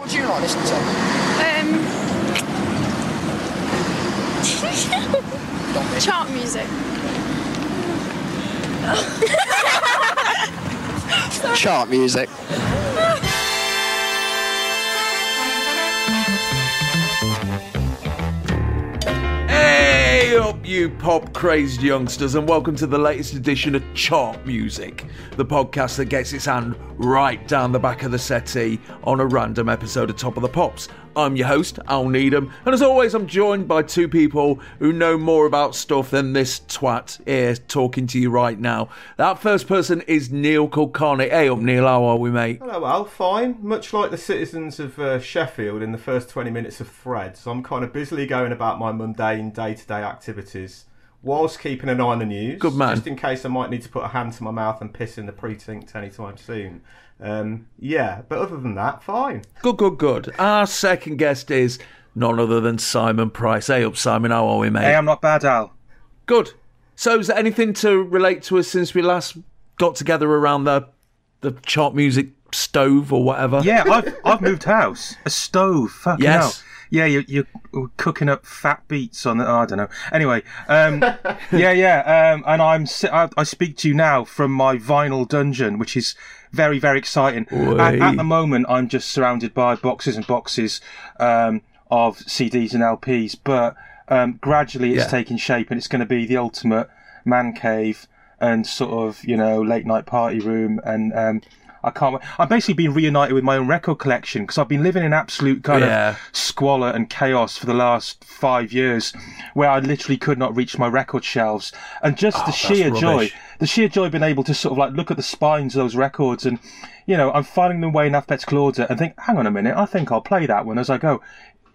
What do you like listening to? Um, chart music. Chart music. you pop crazed youngsters, and welcome to the latest edition of Chart Music, the podcast that gets its hand right down the back of the settee on a random episode of Top of the Pops. I'm your host, Al Needham, and as always, I'm joined by two people who know more about stuff than this twat here talking to you right now. That first person is Neil Kulkarni. Hey up, Neil, how are we, mate? Hello, Al. Fine. Much like the citizens of uh, Sheffield in the first 20 minutes of Threads, I'm kind of busily going about my mundane day to day activities whilst keeping an eye on the news. Good man. Just in case I might need to put a hand to my mouth and piss in the precinct anytime soon. Um, yeah, but other than that, fine. Good, good, good. Our second guest is none other than Simon Price. Hey up, Simon, how are we, mate? Hey, I'm not bad, Al. Good. So, is there anything to relate to us since we last got together around the the chart music stove or whatever? Yeah, I've I've moved house. A stove. Fucking Yes. hell. Yeah, you're, you're cooking up fat beats on the. Oh, I don't know. Anyway, um, yeah, yeah, um, and I'm I, I speak to you now from my vinyl dungeon, which is very, very exciting. At, at the moment, I'm just surrounded by boxes and boxes um, of CDs and LPs, but um, gradually it's Yeah. taking shape, and it's going to be the ultimate man cave and sort of you know late night party room and. Um, I can't. wait. I'm basically being reunited with my own record collection because I've been living in absolute kind Yeah. of squalor and chaos for the last five years, where I literally could not reach my record shelves, and just the Oh, that's sheer joy, the sheer joy of being able to sort of like look at the spines of those records, and you know, I'm filing them way in alphabetical order, and think, hang on a minute, I think I'll play that one as I go.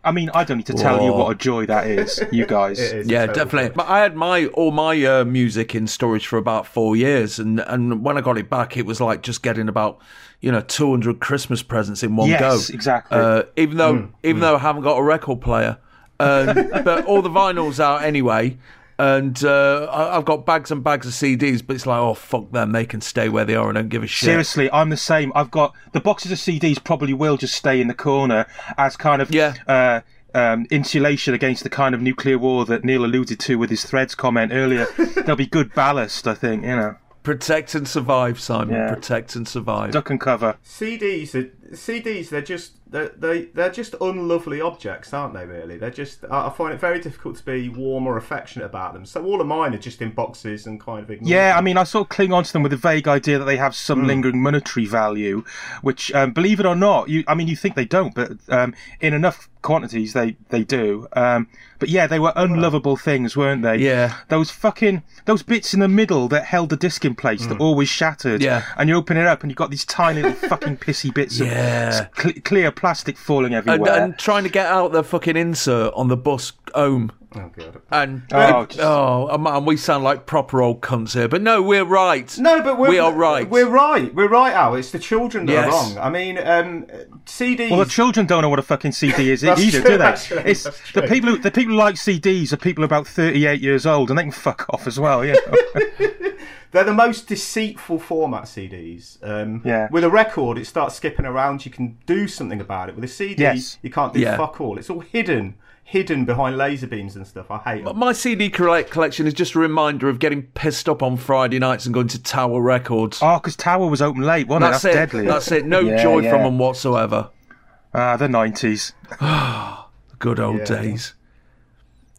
I mean, I don't need to tell you what a joy that is, you guys. It is a Yeah, definitely. thing. But I had my all my uh, music in storage for about four years, and and when I got it back, it was like just getting about you know two hundred Christmas presents in one Yes, go. exactly. Uh, even though even though I haven't got a record player, um, but all the vinyls out anyway. And uh, I- I've got bags and bags of CDs, but it's like, oh fuck them, they can stay where they are and don't give a shit. Seriously, I'm the same. I've got the boxes of CDs probably will just stay in the corner as kind of Yeah. uh, um, insulation against the kind of nuclear war that Neil alluded to with his threads comment earlier. They'll be good ballast, I think. You know, Protect and survive, Simon. Yeah. Protect and survive. duck and cover. CDs, are, CDs, they're just they're, they they're just unlovely objects, aren't they? Really, they're just. I find it very difficult to be warm or affectionate about them. So all of mine are just in boxes and kind of ignored. Yeah, I mean, I sort of cling on to them with a vague idea that they have some lingering monetary value, which, um, believe it or not, you, I mean, you think they don't, but um, in enough quantities they they do. Um, but yeah, they were unlovable things, weren't they? Yeah. Those fucking those bits in the middle that held the disc in place that always shattered. Yeah. And you open it up and you've got these tiny little fucking pissy bits Yeah. of cl- clear plastic falling and, everywhere. and trying to get out the fucking insert on the bus home. Oh god. And Oh, it- just- oh, and we sound like proper old cunts here, but no, we're right. No, but we're, we are right. We're right. We're right, Al. It's the children that Yes. are wrong. I mean, um, CDs. Well, the children don't know what a fucking CD is That's either, true, do they? actually, It's that's the people who the people who like CDs are people about thirty-eight years old, and they can fuck off as well. Yeah. They're the most deceitful format CDs. Um, Yeah. With a record, it starts skipping around. You can do something about it. With a CD, Yes. you can't do Yeah. fuck all. It's all hidden, hidden behind laser beams and stuff. I hate them. My CD collection is just a reminder of getting pissed up on Friday nights and going to Tower Records. oh, because Tower was open late, wasn't That's it? it. That's deadly. That's it. No Yeah, joy yeah. from them whatsoever. Ah, the nineties. Good old Yeah. days.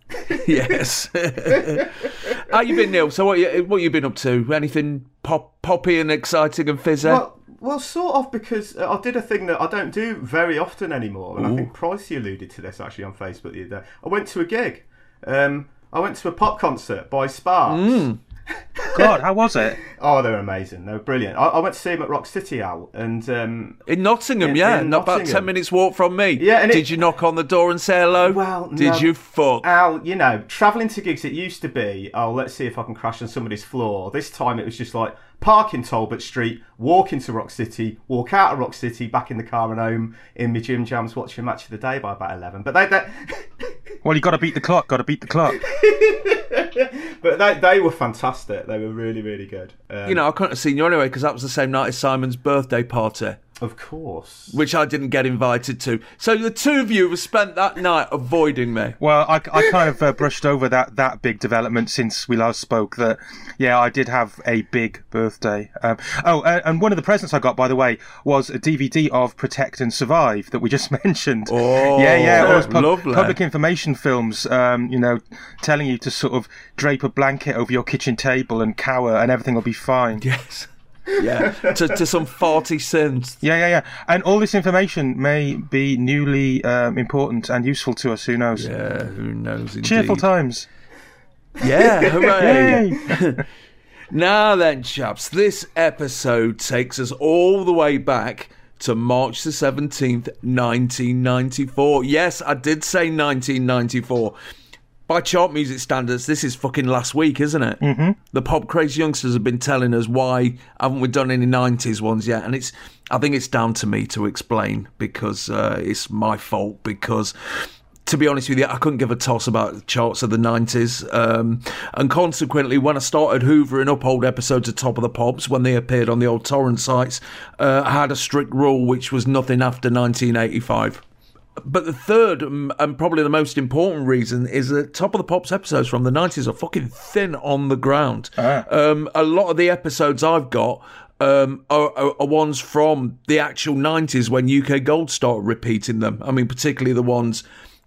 yes. How you been, Neil? So what you what you been up to? Anything pop poppy and exciting and fizzy? Well, well, sort of because uh, I did a thing that I don't do very often anymore, and I think Pricey alluded to this actually on Facebook the other day. I went to a gig. Um, I went to a pop concert by Sparks. God, how was it? Oh, they were amazing. They were brilliant. I, I went to see them at Rock City, Al, and um, In Nottingham, In- yeah, in not about ten minutes walk from me. Yeah, and it- did you knock on the door and say hello? Well, did no. you fuck? Al, you know, travelling to gigs, it used to be, oh, let's see if I can crash on somebody's floor. This time it was just like park in Talbot Street, walk into Rock City, walk out of Rock City, back in the car and home in my gym jams, watching Match of the Day by about 11. But they, they, Well, you got to beat the clock. Got to beat the clock. but they, they were fantastic. They were really, really good. Um, you know, I couldn't have seen you anyway because that was the same night as Simon's birthday party, of course. which I didn't get invited to. So the two of you have spent that night avoiding me. Well, I, I kind of uh, brushed over that, that big development since we last spoke. That yeah, I did have a big birthday. Um, oh, uh, and one of the presents I got, by the way, was a DVD of Protect and Survive that we just mentioned. Oh, yeah, yeah, all those pub- lovely. public information films. Um, you know, telling you to sort of drape a blanket over your kitchen table and cower, and everything will be fine. Yes. Yeah, to, to some 40 cents. Yeah, yeah, yeah. And all this information may be newly um, important and useful to us. Who knows? Yeah, who knows? Indeed. Cheerful times. Yeah, hooray! Now then, chaps, this episode takes us all the way back to March the 17th, 1994. Yes, I did say 1994. By chart music standards, this is fucking last week, isn't it? Mm-hmm. The pop crazy youngsters have been telling us why haven't we done any 90s ones yet? And it's, I think it's down to me to explain because uh, it's my fault because to be honest with you, I couldn't give a toss about charts of the 90s. Um, and consequently, when I started hoovering up old episodes of Top of the Pops, when they appeared on the old torrent sites, uh, I had a strict rule which was nothing after 1985. But the third and probably the most important reason is that Top of the Pops episodes from the 90s are fucking thin on the ground. Um, a lot of the episodes I've got um, are, are, are ones from the actual 90s when UK Gold started repeating them. I mean, particularly the ones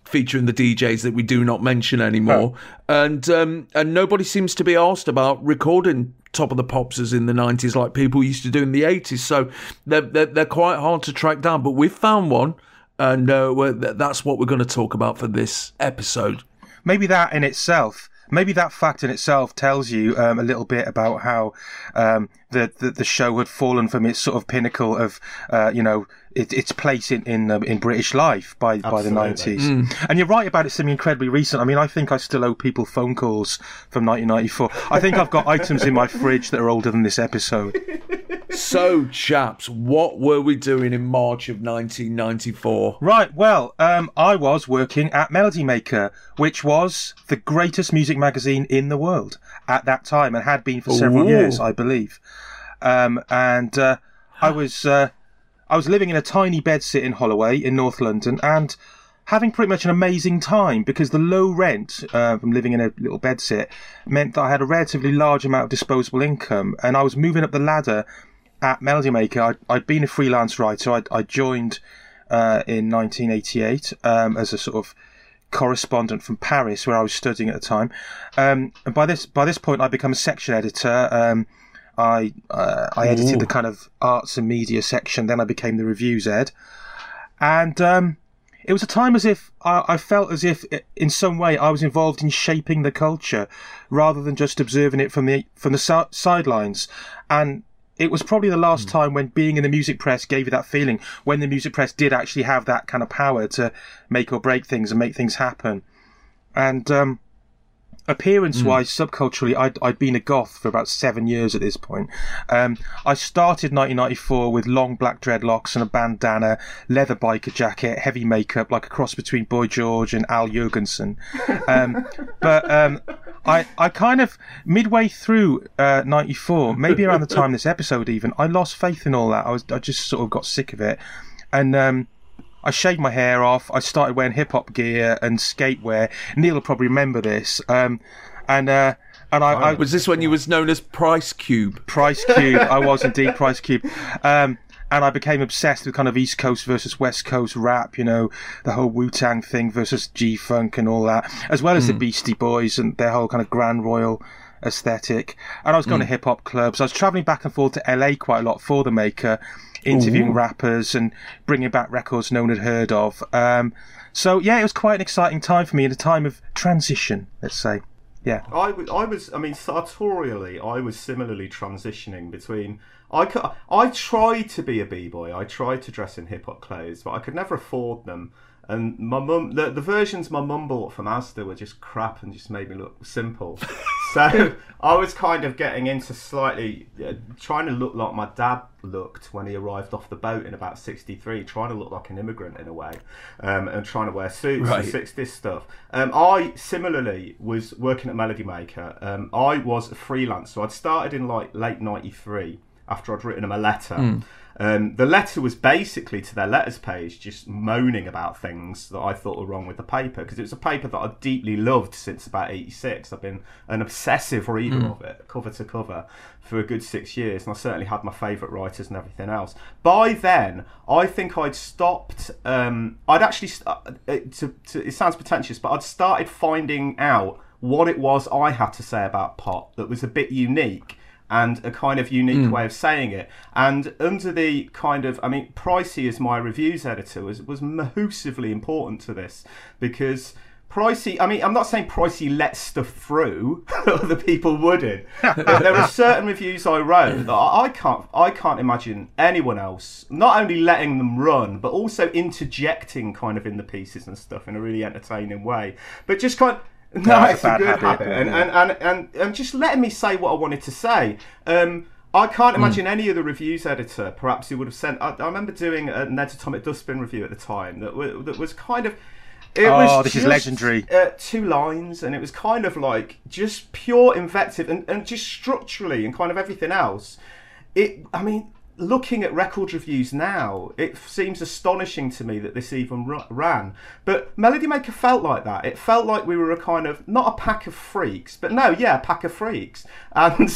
featuring the DJs that we do not mention anymore. And um, and nobody seems to be asked about recording Top of the pops as in the 90s like people used to do in the 80s. So they're, they're, they're quite hard to track down. But we've found one. And uh, that's what we're going to talk about for this episode. maybe that in itself, maybe that fact in itself tells you um, a little bit about how um, the, the the show had fallen from its sort of pinnacle of uh, you know it, its place in in, um, in British life by by the Absolutely. nineties. And you're right about it seeming incredibly recent. I mean, I think I still owe people phone calls from 1994. I think I've got items in my fridge that are older than this episode. So, chaps, what were we doing in March of 1994? Right, well, um, I was working at Melody Maker, which was the greatest music magazine in the world at that time and had been for several Ooh. years, I believe. Um, and uh, I was uh, I was living in a tiny bedsit in Holloway in North London and having pretty much an amazing time because the low rent uh, from living in a little bedsit meant that I had a relatively large amount of disposable income and I was moving up the ladder at Melody Maker. I'd, I'd been a freelance writer. I'd, I joined uh, in 1988 um, as a sort of correspondent from Paris, where I was studying at the time. Um, and by this by this point, I'd become a section editor. Um, I uh, I edited the kind of arts and media section. Then I became the reviews ed, and um, it was a time as if I, I felt as if, i- in some way, I was involved in shaping the culture rather than just observing it from the from the si- sidelines. And it was probably the last time when being in the music press gave you that feeling when the music press did actually have that kind of power to make or break things and make things happen. And um, appearance wise, subculturally, I'd, I'd been a goth for about seven years at this point. Um, I started 1994 with long black dreadlocks and a bandana, leather biker jacket, heavy makeup, like a cross between Boy George and Al Jourgensen. Um, but um, I, I kind of, midway through uh, 94, maybe around the time this episode even, I lost faith in all that. I, was, I just sort of got sick of it. And um, I shaved my hair off. I started wearing hip hop gear and skate wear. Neil will probably remember this. Um, and uh, and I, I Was this when you was known as Price Cube? Price Cube. I was indeed Price Cube. Um, and I became obsessed with kind of East Coast versus West Coast rap, you know, the whole Wu Tang thing versus G Funk and all that, as well as the Beastie Boys and their whole kind of Grand Royal aesthetic. And I was going to hip hop clubs. I was traveling back and forth to LA quite a lot for the Maker, interviewing rappers and bringing back records no one had heard of. Um, so yeah, it was quite an exciting time for me, in a time of transition, let's say. yeah. I I was, I mean, sartorially, I was similarly transitioning between. I could, I tried to be a b boy. I tried to dress in hip hop clothes, but I could never afford them. And my mum, the, the versions my mum bought from Asda were just crap and just made me look simple. so I was kind of getting into slightly uh, trying to look like my dad looked when he arrived off the boat in about '63, trying to look like an immigrant in a way, um, and trying to wear suits Right. and '60s stuff. Um, I similarly was working at Melody Maker. Um, I was a freelance, so I'd started in like late '93 after I'd written him a letter. Um, the letter was basically to their letters page, just moaning about things that I thought were wrong with the paper because it was a paper that I deeply loved since about '86. I've been an obsessive reader of it, cover to cover, for a good six years, and I certainly had my favourite writers and everything else. By then, I think I'd stopped. Um, I'd actually, st- uh, it, to, to, it sounds pretentious, but I'd started finding out what it was I had to say about pop that was a bit unique and a kind of unique mm. way of saying it. And under the kind of, I mean, Pricey as my reviews editor was was massively important to this because. Pricey, I mean, I'm not saying Pricey let stuff through that other people wouldn't. but there are certain reviews I wrote that I I can't, I can't imagine anyone else not only letting them run, but also interjecting kind of in the pieces and stuff in a really entertaining way. But just kind of, no, a it's a, bad good habit, habit, and, and, and, and, and just letting me say what I wanted to say. Um, I can't Hmm. imagine any other reviews editor, perhaps who would have sent. I, I remember doing a Ned's Atomic Dustbin review at the time that, wa- that was kind of. It Oh, was this is legendary. Uh, two lines, and it was kind of like just pure invective, and, and just structurally and kind of everything else. It, I mean, looking at record reviews now, it seems astonishing to me that this even ran. But Melody Maker felt like that. It felt like we were a kind of not a pack of freaks, but no, yeah, a pack of freaks. And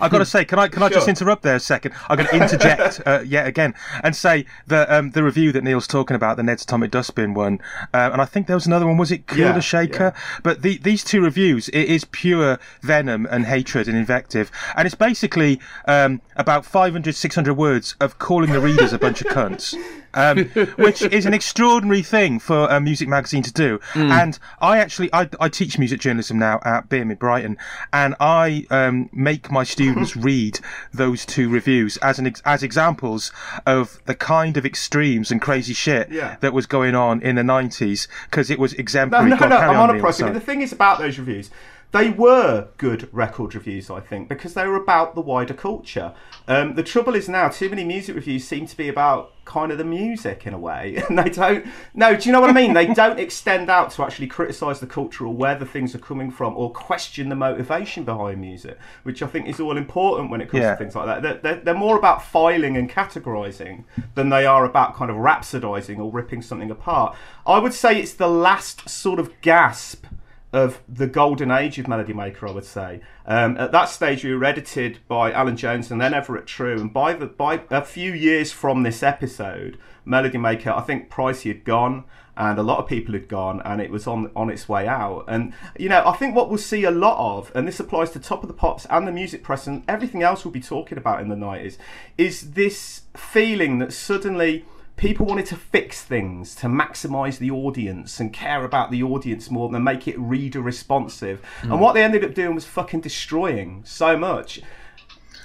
I've got to say, can I can I just interrupt there a second? I'm going to interject uh, yet again and say that um, the review that Neil's talking about, the Ned's Atomic Dustbin one, uh, and I think there was another one. Was it Kula Yeah, Shaker? But the, these two reviews, it is pure venom and hatred and invective, and it's basically um, about 500, 600 words of calling the readers a bunch of cunts. Um, which is an extraordinary thing for a music magazine to do. And I actually, I, I teach music journalism now at BIMM Brighton, and I um, make my students read those two reviews as an as examples of the kind of extremes and crazy shit Yeah. that was going on in the nineties because it was exemplary. no, no. carry I'm on a sorry. The thing is about those reviews, they were good record reviews, I think, because they were about the wider culture. Um, the trouble is now, too many music reviews seem to be about kind of the music in a way, and they don't. No, do you know what I mean? they don't extend out to actually criticise the culture or where the things are coming from, or question the motivation behind music, which I think is all important when it comes Yeah. to things like that. They're, they're, they're more about filing and categorising than they are about kind of rhapsodising or ripping something apart. I would say it's the last sort of gasp of the golden age of Melody Maker, I would say. Um, at that stage, we were edited by Alan Jones and then Everett True, and by the by a few years from this episode, Melody Maker, I think Pricey had gone, and a lot of people had gone, and it was on on its way out. And you know, I think what we'll see a lot of, and this applies to Top of the Pops and the music press and everything else we'll be talking about in the nineties, is this feeling that suddenly people wanted to fix things to maximize the audience and care about the audience more than make it reader responsive. And hmm. what they ended up doing was fucking destroying so much.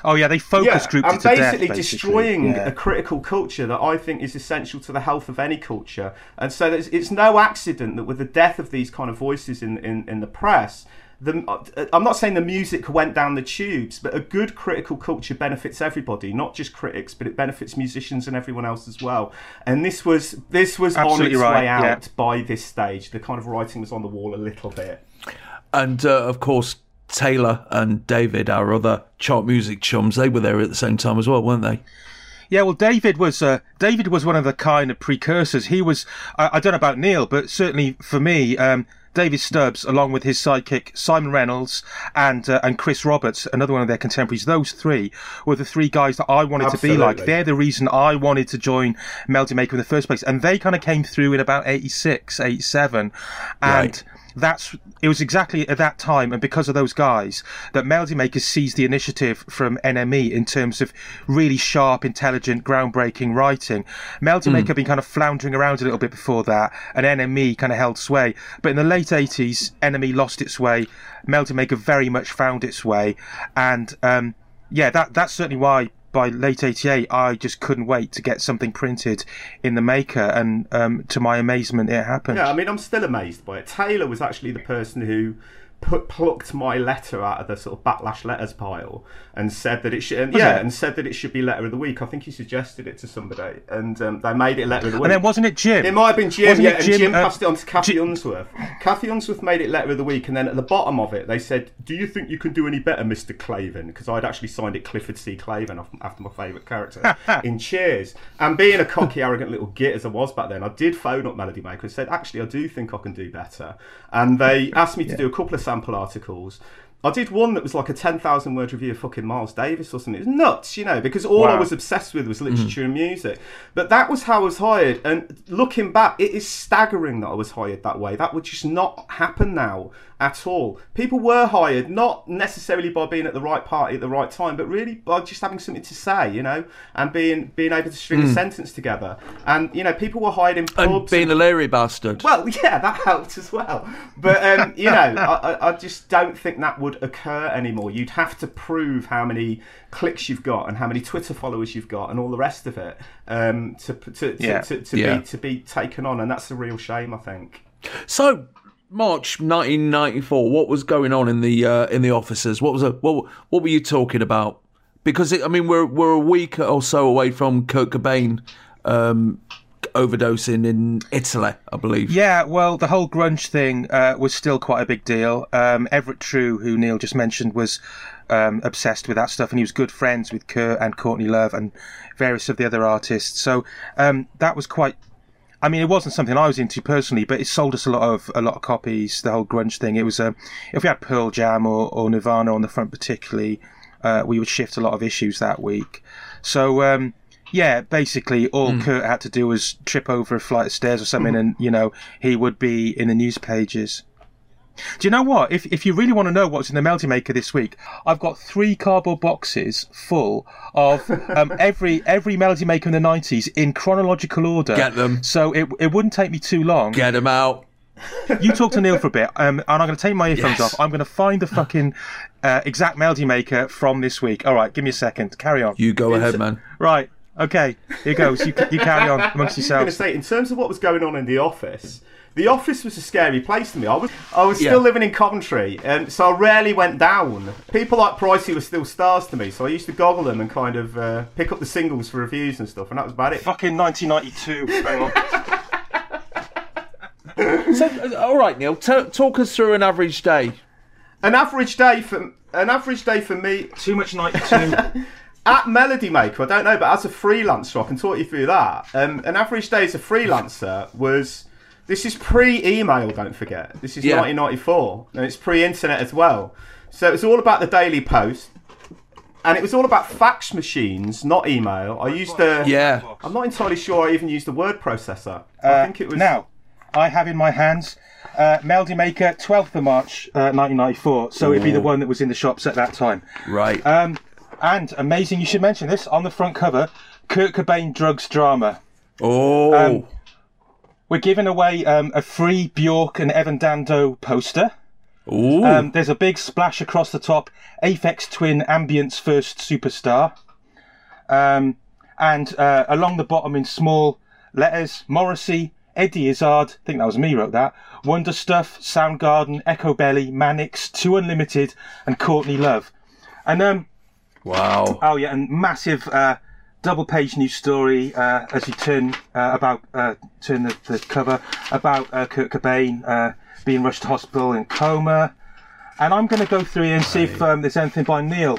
Oh yeah, they focus grouped and it to death, basically basically. destroying Yeah. a critical culture that I think is essential to the health of any culture. And so there's, it's no accident that with the death of these kind of voices in, in, in the press, the, uh, I'm not saying the music went down the tubes, but a good critical culture benefits everybody, not just critics, but it benefits musicians and everyone else as well. And this was this was on its right, way out yeah. by this stage. The kind of writing was on the wall a little bit. And uh, of course, Taylor and David, our other chart music chums, they were there at the same time as well, weren't they? Yeah, well, David was uh, David was one of the kind of precursors. He was I, I don't know about Neil, but certainly for me, um, David Stubbs, along with his sidekick Simon Reynolds and uh, and Chris Roberts, another one of their contemporaries. Those three were the three guys that I wanted to be like. They're the reason I wanted to join Melody Maker in the first place, and they kind of came through in about 86, 87. and. Right. That's it was exactly at that time and because of those guys that Melody Makers seized the initiative from NME in terms of really sharp, intelligent, groundbreaking writing. Melody Maker had been kind of floundering around a little bit before that, and NME kind of held sway. But in the late 80s, NME lost its way. Melody Maker very much found its way, and um, yeah, that that's certainly why by late 88 I just couldn't wait to get something printed in the maker and um, to my amazement it happened. Yeah, I mean, I'm still amazed by it. Taylor was actually the person who put plucked my letter out of the sort of backlash letters pile and said that it should, and, yeah, it? and said that it should be letter of the week. I think he suggested it to somebody, and um, they made it letter of the week. And then wasn't it Jim? It might have been Jim, Wasn't yeah, it and Jim, Jim uh, passed it on to Cathi Jim- Unsworth. Cathi Unsworth made it letter of the week, and then at the bottom of it, they said, "Do you think you can do any better, Mister Clavin?" Because I'd actually signed it Clifford C. Clavin af- after my favourite character in Cheers. And being a cocky, arrogant little git as I was back then, I did phone up Melody Maker and said, "Actually, I do think I can do better." And they asked me to do a couple of sample articles. I did one that was like a 10,000 word review of fucking Miles Davis or something. It was nuts, you know, because all I was obsessed with was literature mm. and music. But that was how I was hired. And looking back, it is staggering that I was hired that way. That would just not happen now at all. People were hired not necessarily by being at the right party at the right time, but really by just having something to say, you know, and being being able to string a sentence together. And you know, people were hired in And pubs. being a Leary bastard. Well, yeah, that helped as well. But um, you know, I, I- just don't think that would occur anymore. You'd have to prove how many clicks you've got and how many Twitter followers you've got and all the rest of it um, to to, to, Yeah. to, to Yeah. be to be taken on, and that's a real shame, I think. So, March 1994. What was going on in the uh, in the offices? What was a, what what were you talking about? Because it, I mean, we're we're a week or so away from Kurt Cobain um, overdosing in Italy, I believe. Yeah, well, the whole grunge thing uh, was still quite a big deal. Um, Everett True, who Neil just mentioned, was um, obsessed with that stuff, and he was good friends with Kurt and Courtney Love and various of the other artists. So um, that was quite. I mean, it wasn't something I was into personally, but it sold us a lot of a lot of copies. The whole grunge thing. It was um, if we had Pearl Jam or, or Nirvana on the front, particularly, uh, we would shift a lot of issues that week. So um, yeah, basically all Kurt had to do was trip over a flight of stairs or something, and you know he would be in the news pages. Do you know what? If if you really want to know what's in the Melty Maker this week, I've got three cardboard boxes full of um, every every Melody Maker in the nineties in chronological order. Get them. So it it wouldn't take me too long. Get them out. You talk to Neil for a bit, um, and I'm going to take my earphones Yes. off. I'm going to find the fucking uh, exact Melody Maker from this week. All right, give me a second. Carry on. You go ahead, man. Right. Okay. Here goes. You, you carry on amongst yourselves. I was going to say, in terms of what was going on in the office, the office was a scary place to me. I was I was Yeah. still living in Coventry, and so I rarely went down. People like Pricey were still stars to me, so I used to goggle them and kind of uh, pick up the singles for reviews and stuff, and that was about it. Fucking 1992. Hang on. So, uh, all right, Neil. T- talk us through an average day. An average day for an average day for me Too much 92. at Melody Maker, I don't know, but as a freelancer, I can talk you through that. Um, an average day as a freelancer was. This is pre-email, don't forget. This is Yeah. 1994, and it's pre-internet as well. So it's all about the Daily Post, and it was all about fax machines, not email. I used the. Yeah. I'm not entirely sure I even used the word processor. I Uh, think it was. Now, I have in my hands uh, Melody Maker, 12th of March, uh, 1994. So it'd be the one that was in the shops at that time. Right. Um, and amazing, you should mention this on the front cover Kurt Cobain Drugs Drama. oh. um, We're giving away um, a free Bjork and Evan Dando poster. Ooh. Um, there's a big splash across the top. Aphex Twin Ambience first superstar. Um, and uh, along the bottom in small letters, Morrissey, Eddie Izzard, I think that was me wrote that, Wonder Stuff, Soundgarden, Echo Belly, Manics, Two Unlimited, and Courtney Love. And um, wow. Oh yeah, and massive uh, double page news story uh, as you turn uh, about uh, turn the, the cover about uh, Kurt Cobain uh, being rushed to hospital in coma. And I'm going to go through here and see if um, there's anything by Neil.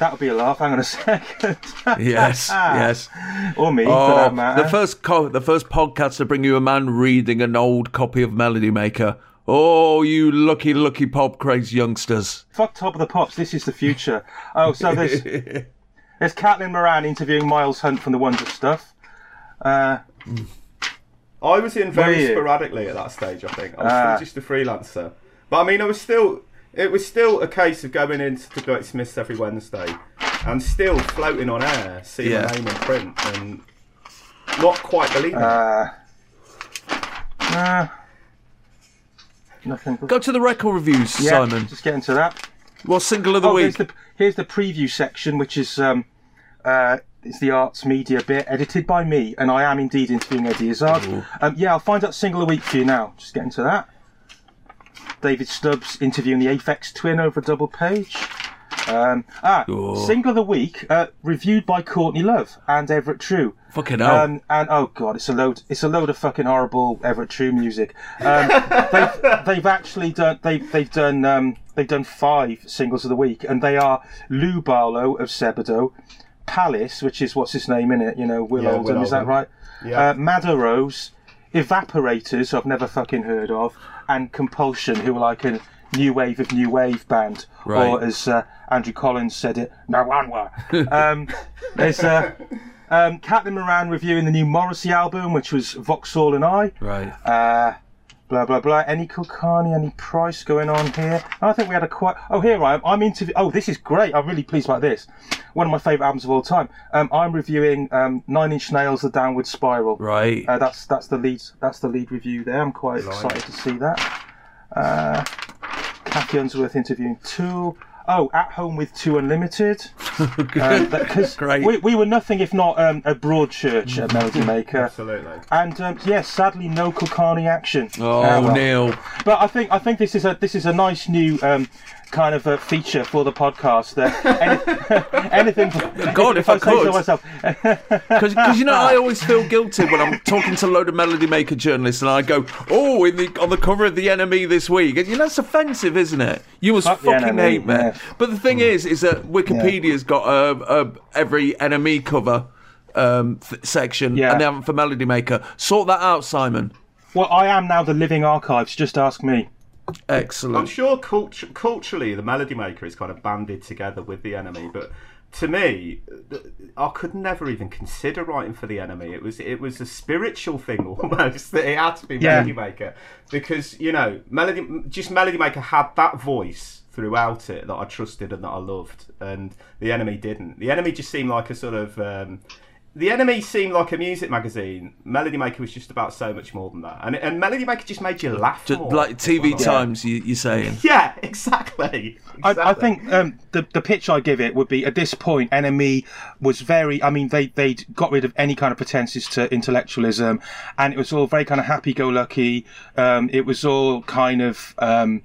That would be a laugh. Hang on a second. Yes. yes. or me, for Oh, that matter. the first co- the first podcast to bring you a man reading an old copy of Melody Maker. Oh, you lucky, lucky pop craze youngsters. Fuck top of the pops. This is the future. Oh, so there's there's Caitlin Moran interviewing Miles Hunt from the Wonder Stuff. Uh, I was in very Were you? sporadically at that stage. I think I was Ah. still just a freelancer, but I mean, I was still. It was still a case of going into the Great Smiths every Wednesday, and still floating on air, seeing Yeah. my name in print, and not quite believing. it. Uh, uh, nothing. Go to the record reviews, yeah, Simon. just get into that. What's single of the Oh, week? here's the here's the preview section, which is um, uh, it's the arts media bit, edited by me, and I am indeed interviewing Eddie Izzard. Um, yeah, I'll find out single of the week for you now. Just get into that. David Stubbs interviewing the Aphex Twin over a double page. Um, ah, Oh. single of the week, uh, reviewed by Courtney Love and Everett True. Fucking hell. Um, and oh god, it's a load. It's a load of fucking horrible Everett True music. Um, they've, they've actually done. They've they've done. They've done five singles of the week, and they are Lou Barlow of Sebadoh, Palace, which is what's his name in it. You know, Will Yeah, Oldham. Will Is that Oldham. right? Yeah. Uh, Madder Rose, Evaporators, I've never fucking heard of, and Compulsion, who are like a new wave of new wave band, Right. or as uh, Andrew Collins said it, no one were. um, there's uh, um, Caitlin Moran reviewing the new Morrissey album, which was Vauxhall and I. right. Blah blah blah. Any Kulkarni, any Price going on here? I think we had a quite. Oh, here I am. I'm interview. Oh, this is great. I'm really pleased about this. One of my favourite albums of all time. Um, I'm reviewing um, Nine Inch Nails' The Downward Spiral. Right. Uh, that's that's the lead. That's the lead review there. I'm quite excited to see that. Uh, Cathi Unsworth interviewing Tool. Oh, at home with Two Unlimited. Because Great. we, we were nothing if not um, a broad church at Melody Maker. Absolutely. And um, yes, sadly, no Kulkarni action. oh, Uh, well. Neil. But I think I think this is a this is a nice new um, kind of a feature for the podcast. That any, anything. God, if I say so could. myself. Because you know, I always feel guilty when I'm talking to a load of Melody Maker journalists, and I go, "Oh, in the on the cover of the Enemy this week." And, you know, it's offensive, isn't it? You must Fuck fucking NME, hate me. yeah. Mm. But the thing is, is that Wikipedia's got a, a every Enemy cover um, th- section, Yeah. and they haven't for Melody Maker. Sort that out, Simon. Well, I am now the living archives. Just ask me. I'm sure cult- culturally the Melody Maker is kind of banded together with the enemy, but to me, I could never even consider writing for the enemy. It was it was a spiritual thing almost that it had to be Yeah. Melody Maker because you know Melody just Melody Maker had that voice throughout it that I trusted and that I loved, and the enemy didn't. The enemy just seemed like a sort of um, the enemy seemed like a music magazine. Melody Maker was just about so much more than that, and and Melody Maker just made you laugh Just more. like TV Yeah. Times, you, you're saying. Yeah, exactly. I, I think um, the the pitch I give it would be at this point, enemy was very. I mean, they they got rid of any kind of pretenses to intellectualism, and it was all very kind of happy-go-lucky. Um, it was all kind of, um,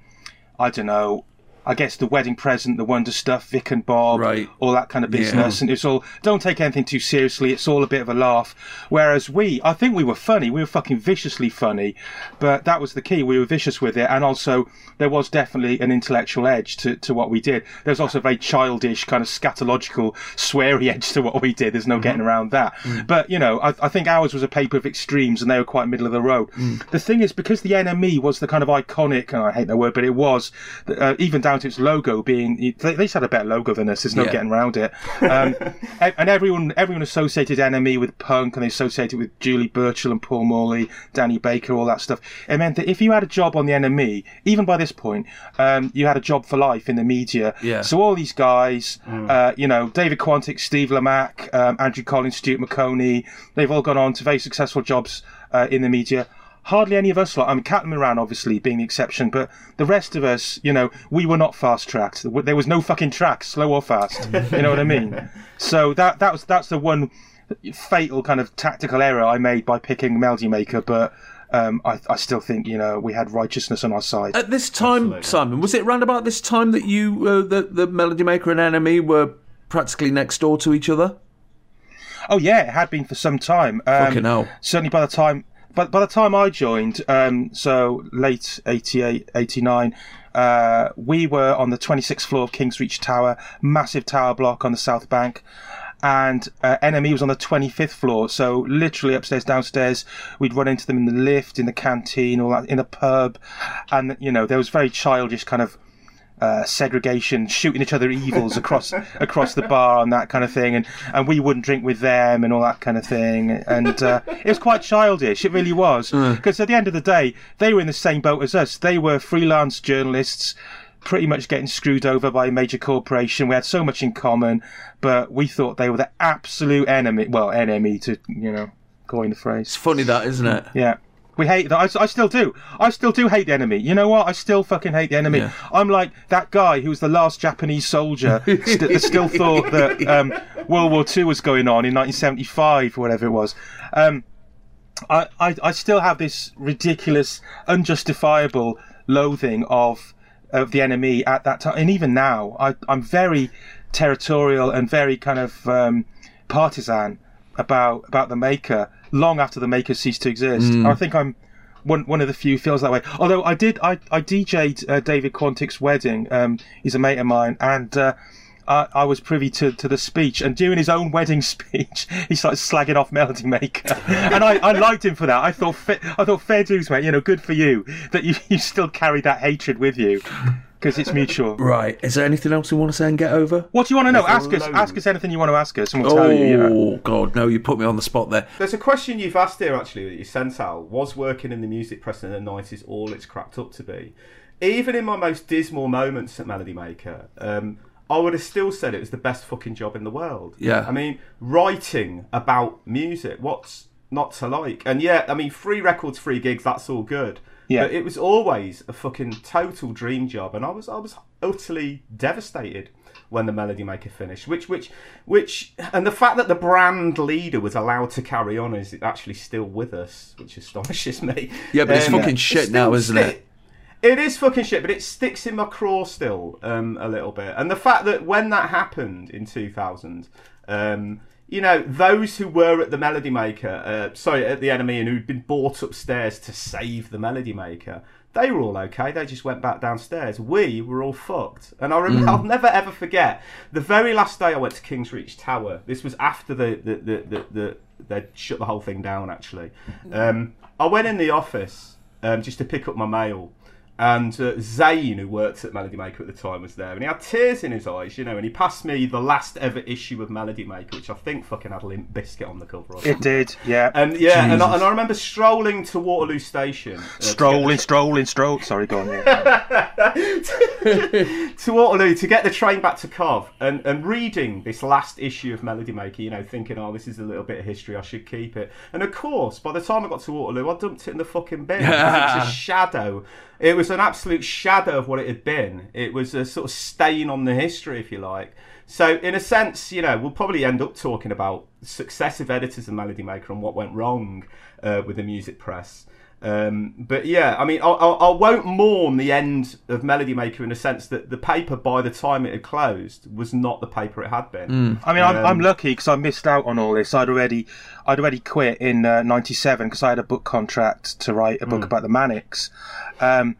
I don't know. I guess the wedding present, the wonder stuff, Vic and Bob, Right. all that kind of business, and it's all don't take anything too seriously. It's all a bit of a laugh. Whereas we, I think we were funny. We were fucking viciously funny, but that was the key. We were vicious with it, and also there was definitely an intellectual edge to, to what we did. There was also a very childish, kind of scatological, sweary edge to what we did. There's no mm-hmm. getting around that. Mm. But you know, I, I think ours was a paper of extremes, and they were quite middle of the road. Mm. The thing is, because the NME was the kind of iconic, and I hate that word, but it was uh, even down to its logo being. They, they just had a better logo than us. There's no Yeah. getting around it. Um, and everyone everyone associated NME with punk, and they associated with Julie Burchill and Paul Morley, Danny Baker, all that stuff. It meant that if you had a job on the NME, even by this point, um, you had a job for life in the media. Yeah. So all these guys, uh, you know, David Quantick, Steve Lamacq, um, Andrew Collins, Stuart Maconie, they've all gone on to very successful jobs uh, in the media. Hardly any of us, like I mean, Caitlin Moran obviously being the exception, but the rest of us, you know, we were not fast tracked. There was no fucking track, slow or fast. You know what I mean? So that that was that's the one fatal kind of tactical error I made by picking Melody Maker, but um, I, I still think you know we had righteousness on our side. At this time, Absolutely. Simon, was it round about this time that you, uh, the, the Melody Maker and Enemy, were practically next door to each other? Oh yeah, it had been for some time. Um, Fucking hell. Certainly by the time, but by the time I joined, um, so late 88, 89, uh, we were on the 26th floor of King's Reach Tower, massive tower block on the south bank. And uh, enemy was on the 25th floor, so literally upstairs, downstairs. We'd run into them in the lift, in the canteen, all that, in the pub, and you know there was very childish kind of uh, segregation, shooting each other evils across across the bar and that kind of thing, and, and we wouldn't drink with them and all that kind of thing. And uh, it was quite childish. It really was because at the end of the day, they were in the same boat as us. They were freelance journalists. Pretty much getting screwed over by a major corporation. We had so much in common, but we thought they were the absolute enemy. Well, enemy to you know, coin the phrase. It's funny that, isn't it? Yeah. We hate that. I, I still do. I still do hate the enemy. You know what? I still fucking hate the enemy. Yeah. I'm like that guy who was the last Japanese soldier st- that still thought that um, World War II was going on in 1975 or whatever it was. Um, I, I, I still have this ridiculous, unjustifiable loathing of of the enemy at that time, and even now, I, I'm very territorial and very kind of um, partisan about about the maker long after the makers ceased to exist. I think I'm one one of the few feels that way. Although I did, I I DJ'd uh, David Quantick's wedding. Um, he's a mate of mine, and. Uh, I, I was privy to, to the speech, and during his own wedding speech, he started slagging off Melody Maker, and I, I liked him for that. I thought fa- I thought fair dues, mate. You know, good for you that you, you still carry that hatred with you because it's mutual. Right. Is there anything else you want to say and get over? What do you want to know? There's Ask us. load. Ask us anything you want to ask us, and we'll Oh tell you. you know. God, no! You put me on the spot there. There's a question you've asked here actually that you sent out. Was working in the music press in the 90s all it's cracked up to be? Even in my most dismal moments at Melody Maker, um, I would have still said it was the best fucking job in the world. Yeah. I mean, writing about music, what's not to like? And yeah, I mean, free records, free gigs, that's all good. Yeah. But it was always a fucking total dream job, and I was I was utterly devastated when the Melody Maker finished. Which which which, and the fact that the brand leader was allowed to carry on is actually still with us, which astonishes me. Yeah, but it's Um, fucking it shit still now, isn't it? It is fucking shit, but it sticks in my craw still um, a little bit. And the fact that when that happened in 2000, um, you know, those who were at the Melody Maker, uh, sorry, at the Enemy, and who'd been brought upstairs to save the Melody Maker, they were all okay. They just went back downstairs. We were all fucked. And I rem- I'll never ever forget the very last day I went to King's Reach Tower. This was after the the the, the, the they'd shut the whole thing down. Actually, um, I went in the office um, just to pick up my mail. And uh, Zane, who worked at Melody Maker at the time, was there, and he had tears in his eyes, you know. And he passed me the last ever issue of Melody Maker, which I think fucking had a Limp Bizkit on the cover. It did, yeah. and yeah, and I, and I remember strolling to Waterloo Station. uh, to get the strolling, strolling, stroll. Sorry, go on. Yeah. to Waterloo to get the train back to Cov and, and reading this last issue of Melody Maker, you know, thinking, oh, this is a little bit of history, I should keep it. And of course, by the time I got to Waterloo, I dumped it in the fucking bin. because it was a shadow. It was an absolute shadow of what it had been. It was a sort of stain on the history, if you like. So, in a sense, you know, we'll probably end up talking about successive editors of Melody Maker and what went wrong uh, with the music press. Um, but yeah, I mean, I, I, I won't mourn the end of Melody Maker in the sense that the paper, by the time it had closed, was not the paper it had been. I mean, I'm, Um, I'm lucky because I missed out on all this. I'd already, I'd already quit in '97 because I had a book contract to write a book Hmm. about the Manics, um,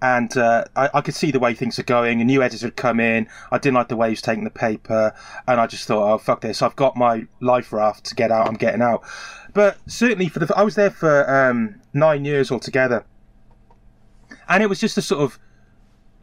and uh, I, I could see the way things are going. A new editor had come in. I didn't like the way he was taking the paper, and I just thought, oh fuck this! I've got my life raft to get out. I'm getting out. But certainly for the, I was there for um, nine years altogether, and it was just a sort of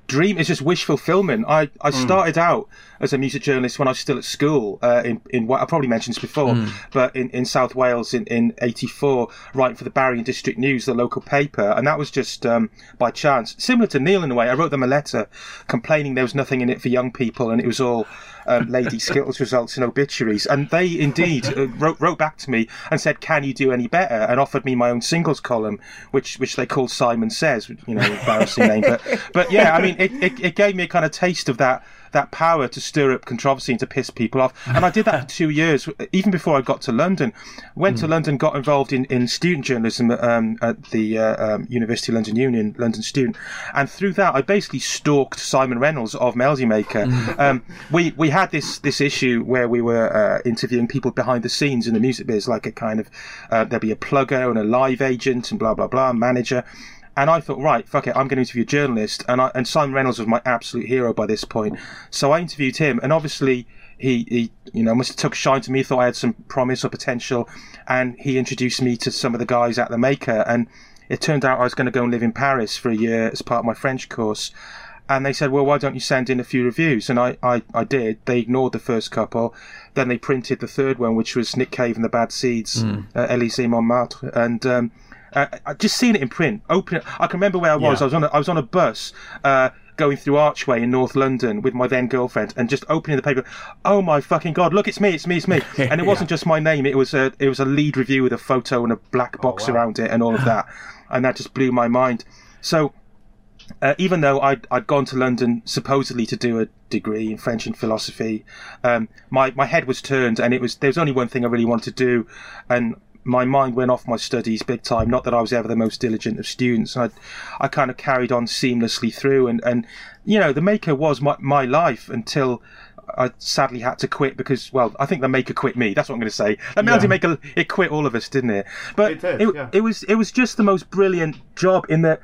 dream. is just wish fulfillment. I, I started out as a music journalist when I was still at school uh, in in what I probably mentioned this before, but in, in South Wales in in '84, writing for the Barry and District News, the local paper, and that was just um, by chance. Similar to Neil in a way, I wrote them a letter complaining there was nothing in it for young people, and it was all. Um, Lady Skittles results in obituaries, and they indeed uh, wrote wrote back to me and said, "Can you do any better?" and offered me my own singles column, which which they called Simon Says, you know, embarrassing name, but but yeah, I mean, it, it, it gave me a kind of taste of that that power to stir up controversy and to piss people off. And I did that for two years, even before I got to London. Went to London, got involved in, in student journalism um, at the uh, um, University of London Union, London student. And through that, I basically stalked Simon Reynolds of Melody Maker. Um, we, we had this, this issue where we were uh, interviewing people behind the scenes in the music biz, like a kind of, uh, there'd be a plugger and a live agent and blah, blah, blah, manager. And I thought, right, fuck it, I'm going to interview a journalist. And I, and Simon Reynolds was my absolute hero by this point. So I interviewed him, and obviously he, he you know, must have took a shine to me, thought I had some promise or potential, and he introduced me to some of the guys at the Maker. And it turned out I was going to go and live in Paris for a year as part of my French course. and they said, "Well, why don't you send in a few reviews?" And I, I, I did. They ignored the first couple. Then they printed the third one, which was Nick Cave and the Bad Seeds, mm. uh, Élysée Montmartre, and um, uh, I just seen it in print. Open. It. I can remember where I was. Yeah. I was on. A, I was on a bus. Uh, going through Archway in North London with my then girlfriend and just opening the paper. Oh my fucking god! Look, it's me! It's me! It's me! And it wasn't just my name. It was a it was a lead review with a photo and a black box oh, wow. around it and all of that, and that just blew my mind. So uh, even though I'd, I'd gone to London supposedly to do a degree in French and philosophy, um, my, my head was turned and it was, there was only one thing I really wanted to do. And my mind went off my studies big time. Not that I was ever the most diligent of students. I, I kind of carried on seamlessly through and, and, you know, the maker was my, my life until I sadly had to quit because, well, I think the maker quit me. That's what I'm going to say. The yeah. maker, it quit all of us, didn't it? But it, did, it, yeah. it was, it was just the most brilliant job in that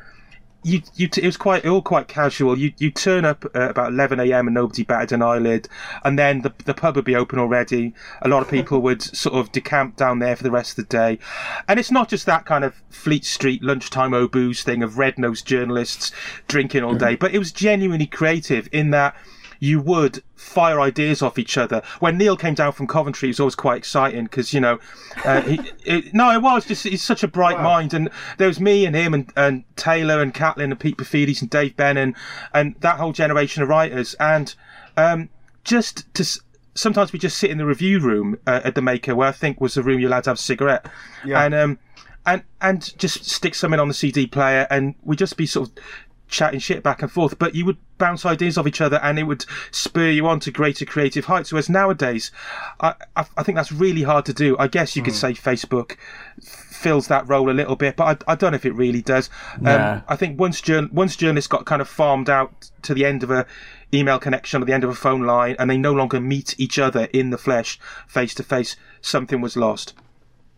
you, you t- it was quite all quite casual. You you turn up at about eleven a.m. and nobody batted an eyelid, and then the the pub would be open already. A lot of people would sort of decamp down there for the rest of the day, and it's not just that kind of Fleet Street lunchtime o booze thing of red nosed journalists drinking all day, but it was genuinely creative in that you would fire ideas off each other. When Neil came down from Coventry, it was always quite exciting because you know, uh, he, it, no, it was just he's such a bright wow. mind, and there was me and him and, and Taylor and Caitlin and Pete Paphides and Dave Bennun and that whole generation of writers, and um, just to sometimes we just sit in the review room uh, at the Maker, where I think was the room you're allowed to have a cigarette, yeah. and um, and and just stick something on the CD player, and we just be sort of chatting shit back and forth, but you would bounce ideas off each other and it would spur you on to greater creative heights. Whereas nowadays, I, I, I think that's really hard to do. I guess you mm. could hmm. say Facebook fills that role a little bit, but I, I don't know if it really does. Um, I think once, jour- once journalists got kind of farmed out to the end of a email connection or the end of a phone line and they no longer meet each other in the flesh, face to face, something was lost.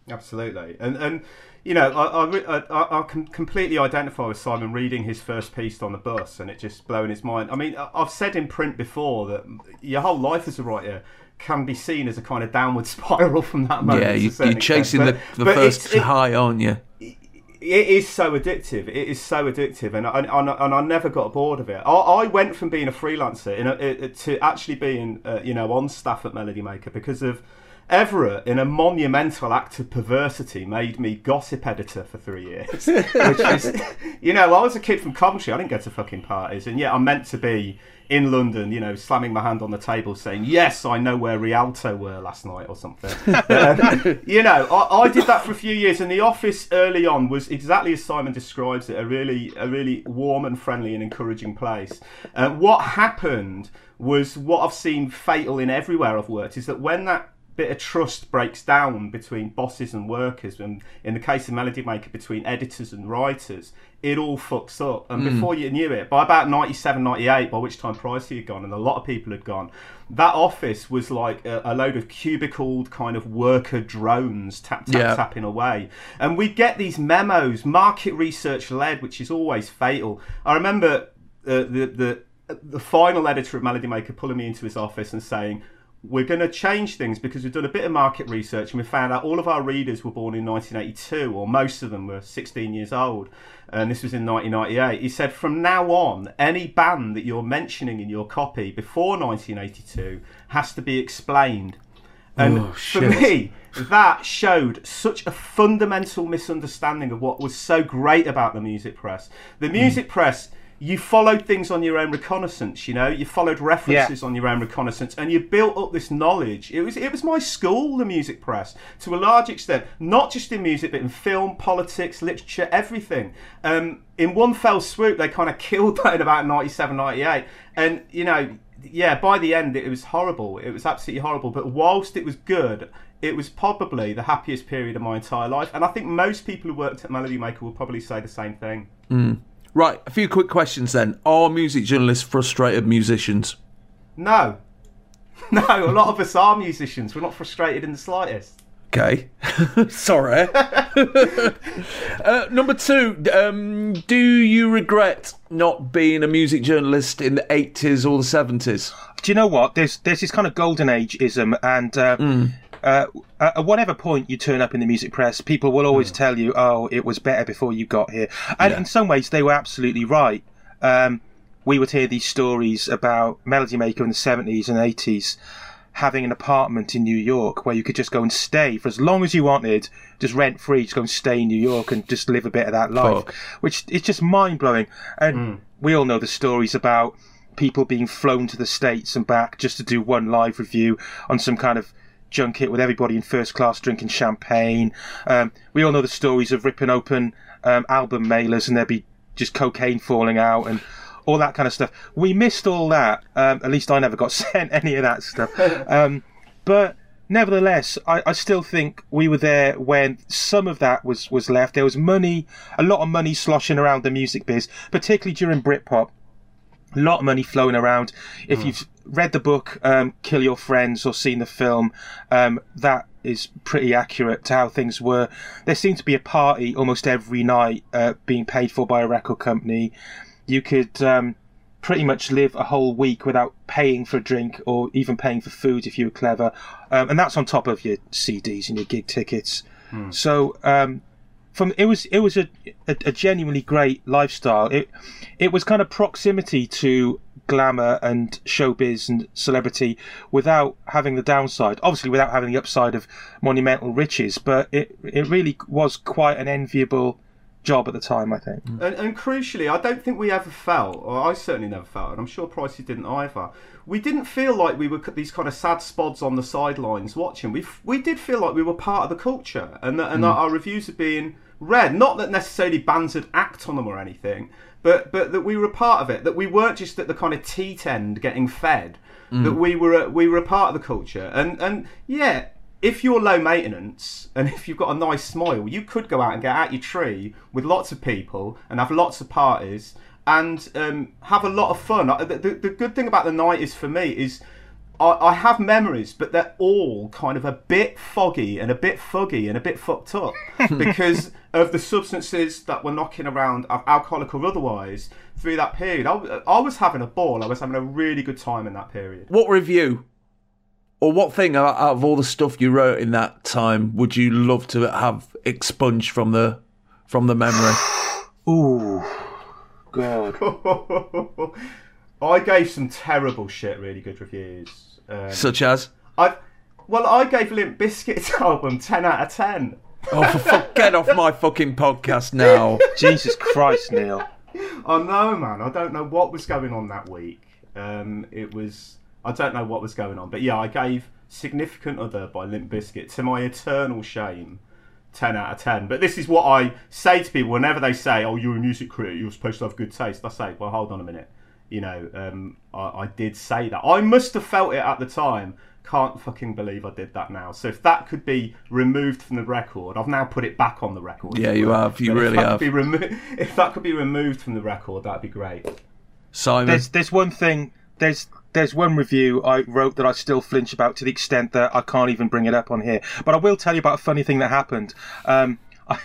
Absolutely. And, and, you know, I, I, I, I, can completely identify with Simon reading his first piece on the bus and it just blowing his mind. I mean, I've said in print before that your whole life as a writer can be seen as a kind of downward spiral from that moment. Yeah, you, are chasing but, the, the first it, high, aren't you? It is so addictive. It is so addictive, and I, and, and I never got bored of it. I, I went from being a freelancer in a, to actually being, uh, you know, on staff at Melody Maker because of Everett, in a monumental act of perversity, made me gossip editor for three years. which is, you know, I was a kid from Coventry. I didn't go to fucking parties, and yet I'm meant to be in London, you know, slamming my hand on the table, saying, "Yes, I know where Rialto were last night" or something. um, you know, I, I, did that for a few years, and the office early on was exactly as Simon describes it—a really, a really warm and friendly and encouraging place. Uh, what happened was what I've seen fatal in everywhere I've worked is that when that bit of trust breaks down between bosses and workers, and in the case of Melody Maker, between editors and writers, it all fucks up. And mm. before you knew it, by about 97, 98, by which time Pricey had gone and a lot of people had gone, that office was like a, a load of cubicled kind of worker drones tap, tap, yeah. tapping away. And we'd get these memos, market research led, which is always fatal. I remember uh, the, the, the final editor of Melody Maker pulling me into his office and saying, we're going to change things because we've done a bit of market research and we found out all of our readers were born in 1982 or most of them were 16 years old and this was in 1998 he said from now on any band that you're mentioning in your copy before 1982 has to be explained. And oh, for me that showed such a fundamental misunderstanding of what was so great about the music press. The music mm. press you followed things on your own reconnaissance you know? You followed references yeah. on your own reconnaissance and you built up this knowledge. It was it was my school the music press to a large extent not just in music but in film politics literature everything. Um, in one fell swoop they kind of killed that in about 97 98 and you know yeah by the end it was horrible. It was absolutely horrible. But whilst it was good it was probably the happiest period of my entire life. And i think most people who worked at melody maker will probably say the same thing. Mm. Right, a few quick questions then. Are music journalists frustrated musicians? No. No, a lot of us are musicians. We're not frustrated in the slightest. Okay. Sorry. uh, number two, um, do you regret not being a music journalist in the 80s or the 70s? Do you know what? There's, there's this kind of golden ageism, and uh, mm. Uh, at whatever point you turn up in the music press, people will always mm. tell you, "Oh, it was better before you got here," and yeah. in some ways, they were absolutely right. Um, we would hear these stories about Melody Maker in the 70s and 80s having an apartment in New York where you could just go and stay for as long as you wanted, just rent free, just go and stay in New York and just live a bit of that life, Fuck. which is just mind blowing. And we all know the stories about people being flown to the States and back just to do one live review on some kind of junket with everybody in first class drinking champagne. Um, we all know the stories of ripping open um, album mailers and there'd be just cocaine falling out and all that kind of stuff. We missed all that. Um, at least I never got sent any of that stuff. Um, but nevertheless, I, I still think we were there when some of that was, was left. There was money, a lot of money sloshing around the music biz, particularly during Britpop. A lot of money flowing around. If you've read the book, um, Kill Your Friends, or seen the film, um, that is pretty accurate to how things were. There seemed to be a party almost every night uh, being paid for by a record company. You could um, pretty much live a whole week without paying for a drink or even paying for food if you were clever. Um, and that's on top of your CDs and your gig tickets. So um, from it was it was a, a, a genuinely great lifestyle. It it was kind of proximity to glamour and showbiz and celebrity without having the downside. Obviously, without having the upside of monumental riches, but it it really was quite an enviable job at the time. I think. Mm. And, and crucially, I don't think we ever felt, or I certainly never felt, and I'm sure Pricey didn't either. We didn't feel like we were these kind of sad spods on the sidelines watching. We f- we did feel like we were part of the culture, and that, and mm. that our reviews are being read. Not that necessarily bands would act on them or anything, but but that we were a part of it. That we weren't just at the kind of teat end getting fed. Mm. That we were a, we were a part of the culture, and and yeah, if you're low maintenance and if you've got a nice smile, you could go out and get out your tree with lots of people and have lots of parties and um, have a lot of fun. The, the, the good thing about the night is for me is I, I have memories, but they're all kind of a bit foggy and a bit fuggy and a bit fucked up because of the substances that were knocking around, alcoholic or otherwise, through that period. I was having a ball. I was having a really good time in that period. What review or what thing out out of all the stuff you wrote in that time would you love to have expunged from the from the memory? Ooh, God. I gave some terrible shit, really good reviews. Um, Such as I, well, I gave Limp Bizkit's album ten out of ten. Oh, for fuck, get off my fucking podcast now. Jesus Christ, Neil. I know, man. I don't know what was going on that week. Um, it was I don't know what was going on, but yeah, I gave "Significant Other" by Limp Bizkit to my eternal shame. 10 out of 10. But this is what I say to people whenever they say, Oh, you're a music critic, you're supposed to have good taste. I say, Well, hold on a minute. You know, um, I, I did say that. I must have felt it at the time. Can't fucking believe I did that now. So if that could be removed from the record, I've now put it back on the record. Yeah, you have. You But really that have. Be remo- if that could be removed from the record, that'd be great. Simon. There's there's one thing there's there's one review I wrote that I still flinch about to the extent that I can't even bring it up on here. But I will tell you about a funny thing that happened. Um, I, do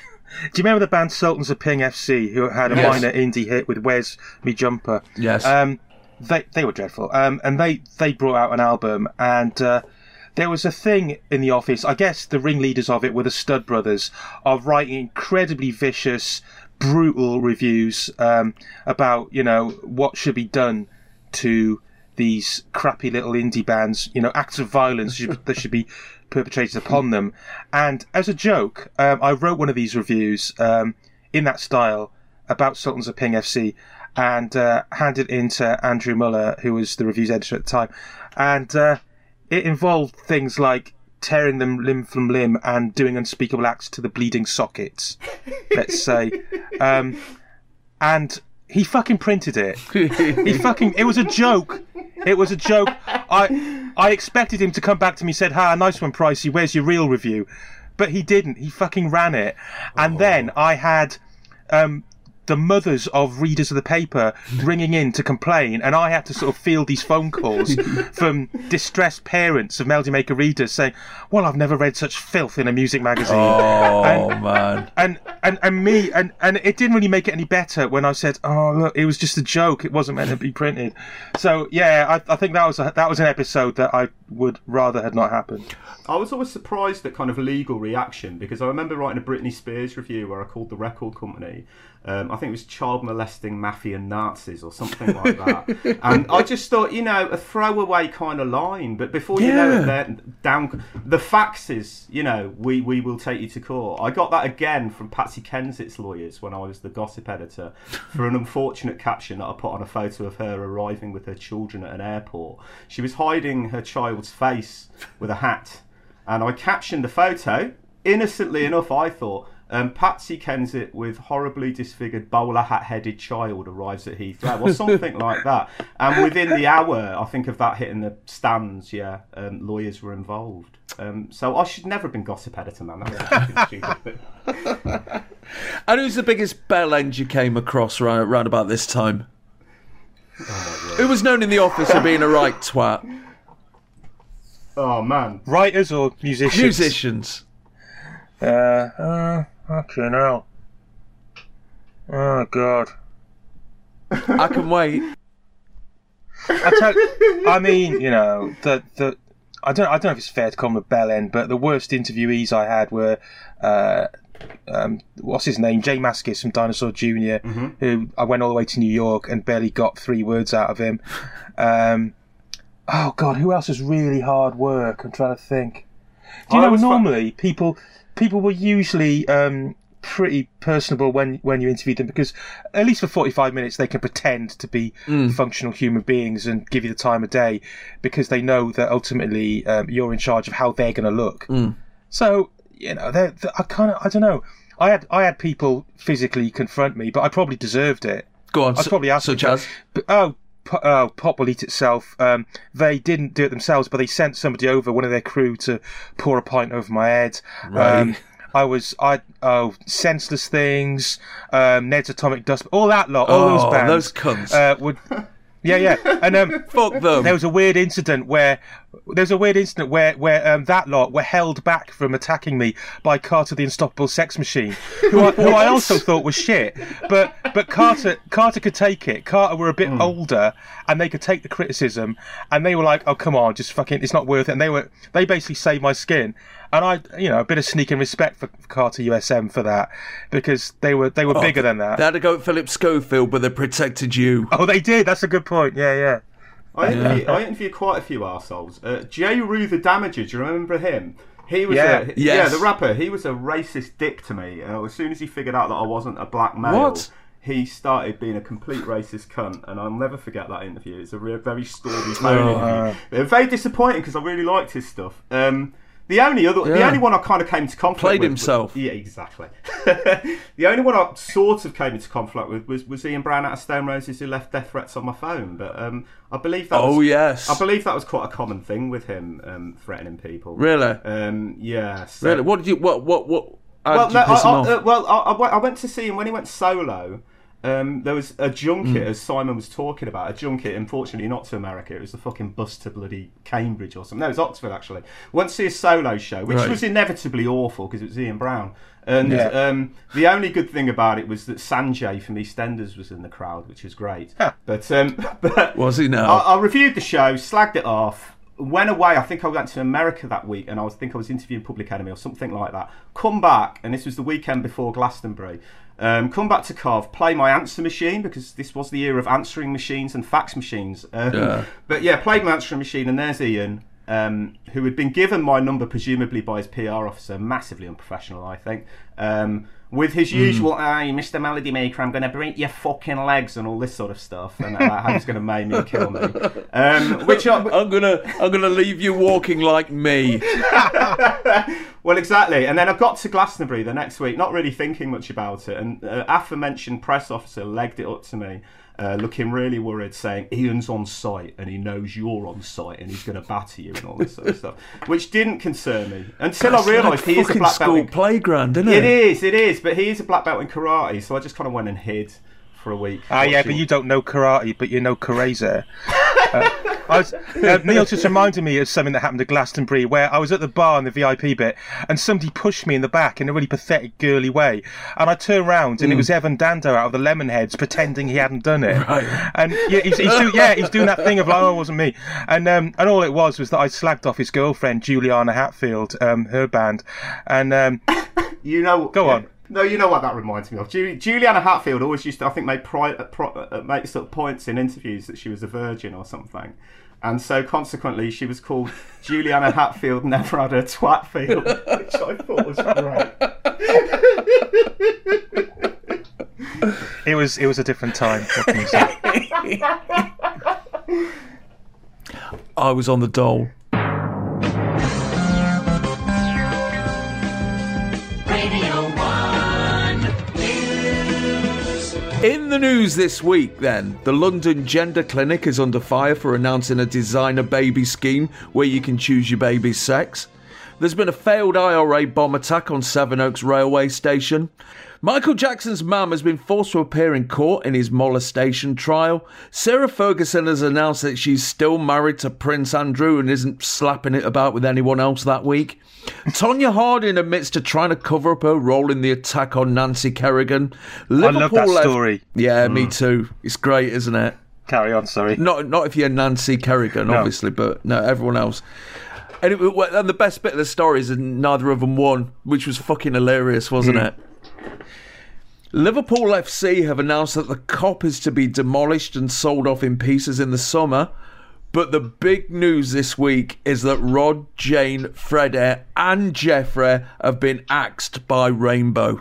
you remember the band Sultans of Ping FC who had a Yes. minor indie hit with "Where's Me Jumper"? Yes. Um, they they were dreadful. Um, and they they brought out an album and. Uh, there was a thing in the office, I guess the ringleaders of it were the Stud Brothers, of writing incredibly vicious, brutal reviews um, about, you know, what should be done to these crappy little indie bands, you know, acts of violence should, that should be perpetrated upon them. And as a joke, um, I wrote one of these reviews um, in that style about Sultans of Ping FC and uh, handed it in to Andrew Muller, who was the reviews editor at the time. And uh, it involved things like tearing them limb from limb and doing unspeakable acts to the bleeding sockets, let's say. Um, and he fucking printed it. He fucking. It was a joke. It was a joke. I I expected him to come back to me, said, "Ha, nice one, Pricey. Where's your real review?" But he didn't. He fucking ran it. And then I had um, the mothers of readers of the paper ringing in to complain, and I had to sort of field these phone calls from distressed parents of Melody Maker readers saying, "Well, I've never read such filth in a music magazine." oh and- man. and and and me and and it didn't really make it any better when I said, "Oh, look, it was just a joke. It wasn't meant to be printed." So yeah, I, I think that was a, that was an episode that I would rather had not happened. I was always surprised at kind of legal reaction because I remember writing a Britney Spears review where I called the record company. Um, I think it was child molesting mafia Nazis or something like that. and I just thought, you know, a throwaway kind of line. But before you know it, they're down. The fax is, you know, we, we will take you to court. I got that again from Patsy Kensit's lawyers when I was the gossip editor for an unfortunate caption that I put on a photo of her arriving with her children at an airport. She was hiding her child's face with a hat and I captioned the photo. Innocently enough, I thought. Um, Patsy Kensit with horribly disfigured bowler hat headed child arrives at Heathrow, or something like that. And within the hour, I think of that hitting the stands, yeah, um, lawyers were involved. Um, so I should never have been gossip editor, man. That was stupid. And who's the biggest bell end you came across around, around about this time? Who was known in the office for being a right twat? Oh man, Writers or musicians? Musicians. Uh, uh, fucking hell. Oh god. I can wait. I, tell, I mean, you know, the the I don't I don't know if it's fair to call him a bell end, but the worst interviewees I had were uh, um, what's his name, J Mascis from Dinosaur Jr., who I went all the way to New York and barely got three words out of him. Um, oh God, who else is really hard work? I'm trying to think. Do you I know normally people people were usually um, pretty personable when when you interviewed them because at least for 45 minutes they can pretend to be functional human beings and give you the time of day because they know that ultimately um, you're in charge of how they're going to look. So you know, they're, they're- I kind of I don't know. I had I had people physically confront me, but I probably deserved it. Go on. I'd su- probably ask such them, as. Oh, oh, Pop will eat itself. Um, they didn't do it themselves, but they sent somebody over, one of their crew, to pour a pint over my head. Um, I was, I oh, senseless things, um, Ned's Atomic Dust, all that lot, all Oh, those bands. those cunts. Uh, would, yeah, yeah, and um, Fuck them. there was a weird incident where there was a weird incident where where um, that lot were held back from attacking me by Carter the Unstoppable Sex Machine, who I, who I also thought was shit. But but Carter Carter could take it. Carter were a bit older and they could take the criticism, and they were like, "Oh come on, just fucking, it's not worth it." And they were they basically saved my skin. And I, you know, a bit of sneaking respect for Carter USM for that because they were they were bigger than that. They had to go at Philip Schofield, but they protected you. Oh, they did. That's a good point. Yeah, yeah. I interviewed, I interviewed quite a few assholes. Uh, Jeru the Damaja, do you remember him? He was Yeah. a, Yes. yeah, the rapper. He was a racist dick to me. Uh, as soon as he figured out that I wasn't a black male, What? he started being a complete racist cunt, and I'll never forget that interview. It's a re- very stormy phone interview. Uh, very disappointing because I really liked his stuff. Um, the only other, the only one I kind of came into conflict Played with, himself. yeah, exactly. the only one I sort of came into conflict with was, was Ian Brown out of Stone Roses who left death threats on my phone. But um, I believe that. Oh, was, yes. I believe that was quite a common thing with him, um, threatening people. Really? Um, yeah. so- Really? What did you? What? What? What? Well, no, I, I, uh, well, I I went to see him when he went solo. Um, there was a junket, Hmm. as Simon was talking about, a junket. Unfortunately, not to America. It was the fucking bus to bloody Cambridge or something. No, it was Oxford actually. Went to see a solo show, which Right. was inevitably awful because it was Ian Brown. And Yeah. um, the only good thing about it was that Sanjay from EastEnders was in the crowd, which was great. But um, but Was he now? I, I reviewed the show, slagged it off, went away. I think I went to America that week, and I was think I was interviewing Public Enemy or something like that. Come back, and this was the weekend before Glastonbury. Um, come back to Cov, play my answer machine because this was the era of answering machines and fax machines. Um, Yeah. But yeah, played my answering machine, and there's Ian, um, who had been given my number presumably by his PR officer, massively unprofessional, I think. Um, with his usual, "Hey, Mr. Melody Maker, I'm going to break your fucking legs" and all this sort of stuff, and uh, how he's going to maim me and kill me. Um, which I'm gonna, I'm gonna leave you walking like me. well, exactly. And then I got to Glastonbury the next week, not really thinking much about it. And uh, aforementioned press officer legged it up to me, uh, looking really worried, saying, Ian's on site and he knows you're on site and he's going to batter you and all this sort of stuff, which didn't concern me until I realised he is a black belt. school in- playground, isn't It it? is, it is, but he is a black belt in karate, so I just kind of went and hid for a week. Ah, yeah, but you don't know karate, but you know Kareze. Uh, was, uh, Neil just reminded me of something that happened at Glastonbury where I was at the bar in the VIP bit and somebody pushed me in the back in a really pathetic, girly way. And I turned round and it was Evan Dando out of the Lemonheads pretending he hadn't done it. And yeah, he's, he's, do, yeah, he's doing that thing of like, oh, it wasn't me. And um, and all it was was that I slagged off his girlfriend, Juliana Hatfield, um, her band. And um, You know. Go yeah. on. No, you know what that reminds me of. Ju- Juliana Hatfield always used to, I think, make pri- uh, pro- uh, make sort of points in interviews that she was a virgin or something, and so consequently she was called Juliana Hatfield never had her twat field, which I thought was great. it was it was a different time. What can you say? I was on the dole. In the news this week, then, the London Gender Clinic is under fire for announcing a designer baby scheme where you can choose your baby's sex. There's been a failed IRA bomb attack on Sevenoaks railway station. Michael Jackson's mum has been forced to appear in court in his molestation trial. Sarah Ferguson has announced that she's still married to Prince Andrew and isn't slapping it about with anyone else that week. Tonya Harding admits to trying to cover up her role in the attack on Nancy Kerrigan. I love that left- story. Yeah, me too. It's great, isn't it? Carry on, sorry. Not not if you're Nancy Kerrigan, No. obviously, but no, everyone else. And, it, and the best bit of the story is that neither of them won, which was fucking hilarious, wasn't Hmm. it? Liverpool FC have announced that the Kop is to be demolished and sold off in pieces in the summer. But the big news this week is that Rod, Jane, Freddie, and Geoffrey have been axed by Rainbow.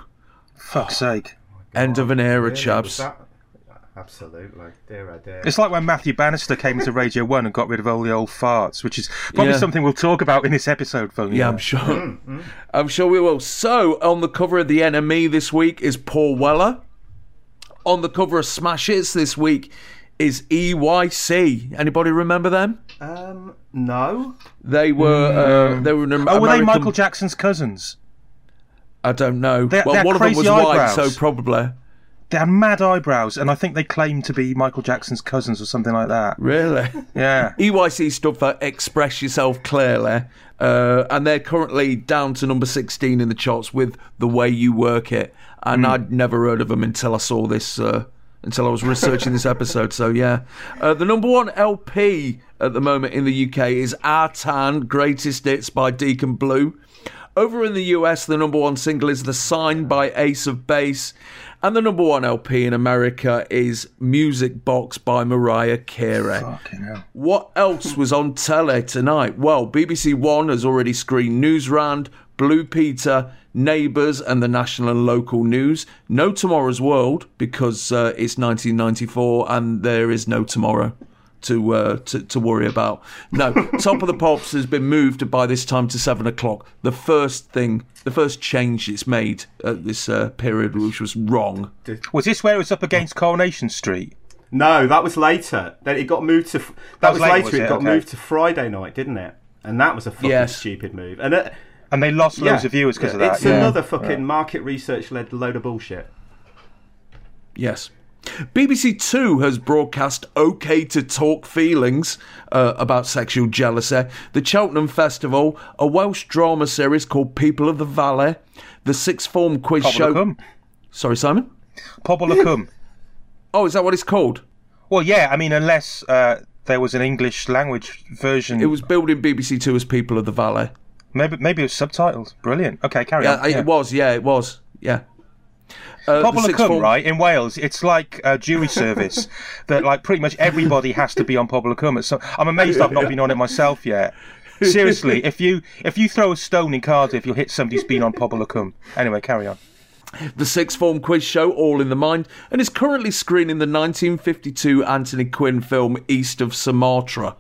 Fuck's sake. End of an era, Really? Was chaps. That- Absolutely, dear oh dear. It's like when Matthew Bannister came into Radio 1 and got rid of all the old farts, which is probably Yeah. something we'll talk about in this episode, phone. Yeah, I'm sure. I'm sure we will. So, on the cover of the NME this week is Paul Weller. On the cover of Smash Hits this week is EYC. Anybody remember them? Um, no. They were uh, they were an Am- Oh, were they Michael Jackson's cousins? I don't know. They- well, they had one of them was crazy white, so probably. They had mad eyebrows, and I think they claimed to be Michael Jackson's cousins or something like that. Really? Yeah. EYC stood for Express Yourself Clearly, uh, and they're currently down to number 16 in the charts with The Way You Work It. And I'd never heard of them until I saw this, uh, until I was researching this episode. So, yeah. Uh, the number one LP at the moment in the UK is Our Town Greatest Hits by Deacon Blue. Over in the US, the number one single is The Sign by Ace of Base. And the number one LP in America is Music Box by Mariah Carey. What else was on telly tonight? Well, BBC One has already screened Newsround, Blue Peter, Neighbours, and the national and local news. No Tomorrow's World because uh, it's 1994 and there is no tomorrow to, uh, to to worry about. No, Top of the Pops has been moved by this time to seven o'clock. The first thing, the first change it's made at this uh, period, which was wrong. Was this where it was up against Coronation Street? No, that was later. Then it got moved to. That, was was, later, later. was it it? got Okay. moved to Friday night, didn't it? And that was a fucking Yes. stupid move. And it, And they lost loads of viewers because of that. It's yeah. another fucking market research led load of bullshit. Yes. BBC Two has broadcast OK to Talk Feelings uh, about sexual jealousy, the Cheltenham Festival, a Welsh drama series called People of the Valley, the sixth form quiz Pobble show. Cum. Sorry, Simon? Pobble Cum. Oh, is that what it's called? Well, yeah, I mean, unless uh, there was an English language version. It was billed in BBC Two as People of the Valley. Maybe, maybe it was subtitled. Brilliant. Okay, carry Yeah, on. Yeah. it was, yeah, it was. Yeah. Uh, the Pobol y Cwm, form- right? In Wales, it's like a jury service that, like, pretty much everybody has to be on Pobol y Cwm. So I'm amazed I've not been on it myself yet. Seriously, if you if you throw a stone in Cardiff, you'll hit somebody who's been on Pobol y Cwm. Anyway, carry on. The sixth form quiz show All in the Mind, and is currently screening the 1952 Anthony Quinn film East of Sumatra.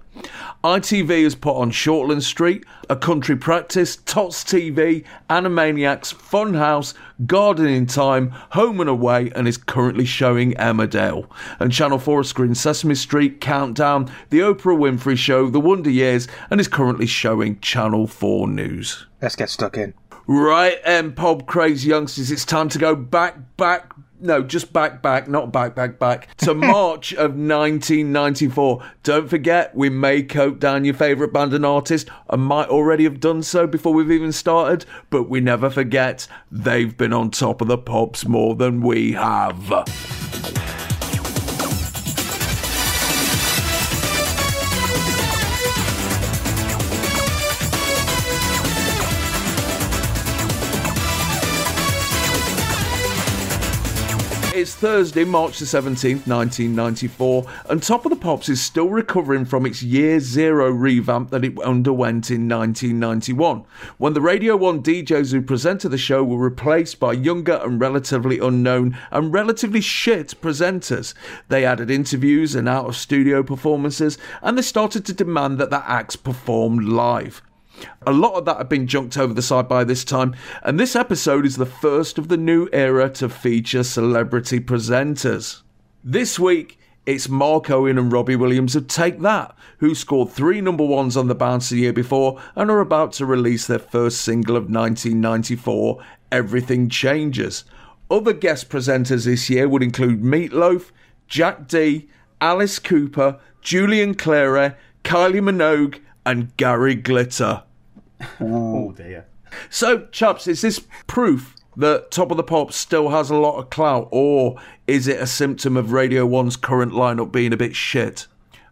ITV has put on Shortland Street, A Country Practice, Tots TV, Animaniacs, Funhouse, Gardening Time, Home and Away, and is currently showing Emmerdale. And Channel 4 has screened Sesame Street, Countdown, The Oprah Winfrey Show, The Wonder Years, and is currently showing Channel 4 News. Let's get stuck in. Right, um, pub crazy youngsters, it's time to go back, back, no, just back, back, not back, back, back to March of 1994. Don't forget, we may coat down your favourite band and artist. and might already have done so before we've even started, but we never forget they've been on top of the pops more than we have. It's Thursday, March the 17th, 1994, and Top of the Pops is still recovering from its year zero revamp that it underwent in 1991, when the Radio 1 DJs who presented the show were replaced by younger and relatively unknown and relatively shit presenters. They added interviews and out of studio performances, and they started to demand that the acts performed live. A lot of that had been junked over the side by this time, and this episode is the first of the new era to feature celebrity presenters. This week, it's Mark Owen and Robbie Williams of Take That, who scored three number ones on the bounce the year before and are about to release their first single of 1994, Everything Changes. Other guest presenters this year would include Meatloaf, Jack Dee, Alice Cooper, Julian Clary, Kylie Minogue, and Gary Glitter. Oh, oh dear. So, chaps, is this proof that Top of the Pops still has a lot of clout, or is it a symptom of Radio 1's current lineup being a bit shit?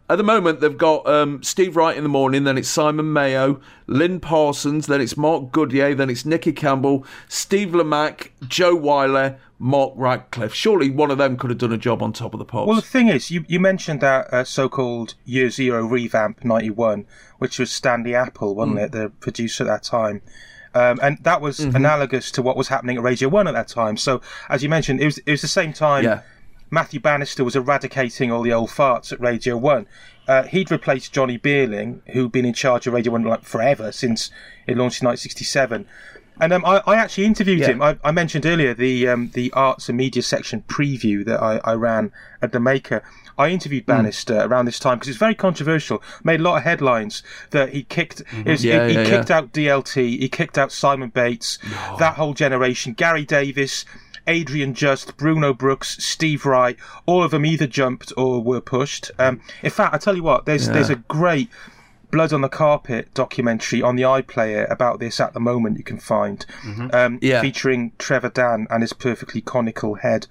At the moment, they've got um, Steve Wright in the morning, then it's Simon Mayo, Lynn Parsons, then it's Mark Goodier, then it's Nicky Campbell, Steve Lamacq, Jo Whiley, Mark Radcliffe. Surely one of them could have done a job on Top of the Pops. Well, the thing is, you, you mentioned that uh, so-called Year Zero revamp '91, which was Stanley Appel, wasn't it, the producer at that time. Um, and that was analogous to what was happening at Radio One at that time. So, as you mentioned, it was it was the same time. Yeah. Matthew Bannister was eradicating all the old farts at Radio One. Uh, he'd replaced Johnny Beerling, who'd been in charge of Radio One like forever since it launched in 1967. And um, I, I actually interviewed Yeah. him. I, I mentioned earlier the um, the arts and media section preview that I, I ran at the Maker. I interviewed Hmm. Bannister around this time because it's very controversial. Made a lot of headlines that he kicked. was- Yeah, he, he yeah, kicked out DLT. He kicked out Simon Bates. That whole generation. Gary Davies. Adrian Juste, Bruno Brooks, Steve Wright, all of them either jumped or were pushed. Um, in fact, I tell you what, there's there's a great Blood on the Carpet documentary on the iPlayer about this at the moment you can find, um, Yeah. featuring Trevor Dann and his perfectly conical head.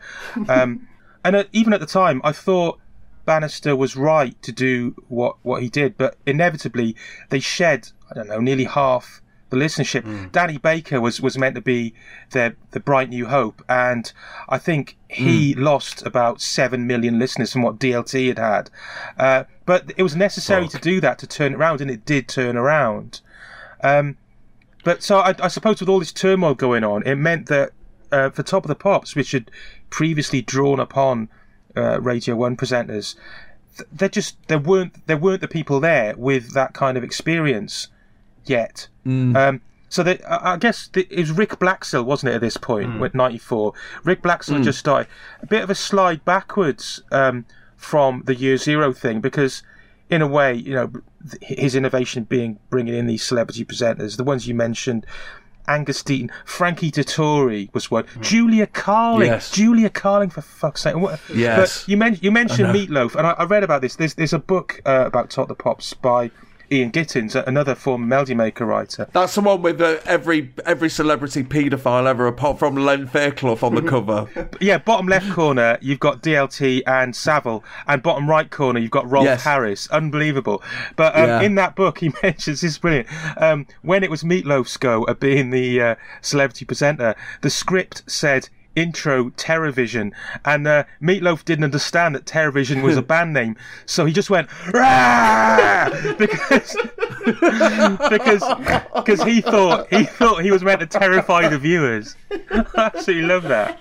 Um, and uh, even at the time, I thought Bannister was right to do what, what he did, but inevitably they shed, I don't know, nearly half the listenership. Danny Baker was, was meant to be the the bright new hope, and I think he lost about seven million listeners from what DLT had had. Uh, but it was necessary to do that to turn it around, and it did turn around. Um, but so I, I suppose with all this turmoil going on, it meant that uh, for Top of the Pops, which had previously drawn upon uh, Radio One presenters, th- there just there weren't there weren't the people there with that kind of experience yet. Um, so I guess the, it was Ric Blaxill, wasn't it, at this point with '94? Ric Blaxill just started a bit of a slide backwards um, from the Year Zero thing because, in a way, you know, his innovation being bringing in these celebrity presenters, the ones you mentioned. Angus Deayton, Frankie Dettori was one. Julia Carling, Yes. Julia Carling, for fuck's sake! What- Yes. But you, men- you mentioned Meatloaf, and I, I read about this. There's there's a book uh, about Top the Pops by Ian Gittins, another former Melody Maker writer. That's the one with uh, every every celebrity paedophile ever, apart from Len Fairclough on the cover. Yeah, bottom left corner you've got DLT and Savile, and bottom right corner you've got Rolf Yes. Harris. Unbelievable. But um, Yeah. in that book he mentions this is brilliant. Um, when it was Meatloaf's go at being the uh, celebrity presenter, the script said. Intro Terrorvision, and uh, Meatloaf didn't understand that Terrorvision was a band name, so he just went "Rah!" because because because he thought he thought he was meant to terrify the viewers. I absolutely love that.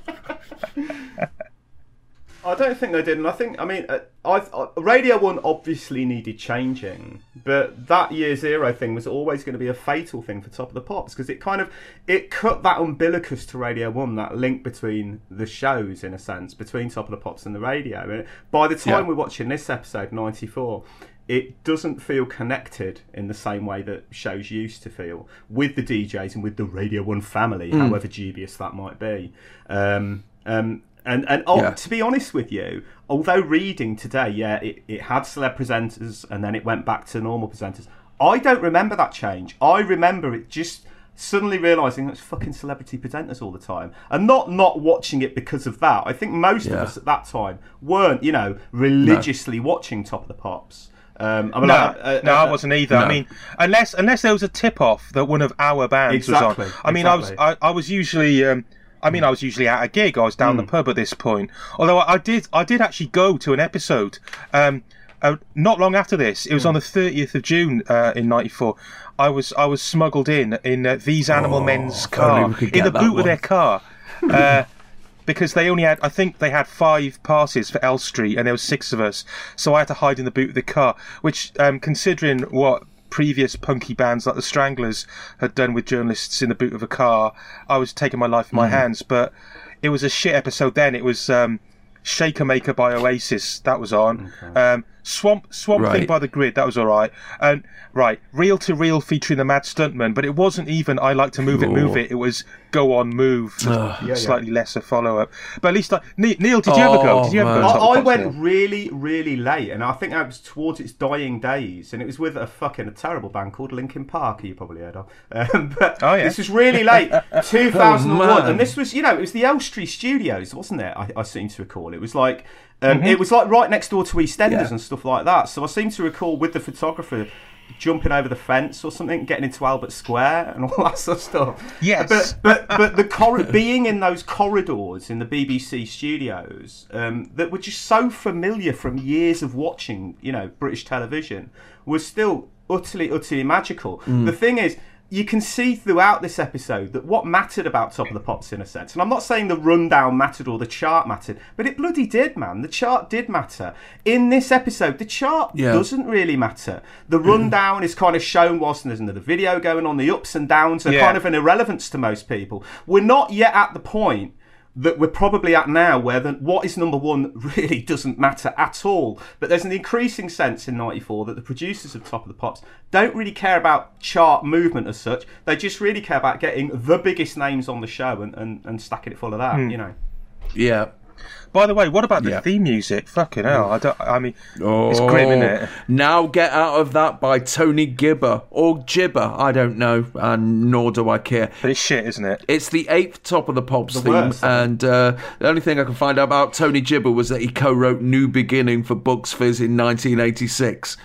I don't think they did, and I think I mean, uh, I, I Radio One obviously needed changing, but that year zero thing was always going to be a fatal thing for Top of the Pops because it kind of it cut that umbilicus to Radio One, that link between the shows in a sense between Top of the Pops and the radio. And by the time Yeah. we're watching this episode, ninety four. It doesn't feel connected in the same way that shows used to feel with the DJs and with the Radio One family, however dubious that might be. Um, um, And and oh, Yeah. to be honest with you, although reading today, yeah, it, it had celeb presenters and then it went back to normal presenters. I don't remember that change. I remember it just suddenly realizing it's fucking celebrity presenters all the time, and not not watching it because of that. I think most of us at that time weren't, you know, religiously watching Top of the Pops. Um, I mean, No, like, uh, no, uh, I wasn't either. no. I mean, unless unless there was a tip off that one of our bands Exactly, was on. I mean, I was. I, I was usually. Um, I mean, I was usually at a gig. I was down the Hmm. pub at this point. Although I, I did, I did actually go to an episode. Um, uh, not long after this, it was Hmm. on the thirtieth of June uh, in '94. I was I was smuggled in in uh, these animal men's car in the boot one. of their car. Uh, because they only had, I think they had five passes for Elstree, and there was six of us, so I had to hide in the boot of the car. Which, um, considering what previous punky bands like the Stranglers had done with journalists in the boot of a car, I was taking my life in my hands. But it was a shit episode. Then it was um, Shaker Maker by Oasis that was on. Um, Swamp Swamp Thing by the Grid that was all right. And right, Reel 2 Real featuring the Mad Stuntman, but it wasn't even I like to move it, move it. It was Go On Move, yeah. slightly lesser follow up. But at least like Ne- Neil, did you ever go? Did you ever Oh, go? I, I of the Pops, went Neil? really, really late, and I think that was towards its dying days, and it was with a fucking a terrible band called Linkin Park, you probably heard of. Um, but Oh, yeah. this was really late, 2001, Oh, and this was, you know, it was the Elstree Studios, wasn't it? I, I seem to recall. It was like, um, Mm-hmm. it was like right next door to EastEnders Yeah. and stuff like that. So I seem to recall with the photographer jumping over the fence or something, getting into Albert Square and all that sort of stuff. Yes. But but but the cor- being in those corridors in the BBC studios um, that were just so familiar from years of watching, you know, British television, was still utterly utterly magical. The thing is. You can see throughout this episode that what mattered about Top of the Pops in a sense, and I'm not saying the rundown mattered or the chart mattered, but it bloody did, man. The chart did matter. In this episode, the chart Yeah. doesn't really matter. The rundown is kind of shown whilst there's another video going on. The ups and downs are Yeah. kind of an irrelevance to most people. We're not yet at the point that we're probably at now where the, what is number one really doesn't matter at all. But there's an increasing sense in 94 that the producers of Top of the Pops don't really care about chart movement as such. They just really care about getting the biggest names on the show and, and, and stacking it full of that, hmm. you know. Yeah. By the way, what about the Yeah. theme music? Fucking hell! I don't. I mean, Oh, it's grim, isn't it? Now Get Out of That by Tony Gibber or Gibber, I don't know, and nor do I care. But it's shit, isn't it? It's the eighth Top of the Pops theme, worst, and uh, the only thing I can find out about Tony Gibber was that he co-wrote New Beginning for Bucks Fizz in 1986.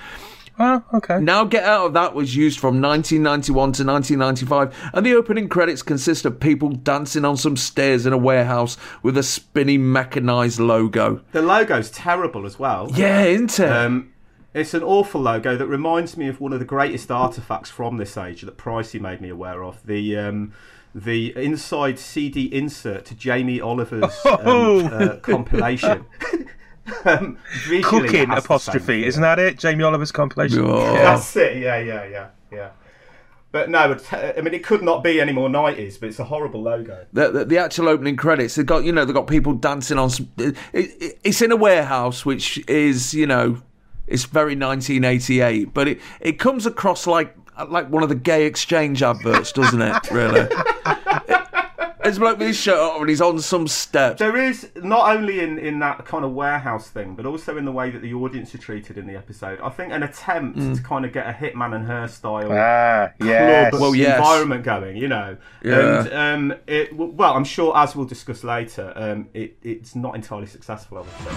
Oh, okay. Now Get Out of That was used from 1991 to 1995, and the opening credits consist of people dancing on some stairs in a warehouse with a spinny mechanized logo. The logo's terrible as well. Yeah, isn't it? Um, it's an awful logo that reminds me of one of the greatest artifacts from this age that Pricey made me aware of. The um, the inside CD insert to Jamie Oliver's um, uh, compilation. um, Cooking apostrophe, same isn't that it? Jamie Oliver's compilation. Oh. Yeah. That's it. Yeah, yeah, yeah, yeah. But no, I mean, it could not be any more 90s, but it's a horrible logo. the, the, the actual opening credits, they've got you know they've got people dancing on some, it, it, it's in a warehouse which is you know it's very 1988 but it, it comes across like like one of the gay exchange adverts doesn't it really it's like with his shirt off and he's on some steps There is not only in, in that kind of warehouse thing, but also in the way that the audience are treated in the episode. I think an attempt to kind of get a Hitman and her style Ah, yes. club Well, yes. environment going, you know. Yeah. And um, it well, I'm sure as we'll discuss later, um, it, it's not entirely successful. I would say.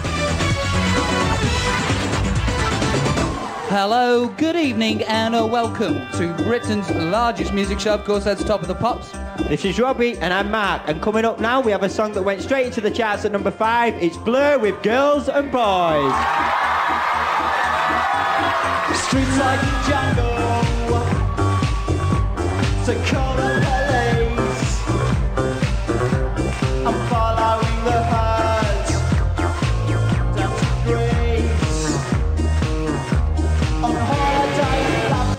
Hello, good evening, and uh, welcome to Britain's largest music show. Of course, that's Top of the Pops. This is Robbie and I'm Mark. And coming up now, we have a song that went straight into the charts at number five. It's Blur with Girls and Boys. Streets like Django,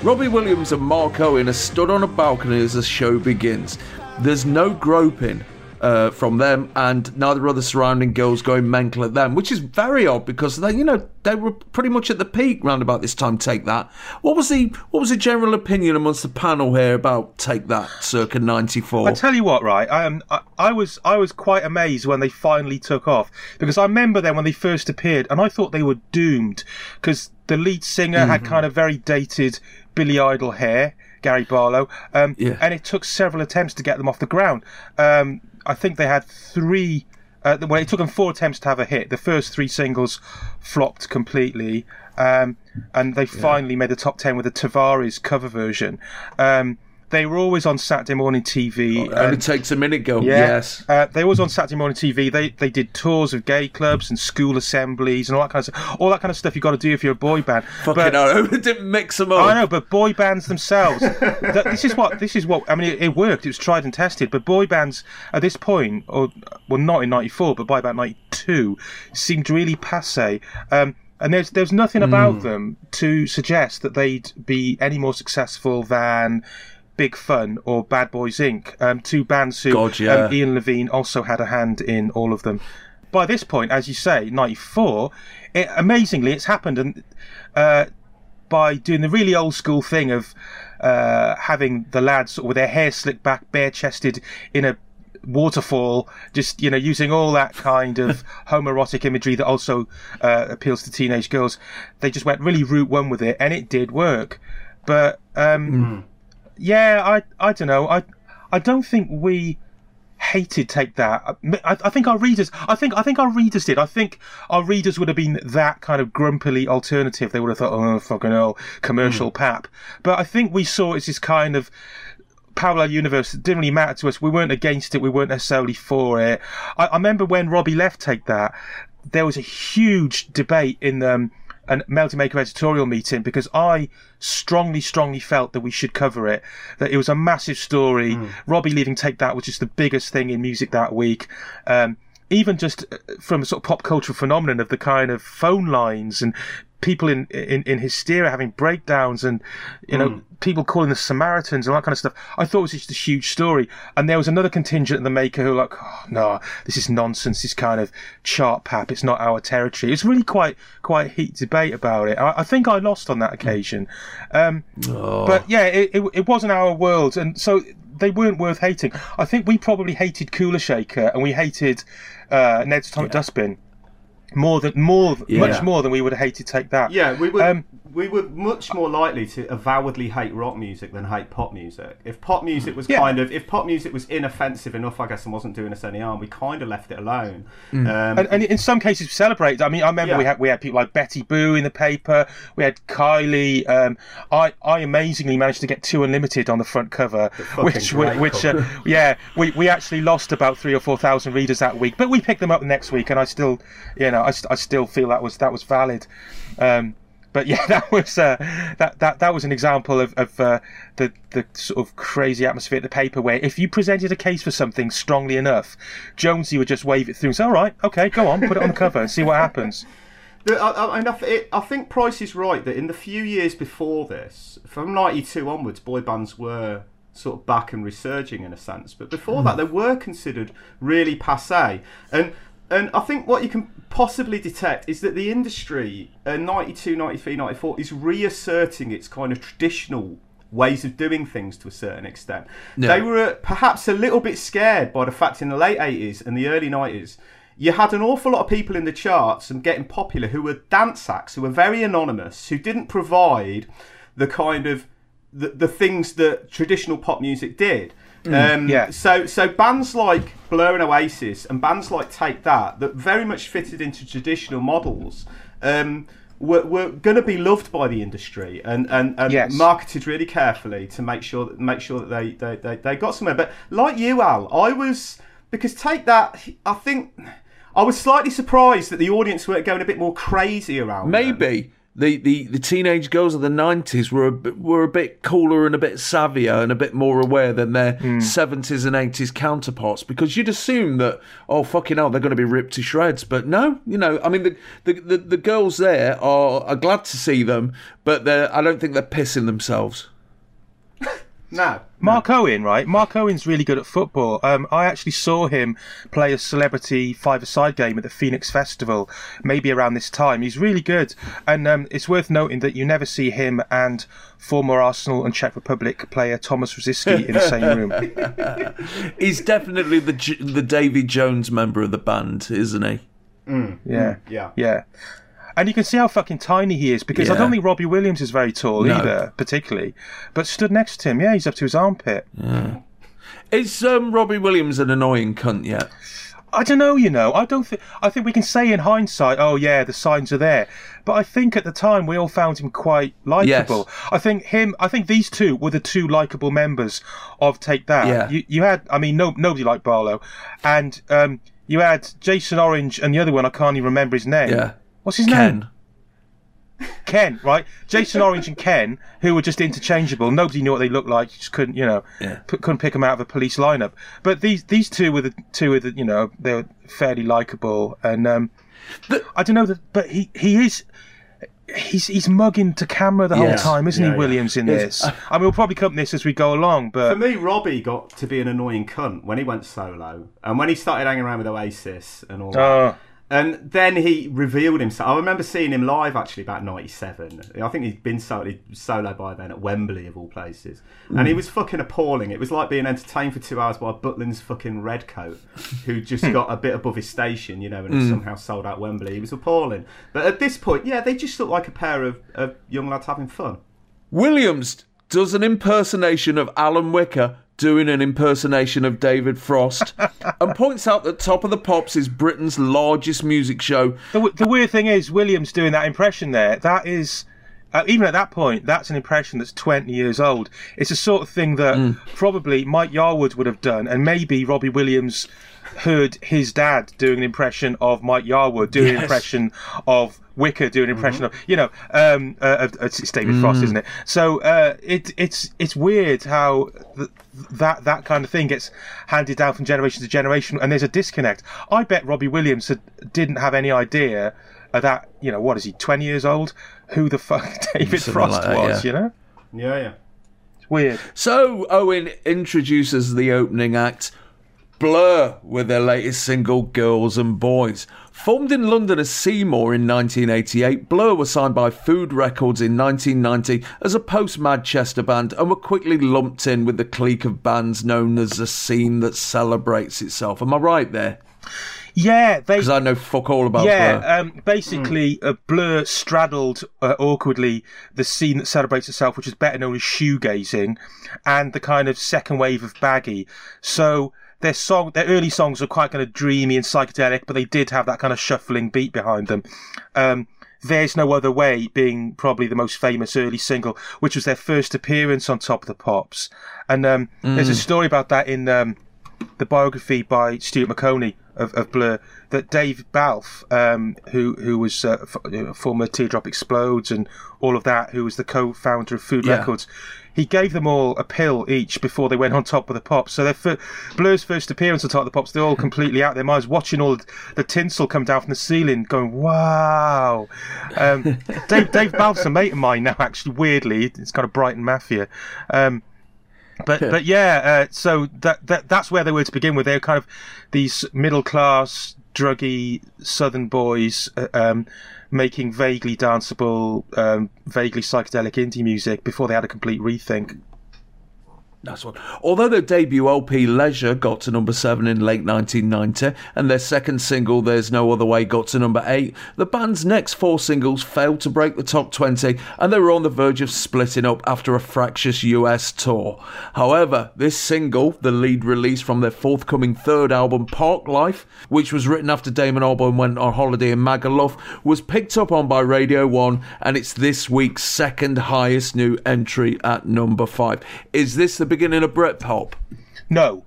Robbie Williams and Mark Owen are stood on a balcony as the show begins. There's no groping, uh, from them, and neither are the surrounding girls going mental at them, which is very odd because they, you know, they were pretty much at the peak round about this time. Take that. What was the what was the general opinion amongst the panel here about Take That, circa '94? I tell you what, right? I, um, I, I was I was quite amazed when they finally took off because I remember them when they first appeared, and I thought they were doomed because the lead singer Mm-hmm. had kind of very dated Billy Idol hair, Gary Barlow, um, Yeah. and it took several attempts to get them off the ground. Um, I think they had three. Uh, well, it took them four attempts to have a hit. The first three singles flopped completely, um, and they finally made the top ten with the Tavares cover version. Um, they were always on Saturday morning TV. It only and- takes a minute, girl. yeah. Yes. Uh, they was on Saturday morning TV. They they did tours of gay clubs and school assemblies and all that kind of stuff. All that kind of stuff you got to do if you're a boy band. Fucking but, didn't mix them up. I know, but boy bands themselves. th- this is what this is what I mean. It, it worked. It was tried and tested. But boy bands at this point, or well, not in '94, but by about '92, seemed really passe. Um, and there's there's nothing about them to suggest that they'd be any more successful than Big Fun or Bad Boys Inc. Um, two bands who God, yeah. um, Ian Levine also had a hand in all of them. By this point, as you say, '94, it, amazingly, it's happened, and uh, by doing the really old school thing of uh, having the lads with their hair slicked back, bare chested in a waterfall, just you know using all that kind of homoerotic imagery that also uh, appeals to teenage girls. They just went really route one with it, and it did work. But um, yeah, I I don't know. I I don't think we hated take that. I, I think our readers. I think I think our readers did. I think our readers would have been that kind of grumpily alternative. They would have thought, oh fucking hell, commercial pap. But I think we saw it as this kind of parallel universe. It didn't really matter to us. We weren't against it. We weren't necessarily for it. I, I remember when Robbie left take that. There was a huge debate in um, a Melody Maker editorial meeting because I strongly, strongly felt that we should cover it. That it was a massive story. Robbie leaving Take That was just the biggest thing in music that week. Um, even just uh, from a sort of pop cultural phenomenon of the kind of phone lines and people in in, in hysteria having breakdowns and you know people calling the Samaritans and all that kind of stuff. I thought it was just a huge story. And there was another contingent of the maker who were like, oh, no, this is nonsense. This kind of chart pap. It's not our territory. It's really quite quite a heat debate about it. I, I think I lost on that occasion. Um, But yeah, it, it, it wasn't our world, and so they weren't worth hating. I think we probably hated Kula Shaker and we hated uh, Ned's Atomic Dustbin more than more much more than we would have hated to Take That. Yeah, we would. Um, we were much more likely to avowedly hate rock music than hate pop music. If pop music was Yeah. kind of, if pop music was inoffensive enough, I guess, and wasn't doing us any harm, we kind of left it alone. Um, and, and in some cases we celebrated. I mean, I remember Yeah. we had we had people like Betty Boo in the paper. We had Kylie. Um, I I amazingly managed to get two unlimited on the front cover, which which uh, yeah we we actually lost about three or four thousand readers that week, but we picked them up next week, and I still you know I, I still feel that was that was valid. Um, but yeah, that was uh, that that that was an example of, of uh, the the sort of crazy atmosphere at the paper where if you presented a case for something strongly enough, Jonesy would just wave it through and say, "All right, okay, go on, put it on the cover and see what happens." I, I, I, it, I think Price is right that in the few years before this, from '92 onwards, boy bands were sort of back and resurging in a sense. But before that, they were considered really passe. And and I think what you can possibly detect is that the industry, uh, 92, 93, 94, is reasserting its kind of traditional ways of doing things to a certain extent. They were uh, perhaps a little bit scared by the fact in the late 80s and the early 90s you had an awful lot of people in the charts and getting popular who were dance acts, who were very anonymous, who didn't provide the kind of the, the things that traditional pop music did. Um, yeah. So so bands like Blur and Oasis and bands like Take That that very much fitted into traditional models. Um, were, were going to be loved by the industry and, and, and Yes. marketed really carefully to make sure that make sure that they, they, they, they got somewhere. But like you, Al, I was because take that. I think I was slightly surprised that the audience weren't going a bit more crazy around. them. The, the, the teenage girls of the nineties were a bit, were a bit cooler and a bit savvier and a bit more aware than their hmm. seventies and eighties counterparts because you'd assume that oh fucking hell they're going to be ripped to shreds, but no, you know I mean the the, the, the girls there are, are glad to see them, but I don't think they're pissing themselves. No. Mark Owen, right? Mark Owen's really good at football. Um, I actually saw him play a celebrity five-a-side game at the Phoenix Festival, maybe around this time. He's really good, and um, it's worth noting that you never see him and former Arsenal and Czech Republic player Thomas Rosicky in the same room. He's definitely the J- the Davy Jones member of the band, isn't he? Yeah, Yeah. yeah. And you can see how fucking tiny he is because I don't think Robbie Williams is very tall No. either, particularly. But stood next to him, yeah, he's up to his armpit. Is um, Robbie Williams an annoying cunt yet? I don't know, you know. I don't think. I think we can say in hindsight, oh yeah, the signs are there. But I think at the time we all found him quite likable. I think him. I think these two were the two likable members of Take That. Yeah. You, you had. I mean, no, nobody liked Barlow, and um, you had Jason Orange and the other one. I can't even remember his name. Yeah. What's his name? Ken. Ken, right? Jason Orange and Ken, who were just interchangeable. Nobody knew what they looked like. You just couldn't, you know, Yeah. p- couldn't pick them out of a police lineup. But these these two were the two of the, you know, they were fairly likable. And um, I don't know that, but he he is. He's he's mugging to camera the whole time, isn't Yeah, he, yeah. Williams? In this, I mean, we'll probably come to this as we go along, But For me, Robbie got to be an annoying cunt when he went solo, and when he started hanging around with Oasis and all that. And then he revealed himself. I remember seeing him live actually about '97. I think he'd been solo, solo by then at Wembley of all places, and he hmm. was fucking appalling. It was like being entertained for two hours by Butlin's fucking redcoat, who just hmm. got a bit above his station, you know, and had somehow sold out Wembley. He was appalling. But at this point, yeah, they just looked like a pair of, of young lads having fun. Williams does an impersonation of Alan Whicker doing an impersonation of David Frost and points out that Top of the Pops is Britain's largest music show. the, w- the weird thing is Williams doing that impression there. That is. Uh, even at that point, that's an impression that's 20 years old. It's a sort of thing that Mm. probably Mike Yarwood would have done, and maybe Robbie Williams heard his dad doing an impression of Mike Yarwood, doing an impression of Whicker, doing an impression Mm-hmm. of, you know, um, uh, it's it's David Frost, Mm. isn't it? So uh, it, it's it's weird how th- that that kind of thing gets handed down from generation to generation, and there's a disconnect. I bet Robbie Williams had, didn't have any idea that. You know, what is he? Twenty years old? Who the fuck David Something Frost like that, was? yeah. You know, Yeah, yeah. it's weird. So Owen introduces the opening act, Blur, with their latest single, Girls and Boys. Formed in London as Seymour in 1988, Blur were signed by Food Records in 1990 as a post Manchester band and were quickly lumped in with the clique of bands known as the scene that celebrates itself. Am I right there? Yeah, Because I know fuck all about yeah, Blur. um, basically, uh, Blur straddled uh, awkwardly the scene that celebrates itself, which is better known as shoegazing, and the kind of second wave of baggy. So their song, their early songs were quite kind of dreamy and psychedelic, but they did have that kind of shuffling beat behind them. Um, there's No Other Way being probably the most famous early single, which was their first appearance on Top of the Pops. And um, there's a story about that in um, the biography by Stuart Maconie of, of Blur that Dave Balfe, um, who who was uh, f- uh, former Teardrop Explodes and all of that, who was the co-founder of Food Yeah. Records, he gave them all a pill each before they went on top of the pops. So their fir- Blur's first appearance on top of the pops, they're all completely out of their minds, watching all the tinsel come down from the ceiling, going wow. Um, Dave Dave Balfe's a mate of mine now. Actually, weirdly, it's kind of Brighton Mafia. Um, but but yeah, uh, so that, that that's where they were to begin with. They're kind of these middle class, druggy Southern boys uh, um, making vaguely danceable, um, vaguely psychedelic indie music before they had a complete rethink. That's one. Although their debut LP Leisure got to number seven in late 1990, and their second single There's No Other Way got to number eight, the band's next four singles failed to break the top 20, and they were on the verge of splitting up after a fractious US tour. However, this single, the lead release from their forthcoming third album Park Life, which was written after Damon Albarn went on holiday in Magaluf, was picked up on by Radio 1, and it's this week's second highest new entry at number five. Is this the beginning of Britpop? No.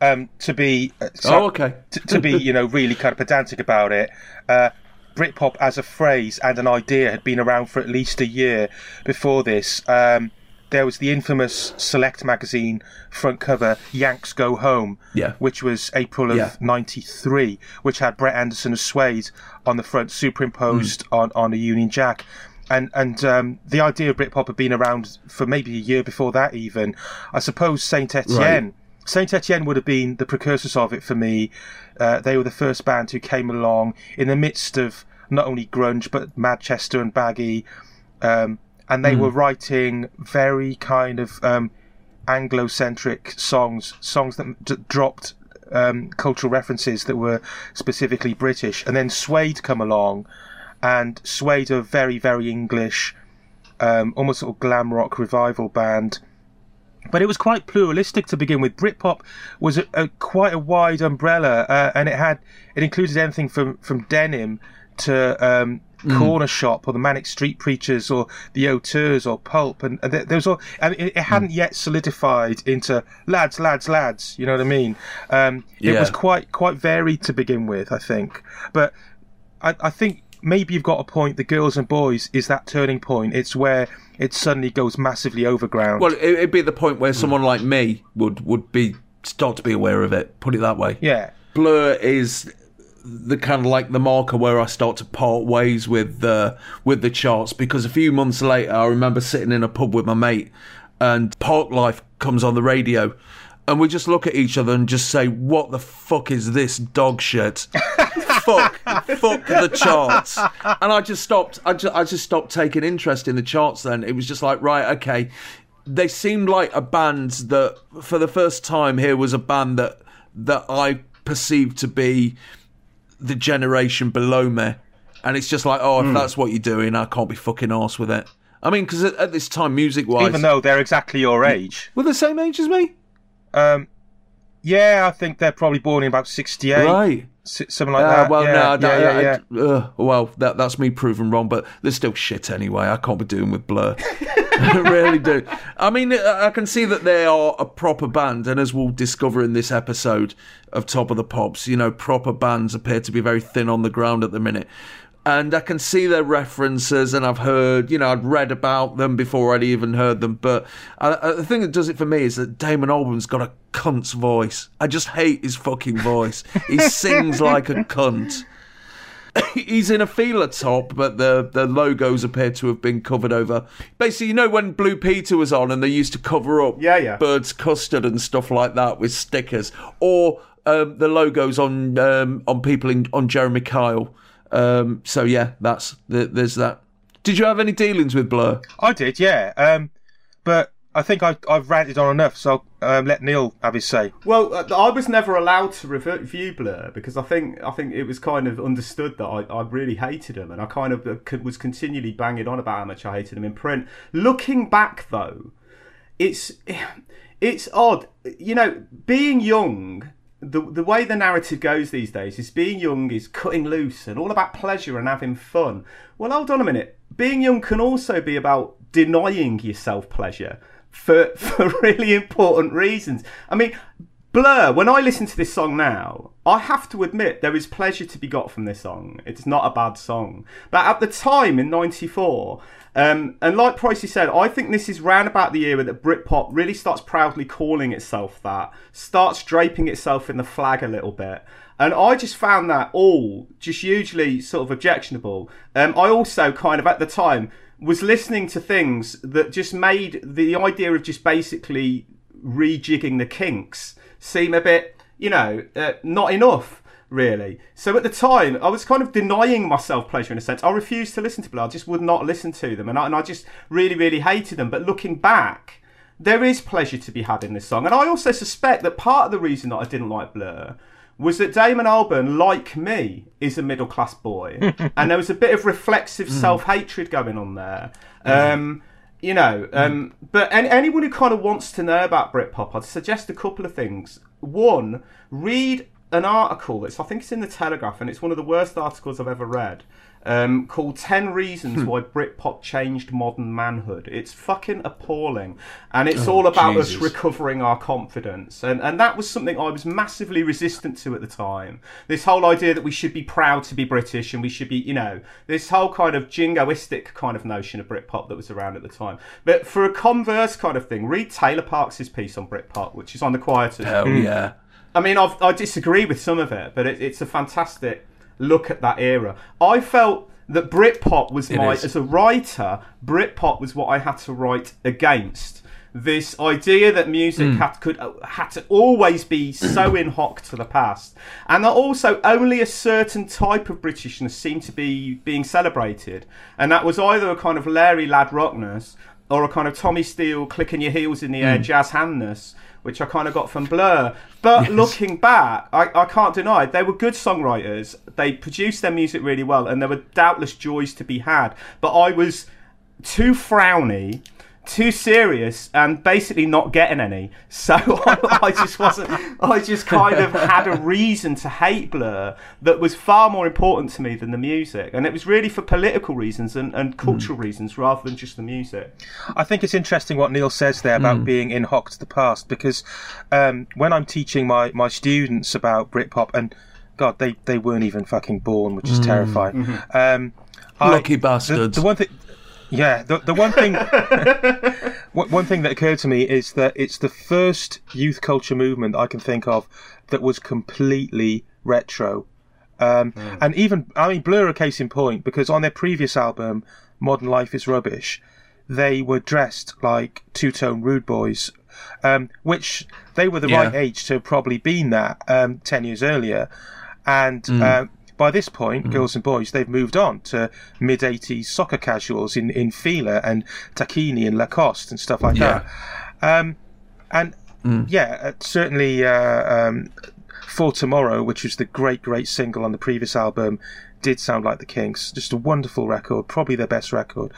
Um, to be uh, Oh, okay. to, to be you know really kind of pedantic about it, uh, Britpop as a phrase and an idea had been around for at least a year before this. Um, there was the infamous Select magazine front cover "Yanks Go Home," Yeah. which was April of Yeah. '93, which had Brett Anderson of Suede on the front, superimposed Hmm. on on a Union Jack. And and um, the idea of Britpop had been around for maybe a year before that. Even I suppose Saint Etienne. Right. Saint Etienne would have been the precursors of it for me. Uh, they were the first band who came along in the midst of not only grunge but Manchester and baggy, um, and they were writing very kind of um, Anglo-centric songs, songs that d- dropped um, cultural references that were specifically British. And then Suede come along, and Suede are very very English, um, almost sort of glam rock revival band but it was quite pluralistic to begin with. Britpop was a, a quite a wide umbrella, uh, and it had it included anything from from denim to um, corner shop or the Manic Street Preachers or the Auteurs or Pulp, and, and there was all. Mean, it, it hadn't yet solidified into lads, lads, lads. You know what I mean? Um, it was quite quite varied to begin with, I think. But I, I think maybe you've got a point. The girls and boys is that turning point. It's where it suddenly goes massively overground. Well, it, it'd be the point where someone like me would would be start to be aware of it. Put it that way. yeah. Blur is the kind of like the marker where I start to part ways with the with the charts because a few months later I remember sitting in a pub with my mate and Park Life comes on the radio and we just look at each other and just say what the fuck is this dog shit fuck fuck the charts and I just stopped I just, I just stopped taking interest in the charts then it was just like right okay they seemed like a band that for the first time here was a band that that I perceived to be the generation below me. And it's just like, oh, if that's what you're doing, I can't be fucking arse with it. I mean, because at, at this time, music wise, Even though they're exactly your age. we're the same age as me, Um, yeah, I think they're probably born in about 68. right? Something like Uh, that. well, yeah, no, yeah, yeah, yeah. uh, well, that that's me proven wrong, but they're still shit anyway. I can't be doing with Blur. I really do. I mean, I I can see that they are a proper band, and as we'll discover in this episode of Top of the Pops, you know, proper bands appear to be very thin on the ground at the minute. And I can see their references, and I've heard, you know, I'd read about them before I'd even heard them. But I, I, the thing that does it for me is that Damon Albarn's got a cunt's voice. I just hate his fucking voice. He sings like a cunt. He's in a Fila top, but the, the logos appear to have been covered over. Basically, you know when Blue Peter was on and they used to cover up Yeah, yeah. Bird's Custard and stuff like that with stickers, or um, the logos on um, on people in, on Jeremy Kyle. Um, so yeah, that's the, there's that. Did you have any dealings with Blur? I did, yeah. Um, but I think I, I've ranted on enough, so I'll um, let Neil have his say. Well, uh, I was never allowed to review Blur because I think I think it was kind of understood that I, I really hated them, and I kind of uh, was continually banging on about how much I hated them in print. Looking back, though, it's it's odd, you know, being young. The, the way the narrative goes these days is being young is cutting loose and all about pleasure and having fun. Well, hold on a minute. Being young can also be about denying yourself pleasure for for really important reasons. I mean, Blur, when I listen to this song now, I have to admit there is pleasure to be got from this song. It's not a bad song. But at the time in 94, um, and like Pricey said, I think this is round about the era that Britpop really starts proudly calling itself that, starts draping itself in the flag a little bit. And I just found that all just hugely sort of objectionable. Um, I also kind of, at the time, was listening to things that just made the idea of just basically rejigging the kinks seem a bit, you know, uh, not enough, really. So at the time, I was kind of denying myself pleasure in a sense. I refused to listen to Blur. I just would not listen to them. And I, and I just really, really hated them. But looking back, there is pleasure to be had in this song. And I also suspect that part of the reason that I didn't like Blur was that Damon Albarn, like me, is a middle class boy. and there was a bit of reflexive self hatred going on there. Um, you know, um, but any, anyone who kind of wants to know about Britpop, I'd suggest a couple of things. One, read an article that's I think it's in the Telegraph, and it's one of the worst articles I've ever read. Um, called 10 Reasons Why Britpop Changed Modern Manhood. It's fucking appalling. And it's all about us recovering our confidence. And, and that was something I was massively resistant to at the time. This whole idea that we should be proud to be British and we should be, you know, this whole kind of jingoistic kind of notion of Britpop that was around at the time. But for a converse kind of thing, read Taylor Parkes' piece on Britpop, which is on the Quietus. Hell yeah. I mean, I've, I disagree with some of it, but it, it's a fantastic look at that era. I felt that Britpop was It my is. as a writer, Britpop was what I had to write against. This idea that music Hmm. had could had to always be so in hock to the past, and that also only a certain type of Britishness seemed to be being celebrated, and that was either a kind of Larry Lad rockness or a kind of Tommy Steele clicking your heels in the Hmm. air jazz handness, which I kind of got from Blur. But looking back, I, I can't deny they were good songwriters. They produced their music really well, and there were doubtless joys to be had. But I was too frowny, too serious, and basically not getting any. So I, I just wasn't. I just kind of had a reason to hate Blur that was far more important to me than the music, and it was really for political reasons and, and cultural reasons rather than just the music. I think it's interesting what Neil says there about being in hock to the past because um, when I'm teaching my, my students about Britpop and God, they, they weren't even fucking born, which is terrifying. Um, I- Lucky the, bastards. the one thing, yeah, the, the one thing, one thing that occurred to me is that it's the first youth culture movement I can think of that was completely retro. Um, And even, I mean, Blur are a case in point because on their previous album, Modern Life is Rubbish, they were dressed like two tone rude boys, um, which they were the Yeah. right age to have probably been that um, 10 years earlier. And um, by this point, girls and boys, they've moved on to mid 80s soccer casuals in, in Fila and Tacchini and Lacoste and stuff like Yeah. that. Um, and yeah, uh, certainly uh, um, For Tomorrow, which was the great, great single on the previous album, did sound like the Kinks. Just a wonderful record, probably their best record.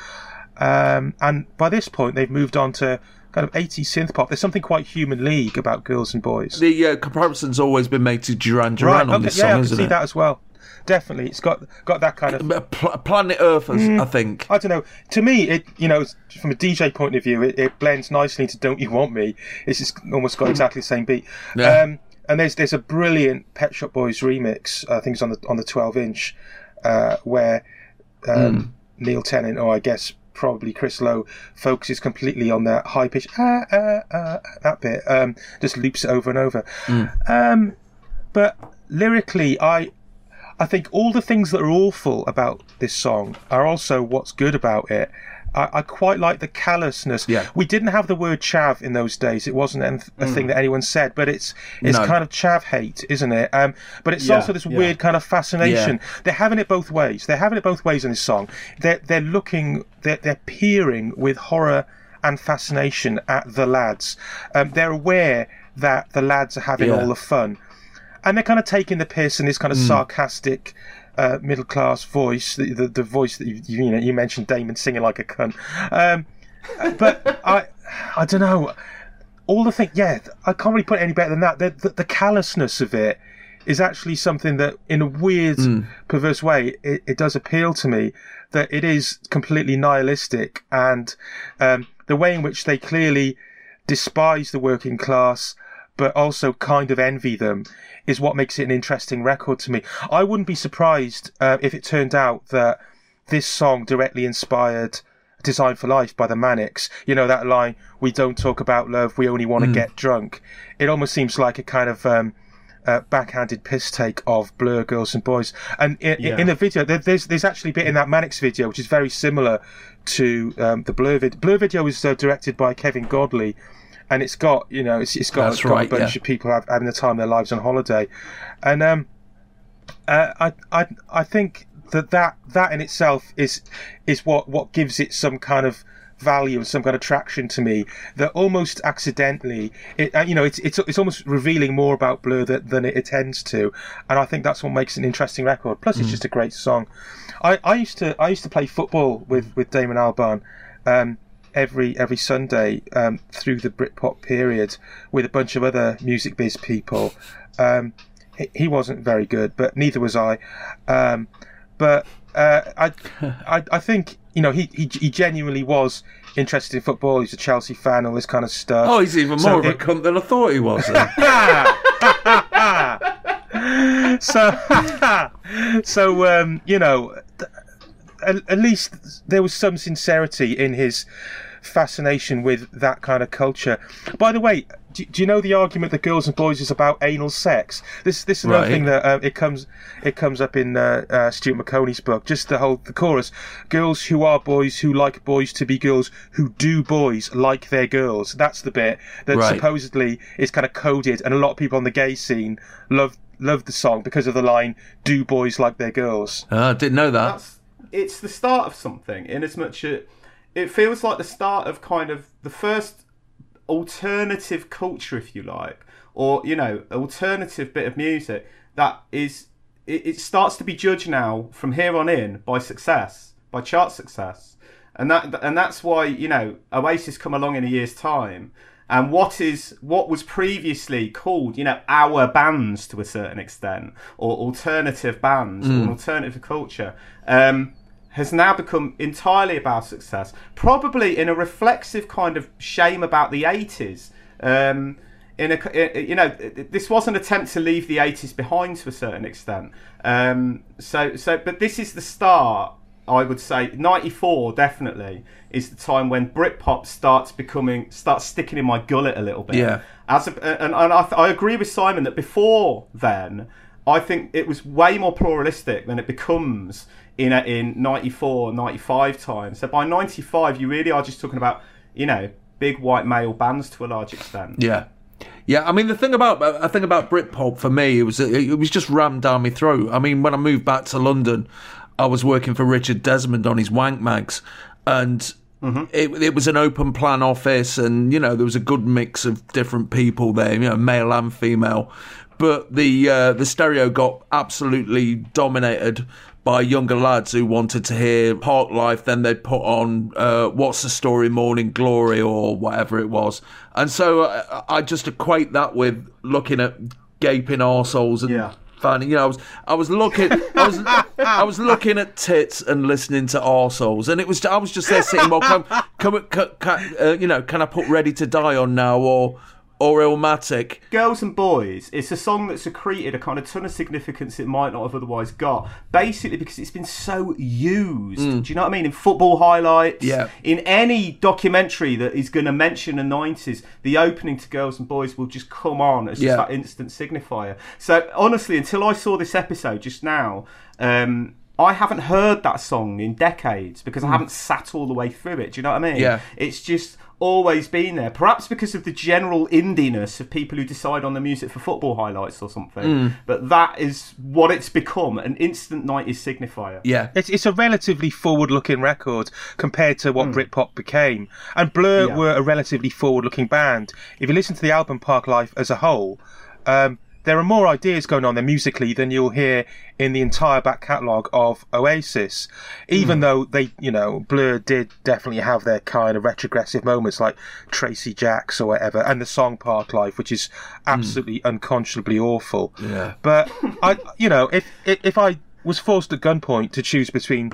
Um, and by this point, they've moved on to kind of 80s synth pop. There's something quite Human League about girls and boys. The uh, comparison's always been made to Duran Duran on okay, this yeah, song, I can isn't see it? that as well. Definitely, it's got got that kind of Pl- Planet Earth, as- Mm. I think. I don't know. To me, it you know, from a DJ point of view, it, it blends nicely into "Don't You Want Me." It's just almost got exactly the same beat. Yeah. Um, and there's there's a brilliant Pet Shop Boys remix. I think it's on the on the 12 inch, uh, where um, Neil Tennant, or I guess probably Chris Lowe, focuses completely on that high pitch ah, ah, ah, that bit. Um, just loops it over and over. Um, but lyrically, I I think all the things that are awful about this song are also what's good about it. I, I quite like the callousness. Yeah. We didn't have the word chav in those days. It wasn't a thing that anyone said, but it's it's No. kind of chav hate, isn't it? Um, but it's Yeah, also this yeah. weird kind of fascination. They're having it both ways. They're having it both ways in this song. They're they're looking. They're they're peering with horror and fascination at the lads. Um, they're aware that the lads are having all the fun and they're kind of taking the piss in this kind of sarcastic uh, middle class voice, the, the the voice that you you know you mentioned Damon singing like a cunt. Um, but I I don't know. All the thing, yeah, I can't really put it any better than that. The, the, the callousness of it is actually something that, in a weird, perverse way, it, it does appeal to me. That it is completely nihilistic, and um, the way in which they clearly despise the working class, but also kind of envy them, is what makes it an interesting record to me. I wouldn't be surprised uh, if it turned out that this song directly inspired Design for Life by the Manics. You know, that line, we don't talk about love, we only want to get drunk. It almost seems like a kind of um, uh, backhanded piss take of Blur Girls and Boys. And in, Yeah. in the video, there, there's there's actually a bit in that Manics video which is very similar to um, the Blur video. Blur video was uh, directed by Kevin Godley. And it's got, you know, it's, it's got, That's got right, a bunch yeah. of people have, having the time of their lives on holiday, and um, uh, I, I, I think that, that that in itself is is what, what gives it some kind of value and some kind of traction to me. That almost accidentally, it uh, you know, it's it's it's almost revealing more about Blur that, than it intends to, and I think that's what makes an interesting record. Plus, it's just a great song. I, I used to I used to play football with with Damon Albarn. Um, every every Sunday um, through the Britpop period with a bunch of other music biz people. Um, he, he wasn't very good, but neither was I. Um, but uh, I, I I think you know he, he he genuinely was interested in football. He's a Chelsea fan, all this kind of stuff. Oh, he's even So more of a it- cunt than I thought he was. so so um, you know th- at, at least there was some sincerity in his fascination with that kind of culture. By the way, do, do you know the argument that girls and boys is about anal sex? This this is another Right. thing that uh, it comes it comes up in uh, uh, Stuart Maconie's book. Just the whole the chorus: girls who are boys who like boys to be girls who do boys like their girls. That's the bit that Right. supposedly is kind of coded, and a lot of people on the gay scene love love the song because of the line "Do boys like their girls?" Ah, didn't know that. that's it's the start of something in as much it it feels like the start of kind of the first alternative culture if you like or you know alternative bit of music that is it, it starts to be judged now from here on in by success by chart success. And that and that's why you know oasis come along in a year's time. And what is what was previously called you know our bands to a certain extent or alternative bands or alternative culture um, has now become entirely about success probably in a reflexive kind of shame about the 80s um, in a you know this was an attempt to leave the 80s behind to a certain extent um, so so but this is the start I would say 94 definitely is the time when Britpop starts becoming starts sticking in my gullet a little bit. Yeah. As a, and, and I, I agree with Simon that before then I think it was way more pluralistic than it becomes in a, in 94 95 time. So by 95 you really are just talking about you know big white male bands to a large extent. Yeah. Yeah, I mean the thing about I think about Britpop for me it was it was just rammed down my throat. I mean when I moved back to London, I was working for Richard Desmond on his Wank Mags, and it, it was an open plan office, and you know there was a good mix of different people there, you know male and female, but the uh, the stereo got absolutely dominated by younger lads who wanted to hear Park Life, then they'd put on uh, What's the Story, Morning Glory, or whatever it was. And so uh, I just equate that with looking at gaping arseholes and Yeah. finding, you know, I was, I was looking, I was, I was looking at tits and listening to arseholes, and it was, I was just there sitting, well, come, can, uh, you know, can I put Ready to Die on now, or, or Illmatic? Girls and Boys, it's a song that's accreted a kind of ton of significance it might not have otherwise got. Basically, because it's been so used. Do you know what I mean? In football highlights, Yeah. in any documentary that is going to mention the 90s, the opening to Girls and Boys will just come on as just Yeah. that instant signifier. So, honestly, until I saw this episode just now, um, I haven't heard that song in decades because I haven't sat all the way through it. Do you know what I mean? Yeah. It's just always been there. Perhaps because of the general indiness of people who decide on the music for football highlights or something. But that is what it's become an instant 90s signifier. Yeah, It's, it's a relatively forward-looking record compared to what Britpop became, and Blur Yeah. were a relatively forward-looking band. If you listen to the album Park Life as a whole, um, there are more ideas going on there musically than you'll hear in the entire back catalogue of Oasis. Even though they, you know, Blur did definitely have their kind of retrogressive moments like Tracy Jacks or whatever, and the song Park Life, which is absolutely unconscionably awful. Yeah. But I, you know, if if if I was forced at gunpoint to choose between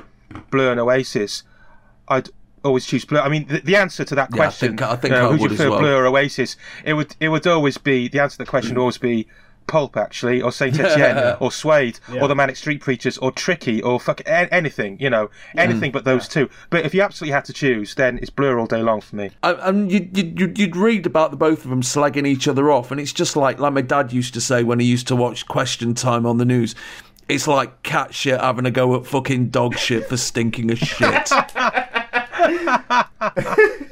Blur and Oasis, I'd always choose Blur. I mean, the, the answer to that Yeah, I question, think- I think uh, I who do would you prefer, well. Blur or Oasis? It would it would always be the answer to the question would always be. Pulp, actually, or Saint Etienne, or Suede, or the Manic Street Preachers, or Tricky, or fuck a- anything, you know, mm. anything but those two. But if you absolutely had to choose, then it's Blur all day long for me. And- and you'd, you'd, you'd read about the both of them slagging each other off, and it's just like like my dad used to say when he used to watch Question Time on the news. It's like cat shit having a go at fucking dog shit for stinking a shit.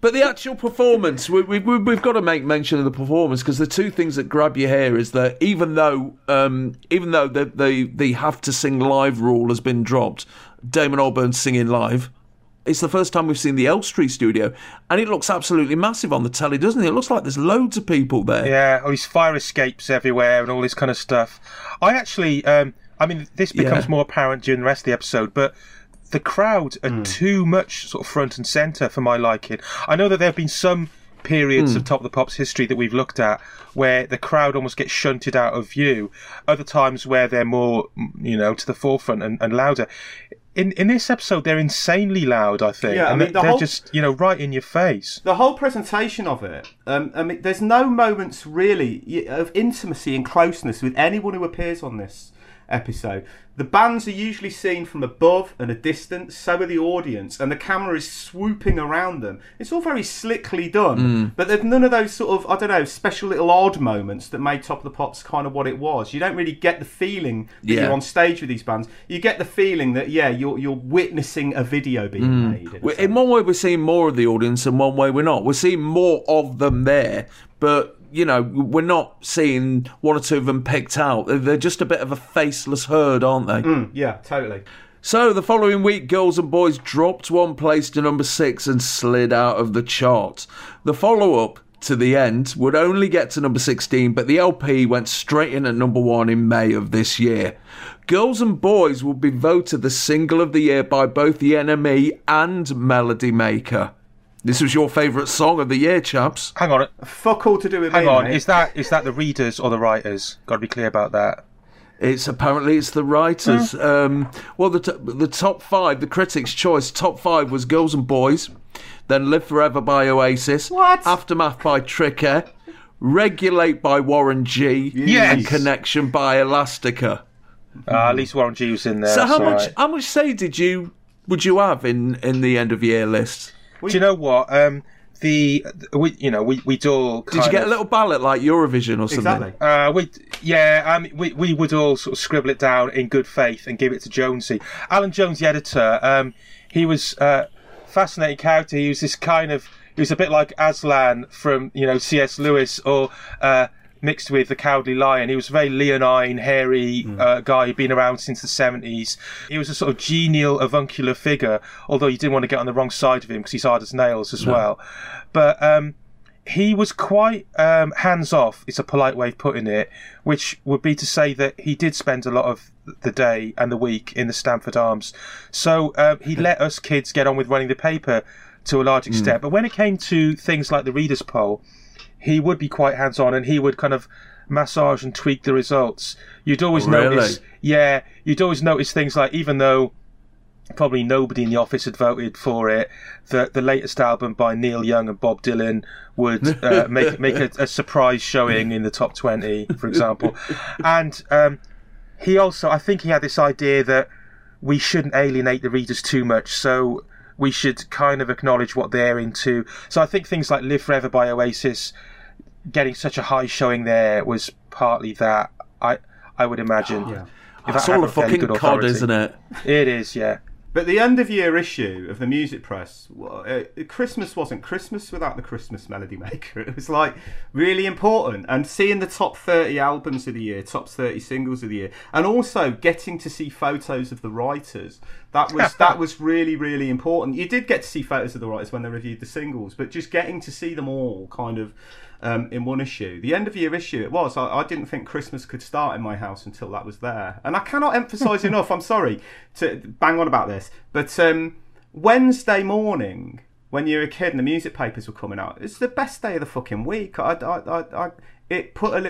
but the actual performance, we, we, we- we've got to make mention of the performance because the two things that grab your hair is that even though um, even though the, the the have to sing live rule has been dropped, Damon Albarn singing live. It's the first time we've seen the Elstree studio, and it looks absolutely massive on the telly, doesn't it? It looks like there's loads of people there. Yeah, all these fire escapes everywhere and all this kind of stuff. I actually, um, I mean, this becomes Yeah. more apparent during the rest of the episode, but the crowd are too much sort of front and centre for my liking. I know that there have been some periods of Top of the Pops history that we've looked at where the crowd almost gets shunted out of view. Other times where they're more, mm, you know, to the forefront and, and louder. In in this episode, they're insanely loud. I think, Yeah, I and mean, they- the they're whole- just you know right in your face. the whole presentation of it, um, I mean, there's no moments really of intimacy and closeness with anyone who appears on this episode. The bands are usually seen from above and a distance, so are the audience, and the camera is swooping around them. It's all very slickly done, Mm. but there's none of those sort of, I don't know, special little odd moments that made Top of the Pops kind of what it was. You don't really get the feeling that Yeah. you're on stage with these bands. You get the feeling that, yeah, you're, you're witnessing a video being made. in Mm. We- sense. In one way, we're seeing more of the audience, and one way, we're not. We're seeing more of them there, but you know, we're not seeing one or two of them picked out. They're- just a bit of a faceless herd, aren't they? Mm, yeah, totally. So the following week, Girls and Boys dropped one place to number six and slid out of the chart. The follow up to the end would only get to number 16, but the LP went straight in at number one in May of this year. Girls and Boys will be voted the single of the year by both the NME and Melody Maker. This was your favourite song of the year, chaps. Hang on, Fuck all to do with hang me, on. mate. Is that is that the readers or the writers? Got to be clear about that. It's apparently it's the writers. Um, well, the t- the top five, the critics' choice top five was Girls and Boys, then Live Forever by Oasis, What? Aftermath by Tricky, Regulate by Warren G, Yes. and Connection by Elastica. Uh, at least Warren G was in there. so how that's much alright. how much say did you would you have in in the end of year list? Do you know what? Um, the we you know we we'd all Did you get of- a little ballot like Eurovision or something? Exactly. Uh, we yeah, I mean, we we would all sort of scribble it down in good faith and give it to Jonesy. Alan Jones, the editor, um, he was uh, fascinating character. He was this kind of he was a bit like Aslan from you know C.S. Lewis or. Uh, Mixed with the Cowardly Lion, he was a very leonine, hairy uh, guy who'd been around since the seventies. He was a sort of genial, avuncular figure, although you didn't want to get on the wrong side of him because he's hard as nails as well. But um, he was quite um, hands off, It's a polite way of putting it, which would be to say that he did spend a lot of the day and the week in the Stamford Arms. So um, he let us kids get on with running the paper to a large extent. But when it came to things like the readers' poll, he would be quite hands on and he would kind of massage and tweak the results. You'd always Really? notice, yeah, you'd always notice things like even though probably nobody in the office had voted for it. The the latest album by Neil Young and Bob Dylan would uh, make make a, a surprise showing in the top twenty, for example. And um, he also, I think, he had this idea that we shouldn't alienate the readers too much, so we should kind of acknowledge what they're into. So I think things like "Live Forever" by Oasis getting such a high showing there was partly that. I I would imagine. Yeah. It's all a fucking cod, isn't it? It is, yeah. But the end of year issue of the music press, well, uh, Christmas wasn't Christmas without the Christmas Melody Maker. It was like really important. And seeing the top 30 albums of the year, top 30 singles of the year, and also getting to see photos of the writers, that was that was really, really important. You did get to see photos of the writers when they reviewed the singles, but just getting to see them all kind of um, in one issue. The end of year issue it was. I, I didn't think Christmas could start in my house until that was there, and I cannot emphasise enough. I'm sorry to bang on about this, but um, Wednesday morning when you're a kid and the music papers were coming out, it's the best day of the fucking week. I, I, I, I it put a little.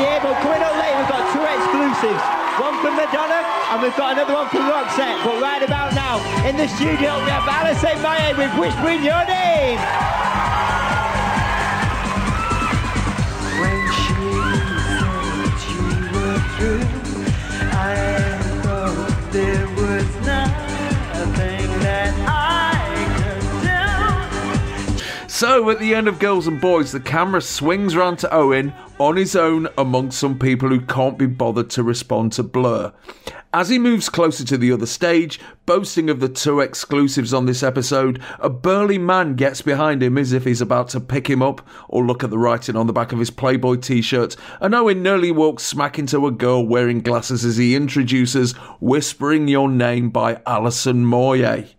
Coming up later, we've got two exclusives. One from Madonna, and we've got another one from Roxette. But right about now, in the studio, we have Alison Moyet with Whispering Your Name. When So, at the end of Girls and Boys, the camera swings round to Owen on his own amongst some people who can't be bothered to respond to Blur. As he moves closer to the other stage, boasting of the two exclusives on this episode, a burly man gets behind him as if he's about to pick him up or look at the writing on the back of his Playboy t shirt, and Owen nearly walks smack into a girl wearing glasses as he introduces Whispering Your Name by Alison Moyet.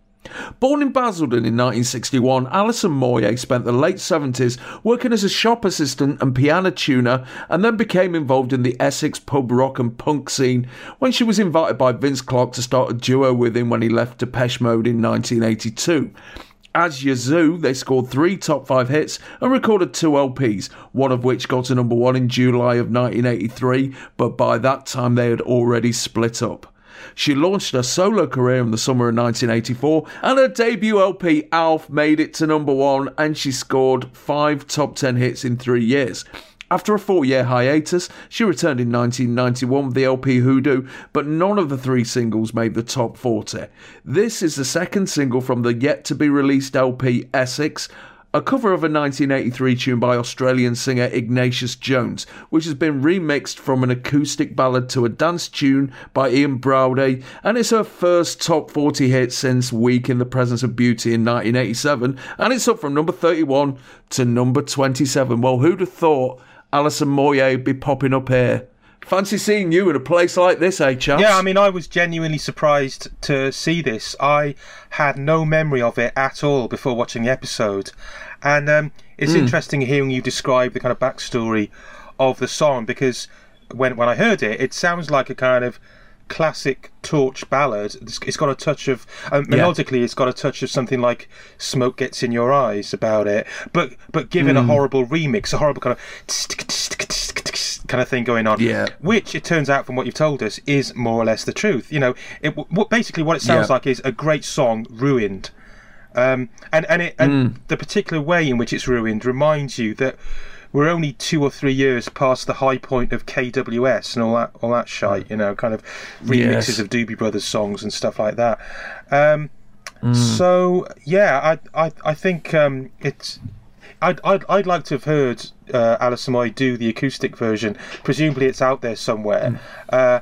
Born in Basildon in 1961, Alison Moyet spent the late 70s working as a shop assistant and piano tuner and then became involved in the Essex pub rock and punk scene when she was invited by Vince Clarke to start a duo with him when he left Depeche Mode in 1982. As Yazoo, they scored three top five hits and recorded two LPs, one of which got to number one in July of 1983, but by that time they had already split up. She launched her solo career in the summer of 1984, and her debut LP, Alf, made it to number one, and she scored five top 10 hits in three years. After a four year hiatus, she returned in 1991 with the LP Hoodoo, but none of the three singles made the top 40. This is the second single from the yet to be released LP Essex, a cover of a 1983 tune by Australian singer Ignatius Jones, which has been remixed from an acoustic ballad to a dance tune by Ian Braude, and it's her first top 40 hit since Weak in the Presence of Beauty in 1987, and it's up from number 31 to number 27. Well, who'd have thought Alison Moyet would be popping up here? Fancy seeing you in a place like this, eh, chaps? Yeah, I mean, I was genuinely surprised to see this. I had no memory of it at all before watching the episode, and um, it's Hmm. interesting hearing you describe the kind of backstory of the song because when when I heard it, it sounds like a kind of classic torch ballad. It's, it's got a touch of um, Yeah. melodically, it's got a touch of something like "Smoke Gets in Your Eyes" about it, but but given a Mm. horrible remix, a horrible kind of kind of thing going on. Yeah. Which it turns out, from what you've told us, is more or less the truth. You know, it what basically what it sounds Yeah. like is a great song ruined. Um, and and, it, and Mm. the particular way in which it's ruined reminds you that we're only two or three years past the high point of KWS and all that all that shite. You know, kind of remixes Yes. of Doobie Brothers songs and stuff like that. Um, Mm. So yeah, I I I think um, it's. I'd, I'd, I'd like to have heard uh, Alison Moyet do the acoustic version. Presumably, it's out there somewhere. Uh,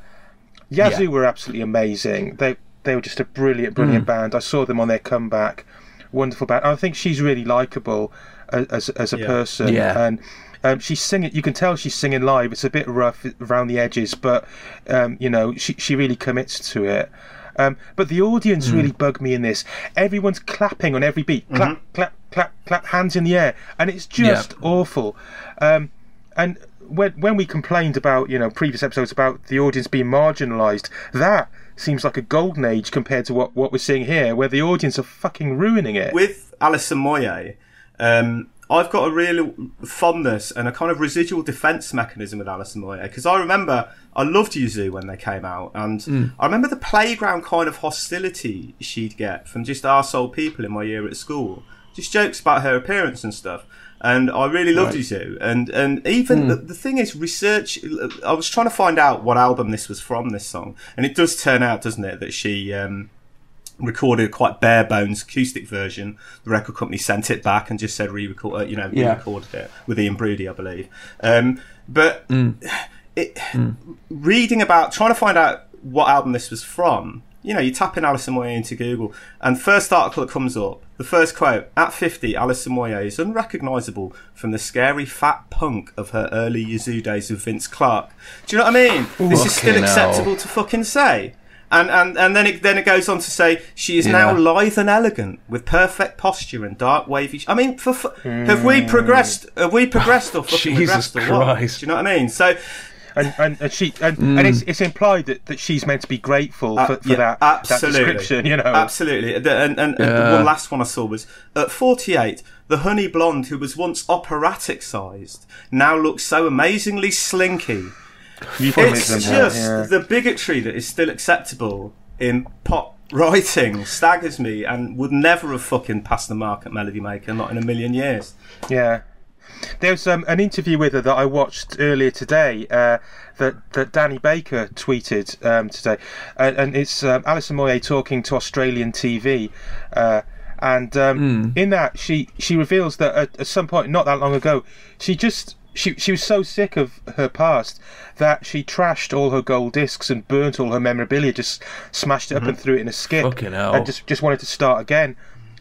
Yazoo Yeah. were absolutely amazing. They they were just a brilliant, brilliant Mm. band. I saw them on their comeback. Wonderful band. I think she's really likable as as, as a Yeah. person. Yeah. And um, she's singing. You can tell she's singing live. It's a bit rough around the edges, but um, you know she she really commits to it. Um, but the audience Mm. really bugged me in this. Everyone's clapping on every beat. Clap, Mm-hmm. clap, clap, clap, hands in the air, and it's just awful. Um, and when when we complained about you know previous episodes about the audience being marginalised, that seems like a golden age compared to what what we're seeing here, where the audience are fucking ruining it. with Alison Moyet, um, I've got a real fondness and a kind of residual defence mechanism with Alison Moyet because I remember I loved Yazoo when they came out, and Mm. I remember the playground kind of hostility she'd get from just arsehole people in my year at school, just jokes about her appearance and stuff. And I really loved Right. Yazoo, and and even Mm. the, the thing is, research. I was trying to find out what album this was from, this song, and it does turn out, doesn't it, that she. Um, recorded a quite bare bones acoustic version. The record company sent it back and just said re-record, uh, you know, Yeah. re-recorded it with Ian Broudie, I believe. Um, but Mm. it, reading about, trying to find out what album this was from, you know, you tap in Alison Moyet into Google, and first article that comes up, the first quote, at 50, Alison Moyet is unrecognisable from the scary fat punk of her early Yazoo days with Vince Clarke. Do you know what I mean? this is still Fucking hell. acceptable to fucking say. And, and, and then it then it goes on to say she is now lithe and elegant with perfect posture and dark wavy. Sh- I mean, for, fu- have we progressed? Have we progressed or fucking Jesus regressed or what? Christ. Do you know what I mean? So and and, and she and, Mm. and it's, it's implied that, that she's meant to be grateful for, Uh, for yeah, that, that absolutely. description. You know, Absolutely. The- And, and, and the Yeah. one last one I saw was at 48, the honey blonde who was once operatic sized now looks so amazingly slinky. Euphemism, It's just yeah. the bigotry that is still acceptable in pop writing staggers me and would never have fucking passed the mark at Melody Maker, not in a million years. Yeah. There's um, an interview with her that I watched earlier today uh, that that Danny Baker tweeted um, today, and, and it's um, Alison Moyet talking to Australian TV, uh, and um, in that she she reveals that at, at some point not that long ago she just she she was so sick of her past that she trashed all her gold discs and burnt all her memorabilia, just smashed it up and threw it in a skip, Fucking hell. and just just wanted to start again.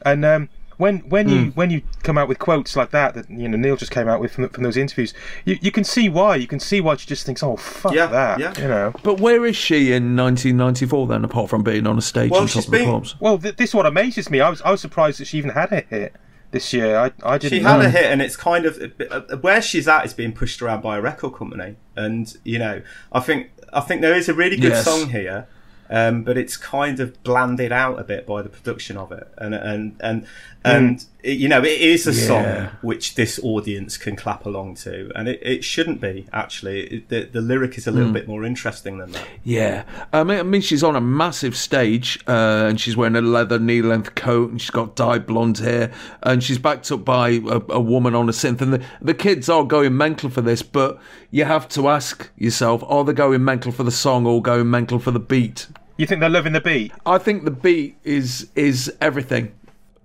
And um, when when Hmm. you when you come out with quotes like that that you know Neil just came out with from, from those interviews, you, you can see why. You can see why she just thinks, oh fuck Yeah, that, yeah. you know. But where is she in 1994 then, apart from being on a stage Well, on top she's of the been- pops? Well, th- this is what amazes me. I was I was surprised that she even had a hit this year. I I didn't. She had know. a hit, and it's kind of where she's at is being pushed around by a record company, and you know, I think I think there is a really good Yes. song here, um, but it's kind of blanded out a bit by the production of it, and and and and it, you know, it is a Yeah. song which this audience can clap along to, and it, it shouldn't be actually. It, the the lyric is a little bit more interesting than that. Yeah, I mean, I mean, she's on a massive stage, uh, and she's wearing a leather knee-length coat, and she's got dyed blonde hair, and she's backed up by a, a woman on a synth. And the, the kids are going mental for this, but you have to ask yourself: Are they going mental for the song, or going mental for the beat? You think they're loving the beat, I think the beat is is everything.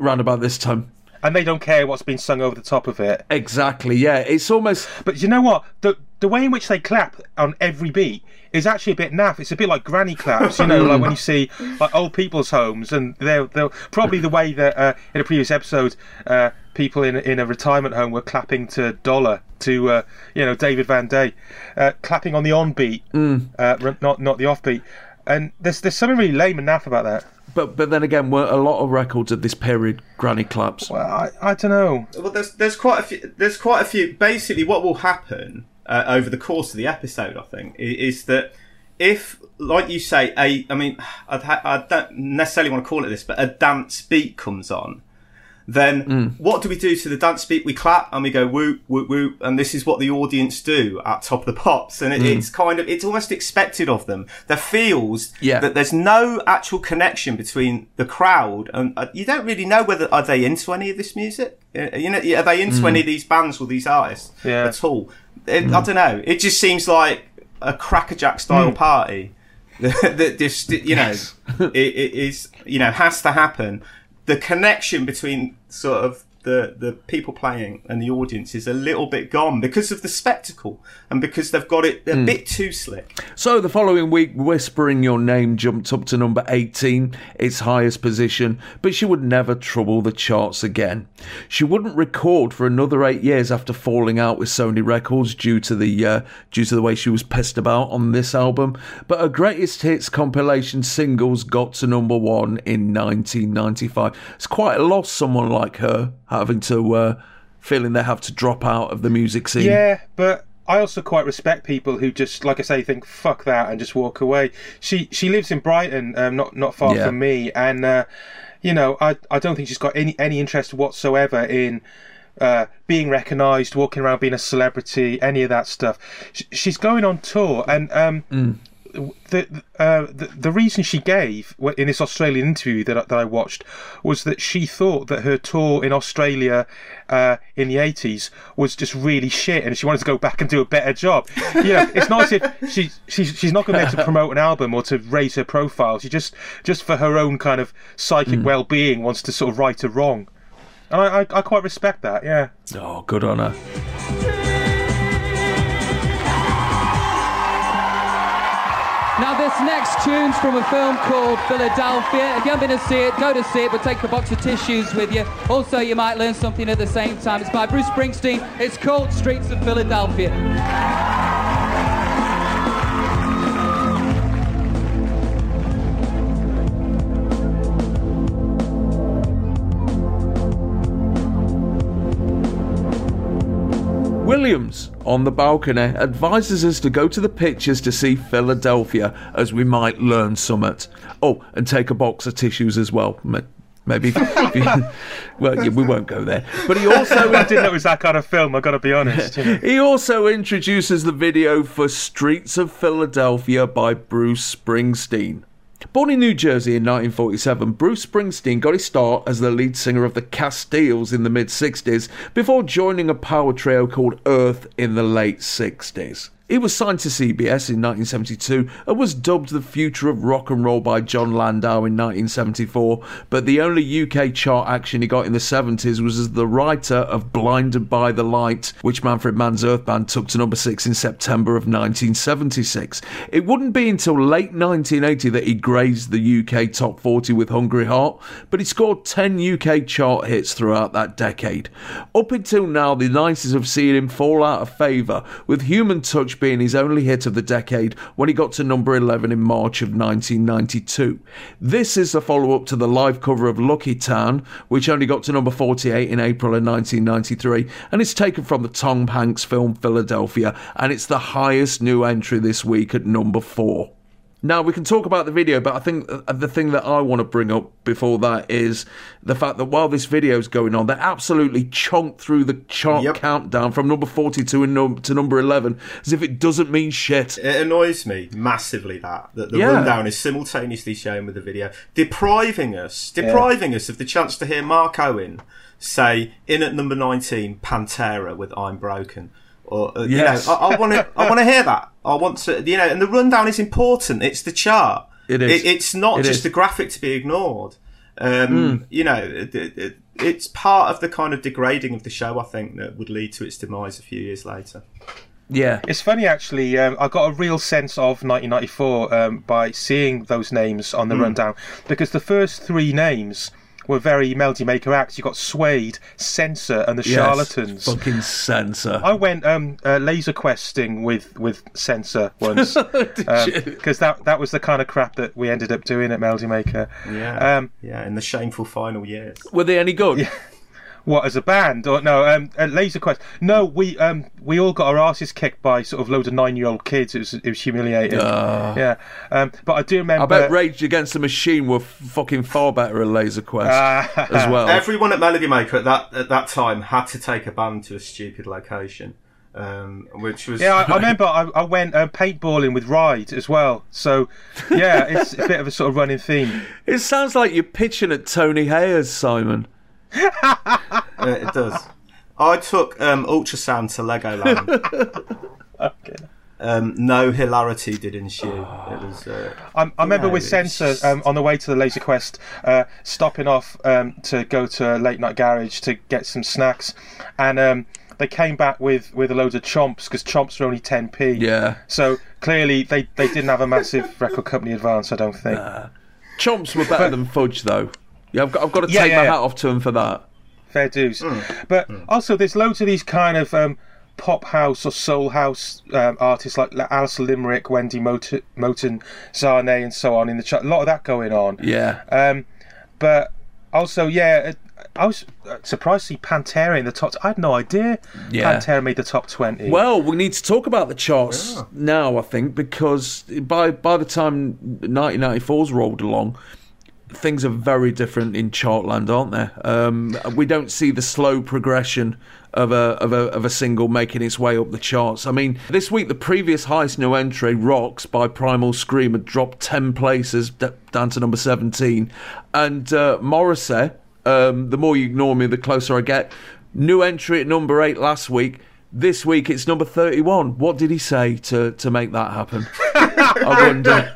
Round about this time, and they don't care what's been sung over the top of it. exactly. Yeah, it's almost But you know what? The the way in which they clap on every beat is actually a bit naff. It's a bit like granny claps, you know, like when you see like old people's homes, and they're they're probably the way that uh, in a previous episode, uh, people in in a retirement home were clapping to Dollar to uh, you know David Van Day, uh, clapping on the on beat, uh, not not the off beat. And there's there's something really lame and naff about that. But but then again, were a lot of records of this period granny claps. Well, I, I don't know. Well, there's there's quite a few. There's quite a few. Basically, what will happen uh, over the course of the episode, I think, i- is that if, like you say, a, I mean, I'd ha- I don't necessarily want to call it this, but a dance beat comes on, then mm. what do we do to the dance beat? We clap and we go whoop whoop whoop, and this is what the audience do at top of the pops, and it, mm. it's kind of it's almost expected of them. There feels Yeah. that there's no actual connection between the crowd and uh, you don't really know whether are they into any of this music. Uh, You know, are they into mm. any of these bands or these artists Yeah. at all? It, I don't know. It just seems like a crackerjack style party that just you know it, it is you know has to happen. The connection between sort of the the people playing and the audience is a little bit gone because of the spectacle and because they've got it a bit too slick. So the following week, Whispering Your Name jumped up to number 18, its highest position, but she would never trouble the charts again. She wouldn't record for another eight years after falling out with Sony Records due to the uh, due to the way she was pissed about on this album. But her greatest hits compilation singles got to number one in 1995. It's quite a loss, someone like her having to uh, feeling they have to drop out of the music scene. Yeah, but I also quite respect people who just, like I say, think fuck that and just walk away. She she lives in Brighton, um, not not far Yeah. from me, and uh, you know, I I don't think she's got any any interest whatsoever in. Uh, being recognised, walking around, being a celebrity, any of that stuff. Sh- she's going on tour, and um, the uh, the the reason she gave in this Australian interview that I, that I watched was that she thought that her tour in Australia uh, in the eighties was just really shit, and she wanted to go back and do a better job. You know, it's not as if she she's she's not going there to promote an album or to raise her profile. She just just for her own kind of psychic well being wants to sort of right a wrong, and I, I I quite respect that. Yeah. Oh, good on her. Now, this next tune's from a film called Philadelphia. If you haven't been to see it, go to see it, but take a box of tissues with you. Also, you might learn something at the same time. It's by Bruce Springsteen. It's called Streets of Philadelphia. Williams, on the balcony, advises us to go to the pictures to see Philadelphia as we might learn summit. Oh, and take a box of tissues as well. Maybe. well, yeah, we won't go there. But he also. I didn't know it was that kind of film. I've got to be honest. He also introduces the video for Streets of Philadelphia by Bruce Springsteen. Born in New Jersey in 1947, Bruce Springsteen got his start as the lead singer of the Castiles in the mid 60s before joining a power trio called Earth in the late 60s. He was signed to CBS in 1972 and was dubbed the future of rock and roll by Jon Landau in 1974. But the only UK chart action he got in the 70s was as the writer of Blinded by the Light, which Manfred Mann's Earth Band took to number six in September of 1976. It wouldn't be until late 1980 that he grazed the UK top 40 with Hungry Heart, but he scored 10 UK chart hits throughout that decade. Up until now, the 90s have seen him fall out of favour, with Human Touch being his only hit of the decade when he got to number 11 in March of 1992. This is the follow up to the live cover of Lucky Town, which only got to number 48 in April of 1993, and it's taken from the Tom Hanks film Philadelphia, and it's the highest new entry this week at number 4. Now we can talk about the video, but I think uh, the thing that I want to bring up before that is the fact that while this video is going on, they absolutely chonk through the chart Yep. countdown from number forty-two and num- to number eleven as if it doesn't mean shit. It annoys me massively that that the Yeah. rundown is simultaneously shown with the video, depriving us, depriving us of the chance to hear Mark Owen say in at number nineteen Pantera with "I'm Broken." Or uh, Yes. you know, I want to, I want to hear that. I want to, you know, and the rundown is important. It's the chart. It is. it's not It just is. A graphic to be ignored. Um, You know, it, it, it, it's part of the kind of degrading of the show. I think that would lead to its demise a few years later. Yeah, It's funny actually. Um, I got a real sense of 1994 um, by seeing those names on the rundown because the first three names were very Melody Maker acts. You got Suede, Senser, and the Yes. Charlatans. fucking Senser. I went um, uh, laser questing with with Senser once because that that was the kind of crap that we ended up doing at Melody Maker. Yeah, Um, yeah, in the shameful final years. Were they any good? What as a band or no? Um, uh, Laser Quest. No, we um we all got our asses kicked by sort of loads of nine year old kids. It was it was humiliating. yeah. Um, but I do remember. I bet Rage Against the Machine were fucking far better at Laser Quest Ah. as well. Everyone at Melody Maker at that at that time had to take a band to a stupid location, um, which was Yeah, I, I remember I, I went um, paintballing with Ride as well. So, yeah, it's a bit of a sort of running theme. It sounds like you're pitching at Tony Hayers, Simon. Uh, it does. I took um, ultrasound to Legoland. Um, no hilarity did ensue. It was. Uh, I, I remember Yeah, with it's Senser just- um, on the way to the Laser Quest, uh, stopping off um, to go to a late night garage to get some snacks, and um, they came back with with a load of chomps because chomps were only 10p. Yeah. So clearly they, they didn't have a massive record company advance. I don't think. Chomps were better than Fudge, though. Yeah, I've got, I've got to Yeah, take yeah, my yeah. hat off to him for that. fair dues. But also, there's loads of these kind of um, pop house or soul house um, artists like Alison Limerick, Wendy Moten, Moten Zhané, and so on in the chat. A lot of that going on. Yeah. Um, but also, yeah, I was uh, surprised to see Pantera in the top. I had no idea Yeah. Pantera made the top twenty. Well, we need to talk about the charts now, I think, because by by the time 1994's rolled along, things are very different in Chartland, aren't they? Um, we don't see the slow progression of a, of a of a single making its way up the charts. I mean, this week the previous highest new entry, "Rocks" by Primal Scream, had dropped ten places d- down to number seventeen, and uh, Morrissey. Um, the more you ignore me, the closer I get. New entry at number eight last week. This week it's number thirty-one. What did he say to to make that happen? I wonder.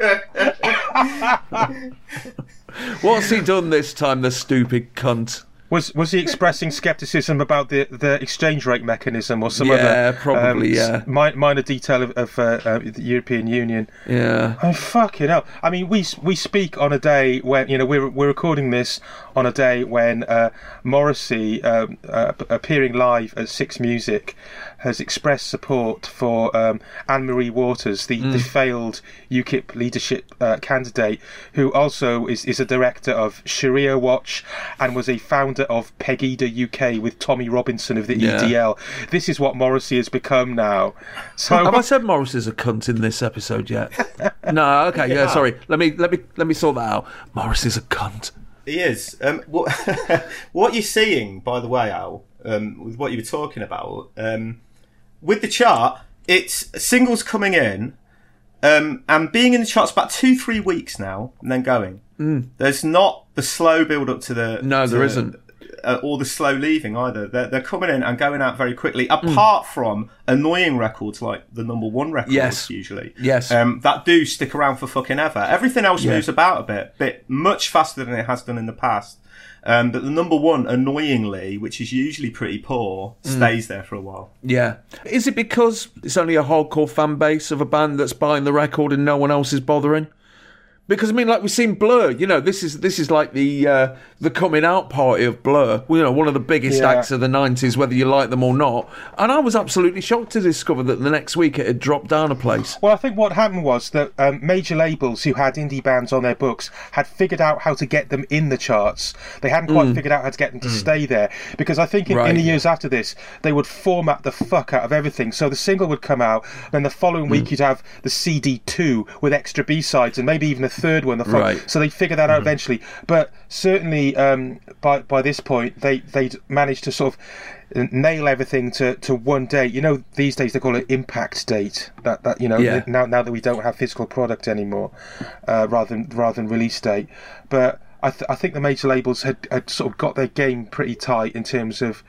What's he done this time, the stupid cunt? was was he expressing skepticism about the the exchange rate mechanism or some Yeah, other probably, um, yeah. mi- minor detail of, of uh, uh, the European Union? Yeah. Oh fucking hell! I mean, we we speak on a day when you know we're we're recording this on a day when uh, Morrissey, um, uh, appearing live at Six Music, has expressed support for um, Anne Marie Waters, the, the failed UKIP leadership uh, candidate, who also is is a director of Sharia Watch and was a founder of Pegida UK with Tommy Robinson of the Yeah. EDL. This is what Morrissey has become now. So Have I said Morrissey's a cunt in this episode yet? no. Okay. Yeah. Sorry. Let me let me let me sort that out. Morrissey's a cunt. He is. Um, what, what you're seeing, by the way, Al, um, with what you were talking about, um, with the chart, it's singles coming in um, and being in the charts about two, three weeks now, and then going. Mm. There's not the slow build up to the. No, there to- isn't. uh, or the slow leaving either. They're, they're coming in and going out very quickly. Hmm. Apart from annoying records like the number one records, Yes. usually, Yes. um, that do stick around for fucking ever. Everything else Yeah. moves about a bit, bit much faster than it has done in the past. Um, but the number one, annoyingly, which is usually pretty poor, Hmm. stays there for a while. Yeah. Is it because it's only a hardcore fan base of a band that's buying the record and no one else is bothering? Because I mean, like we've seen Blur, you know, this is this is like the uh, the coming out party of Blur. You know, one of the biggest Yeah. acts of the '90s, whether you like them or not. And I was absolutely shocked to discover that the next week it had dropped down a place. Well, I think what happened was that um, major labels who had indie bands on their books had figured out how to get them in the charts. They hadn't quite figured out how to get them to stay there because I think in, Right. in the years after this they would format the fuck out of everything. So the single would come out, then the following week you'd have the CD two with extra B sides and maybe even a third one. The fol- Right. So they figure that out eventually. But certainly um, by by this point they they'd managed to sort of nail everything to, to one date. You know, these days they call it impact date. That that you know Yeah. now now that we don't have physical product anymore, uh, rather than rather than release date. But I th- I think the major labels had, had sort of got their game pretty tight in terms of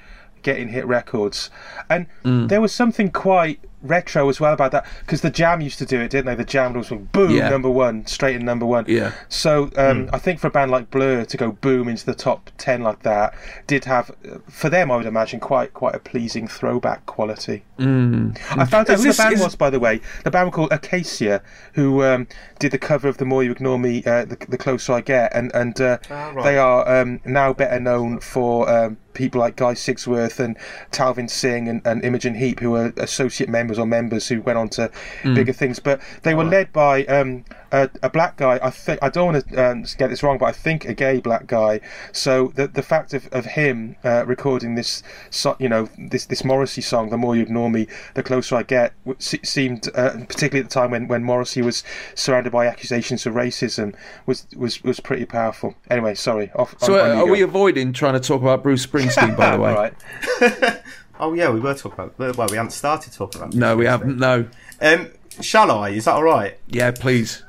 getting hit records, and Mm. there was something quite retro as well about that because the Jam used to do it, didn't they? The Jam was boom Yeah. number one, straight in number one. Yeah. So um, I think for a band like Blur to go boom into the top ten like that did have, uh, for them, I would imagine, quite quite a pleasing throwback quality. I found out Is who this- the band is- was, by the way. The band were called Acacia, who um, did the cover of "The More You Ignore Me, uh, the, the Closer I Get," and and uh, right. they are um, now better known for um, people like Guy Sigsworth and Talvin Singh and, and Imogen Heap, who were associate members or members who went on to bigger things. But they were led by um, a, a black guy. I think I don't want to um, get this wrong, but I think a gay black guy. So the the fact of, of him uh, recording this, so, you know, this this Morrissey song, "The More You Ignore Me, the Closer I Get," w- seemed uh, particularly at the time when, when Morrissey was surrounded by accusations of racism was was was pretty powerful. Anyway, sorry. Off, So on- on uh, you are go. we avoiding trying to talk about Bruce Springsteen, by the way? All right. Oh yeah, we were talking about. Well, we haven't started talking about. No, we haven't. No. Um, shall I? Is that all right? Yeah, please.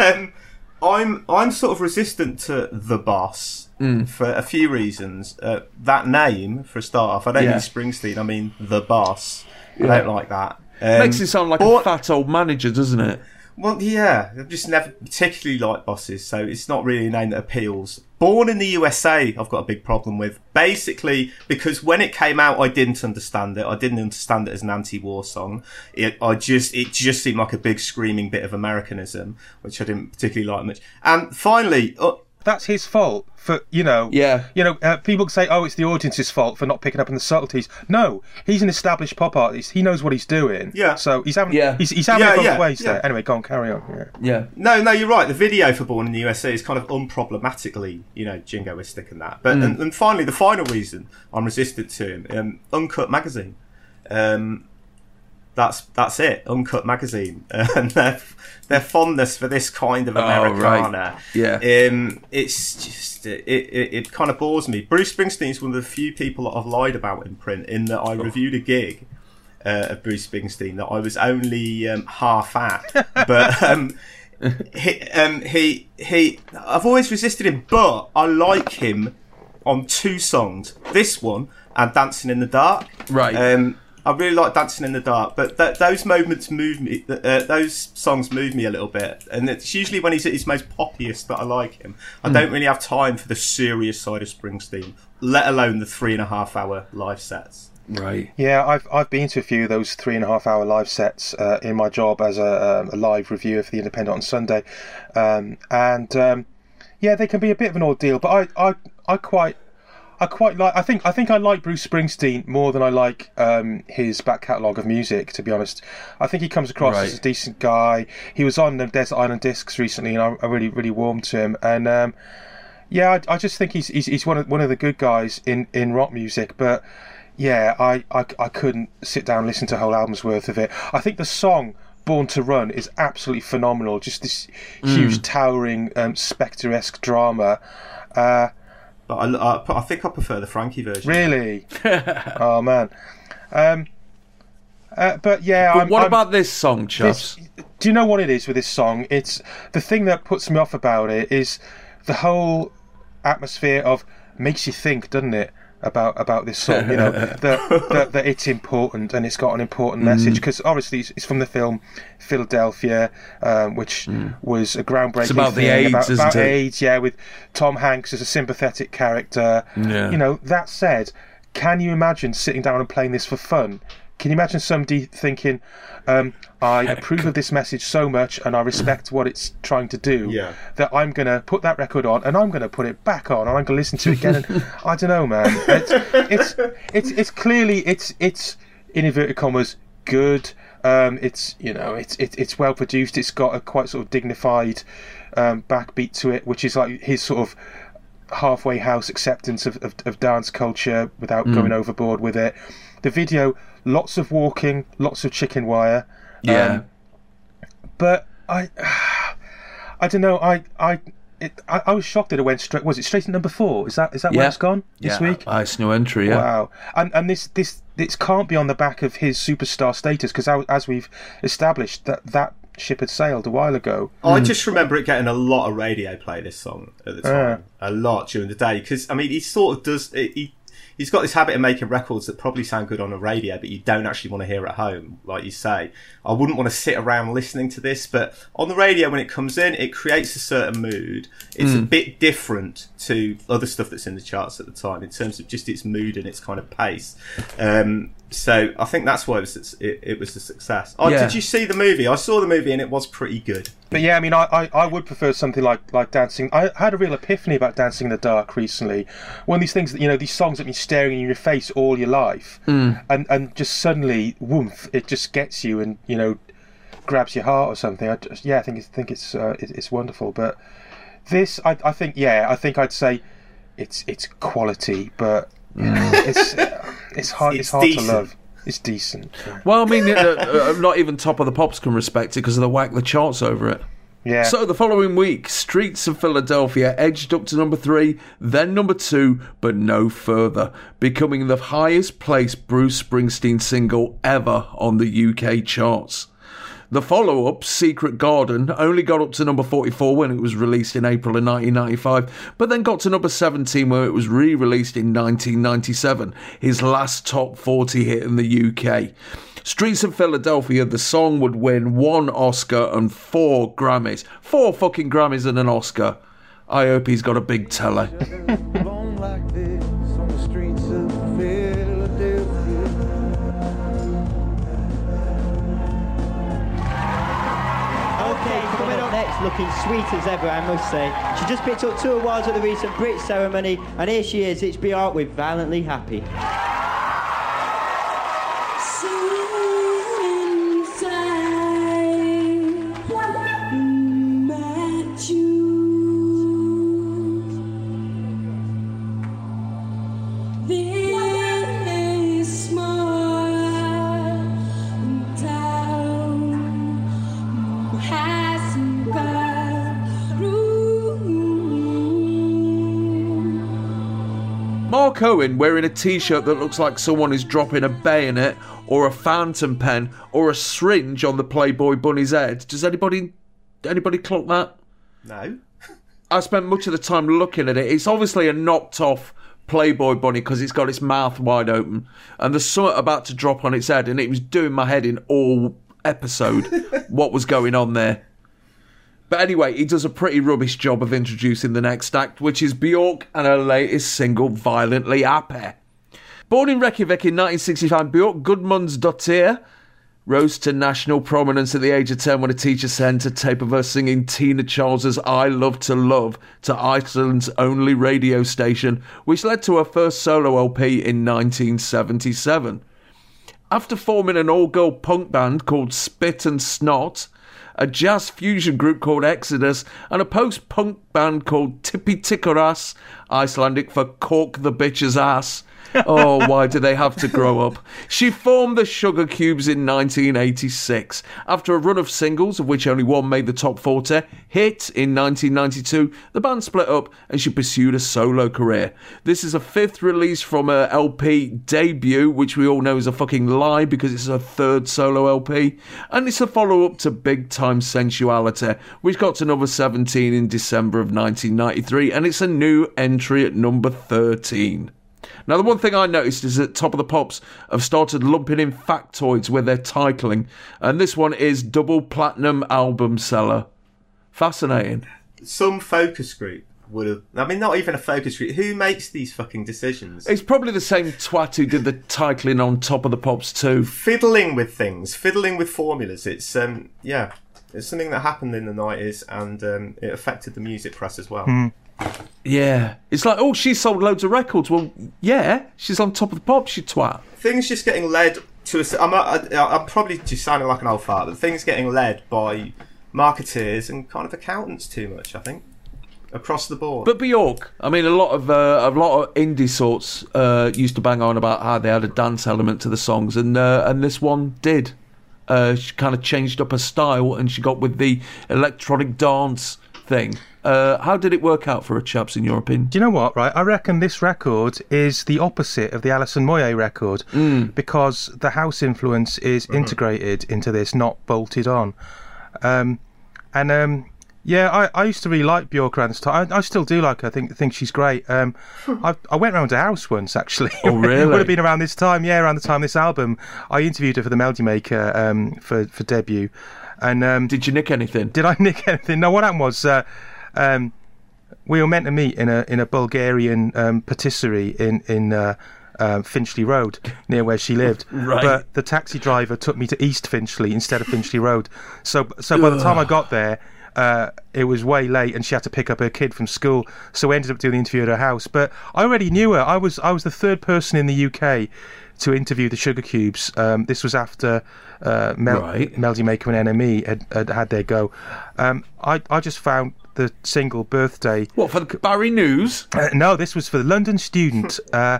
Um, I'm I'm sort of resistant to the boss for a few reasons. Uh, that name, for a start off, I don't Yeah. mean Springsteen. I mean the boss. I don't like that. Um, Makes it sound like a fat old manager, doesn't it? Well, yeah, I've just never particularly liked bosses, so it's not really a name that appeals. Born in the USA, I've got a big problem with. Basically, because when it came out, I didn't understand it. I didn't understand it as an anti-war song. It, I just, it just seemed like a big screaming bit of Americanism, which I didn't particularly like much. And finally, uh, That's his fault for you know. Yeah. You know, uh, people say, "Oh, it's the audience's fault for not picking up on the subtleties." No, he's an established pop artist. He knows what he's doing. Yeah. So he's having. Yeah. He's, he's having Yeah, it both yeah, ways yeah. there. Anyway, go on, carry on. Yeah. Yeah. No, no, you're right. The video for Born in the USA is kind of unproblematically, you know, jingoistic and that. But and, and finally, the final reason I'm resistant to him, um, Uncut Magazine. Um, that's that's it. Uncut Magazine and their their fondness for this kind of Oh, right. Americana. Yeah. Um, it's just it, it it kind of bores me. Bruce Springsteen's one of the few people that I've lied about in print. In that I reviewed a gig uh, of Bruce Springsteen that I was only um, half at, but um, he, um, he he. I've always resisted him, but I like him on two songs. This one and Dancing in the Dark. Right. Um, I really like Dancing in the Dark, but th- those moments move me. Uh, those songs move me a little bit, and it's usually when he's at his most poppiest that I like him. I don't really have time for the serious side of Springsteen, let alone the three and a half hour live sets. Right. Yeah, I've I've been to a few of those three and a half hour live sets uh, in my job as a, um, a live reviewer for the Independent on Sunday, um, and um, yeah, they can be a bit of an ordeal. But I, I, I quite. I quite like. I think. I think I like Bruce Springsteen more than I like um, his back catalogue of music. To be honest, I think he comes across Right. as a decent guy. He was on the Desert Island Discs recently, and I, I really, really warmed to him. And um, yeah, I, I just think he's, he's he's one of one of the good guys in, in rock music. But yeah, I, I I couldn't sit down and listen to a whole album's worth of it. I think the song Born to Run is absolutely phenomenal. Just this huge, towering, um, Spector-esque drama. Uh, But I, I, I think I prefer the Frankie version. really? oh man. Um, uh, but yeah, But I'm, what I'm- about this song, Chuffs? this, do you know what it is with this song? It's the thing that puts me off about it is the whole atmosphere of makes you think, doesn't it? About about this song, you know, that, that that it's important and it's got an important message because obviously it's, it's from the film Philadelphia, um, which was a groundbreaking It's about the AIDS, about, isn't about it? AIDS, yeah, with Tom Hanks as a sympathetic character. Yeah. You know, that said, can you imagine sitting down and playing this for fun? Can you imagine somebody thinking, um, I approve of this message so much and I respect what it's trying to do Yeah. that I'm going to put that record on and I'm going to put it back on and I'm going to listen to it again. And I don't know, man. It's, it's, it's, it's clearly, it's, it's, in inverted commas, good. Um, it's, you know, it's, it's, it's well produced. It's got a quite sort of dignified um, backbeat to it, which is like his sort of halfway house acceptance of, of, of dance culture without going overboard with it. The video, lots of walking, lots of chicken wire. Yeah. Um, but I, I don't know. I, I, it, I, I was shocked that it went straight. Was it straight to number four? Is that is that where it's gone this yeah. week? Ice no entry. Yeah. Wow. And and this this this can't be on the back of his superstar status because as we've established that that ship had sailed a while ago. I just remember it getting a lot of radio play. This song at the Yeah. time, a lot during the day. Because I mean, he sort of does. He he's got this habit of making records that probably sound good on a radio, but you don't actually want to hear at home, like you say. I wouldn't want to sit around listening to this, but on the radio when it comes in, it creates a certain mood. It's a bit different to other stuff that's in the charts at the time in terms of just its mood and its kind of pace. Um, so I think that's why it was, it, it was a success. Oh, Yeah. did you see the movie? I saw the movie and it was pretty good. But yeah, I mean, I, I, I would prefer something like, like dancing. I had a real epiphany about Dancing in the Dark recently. One of these things that you know, these songs that have been staring in your face all your life, and and just suddenly, woof, it just gets you and you know, grabs your heart or something. I just, yeah, I think it's think it's uh, it, it's wonderful. But this, I, I think, yeah, I think I'd say it's it's quality, but it's it's hard it's, It's hard decent. to love. It's decent. Well, I mean, uh, uh, not even top of the pops can respect it because they whack the charts over it. Yeah. So the following week, Streets of Philadelphia edged up to number three, then number two, but no further, becoming the highest placed Bruce Springsteen single ever on the UK charts. The follow up, Secret Garden, only got up to number 44 when it was released in April of 1995, but then got to number 17 where it was re released in 1997, his last top 40 hit in the UK. Streets of Philadelphia, the song would win one Oscar and four Grammys. Four fucking Grammys and an Oscar. I hope he's got a big telly. looking sweet as ever, I must say. She just picked up two awards at the recent Brit ceremony, and here she is, it's Bjork with Violently Happy. Owen wearing a t shirt that looks like someone is dropping a bayonet or a fountain pen or a syringe on the Playboy bunny's head. Does anybody anybody clock that? No. I spent much of the time looking at it. It's obviously a knocked off Playboy bunny because it's got its mouth wide open and the something about to drop on its head and it was doing my head in all episode what was going on there. But anyway, he does a pretty rubbish job of introducing the next act, which is Bjork and her latest single, Violently Happy. Born in Reykjavik in 1965, Bjork Gudmundsdottir rose to national prominence at the age of 10 when a teacher sent a tape of her singing Tina Charles's I Love to Love to Iceland's only radio station, which led to her first solo LP in 1977. After forming an all girl punk band called Spit and Snot, a jazz fusion group called Exodus, and a post punk band called Tappi Tíkarrass, Icelandic for Cork the Bitch's Ass, oh, why do they have to grow up? She formed the Sugar Cubes in 1986. After a run of singles, of which only one made the top 40, hit in 1992, the band split up and she pursued a solo career. This is a fifth release from her LP debut, which we all know is a fucking lie because it's her third solo LP, and it's a follow up to Big Time Sensuality, which got to number 17 in December of 1993, and it's a new entry at number 13. Now, the one thing I noticed is that Top of the Pops have started lumping in factoids with their titling, and this one is double platinum album seller. Fascinating. Some focus group would have. I mean, not even a focus group. Who makes these fucking decisions? It's probably the same twat who did the titling on Top of the Pops too. fiddling with things, fiddling with formulas. It's um, yeah, it's something that happened in the nineties, and um, it affected the music press as well. Yeah, it's like, oh, she sold loads of records. Well, yeah, she's on Top of the pop, she twat. Things just getting led to a. I'm, I, I'm probably just sounding like an old fart, but things getting led by marketeers and kind of accountants too much. I think across the board. But Bjork, I mean, a lot of uh, a lot of indie sorts uh, used to bang on about how they had a dance element to the songs, and uh, and this one did. Uh, she kind of changed up her style, and she got with the electronic dance thing. Uh, how did it work out for a chaps, in your opinion? Do you know what? Right, I reckon this record is the opposite of the Alison Moyet record because the house influence is integrated into this, not bolted on. Um, and um, yeah, I, I used to really like Bjork around this time. I, I still do like her. I think think she's great. Um, I, I went round to her house once actually. Oh, really? it would have been around this time. Yeah, around the time of this album. I interviewed her for the Melody Maker um, for for debut. And um, Did you nick anything? did I nick anything? No, what happened was uh, um, we were meant to meet in a in a Bulgarian um, patisserie in in uh, uh, Finchley Road near where she lived. Right. But the taxi driver took me to East Finchley instead of Finchley Road. So so by the time I got there. Uh, it was way late, and she had to pick up her kid from school. So we ended up doing the interview at her house. But I already knew her. I was I was the third person in the UK to interview the Sugar Cubes. Um, this was after uh, Mel- Right. Melody Maker and NME had, had had their go. Um, I I just found the single birthday. What for the Barry News? Uh, no, this was for the London Student. Uh,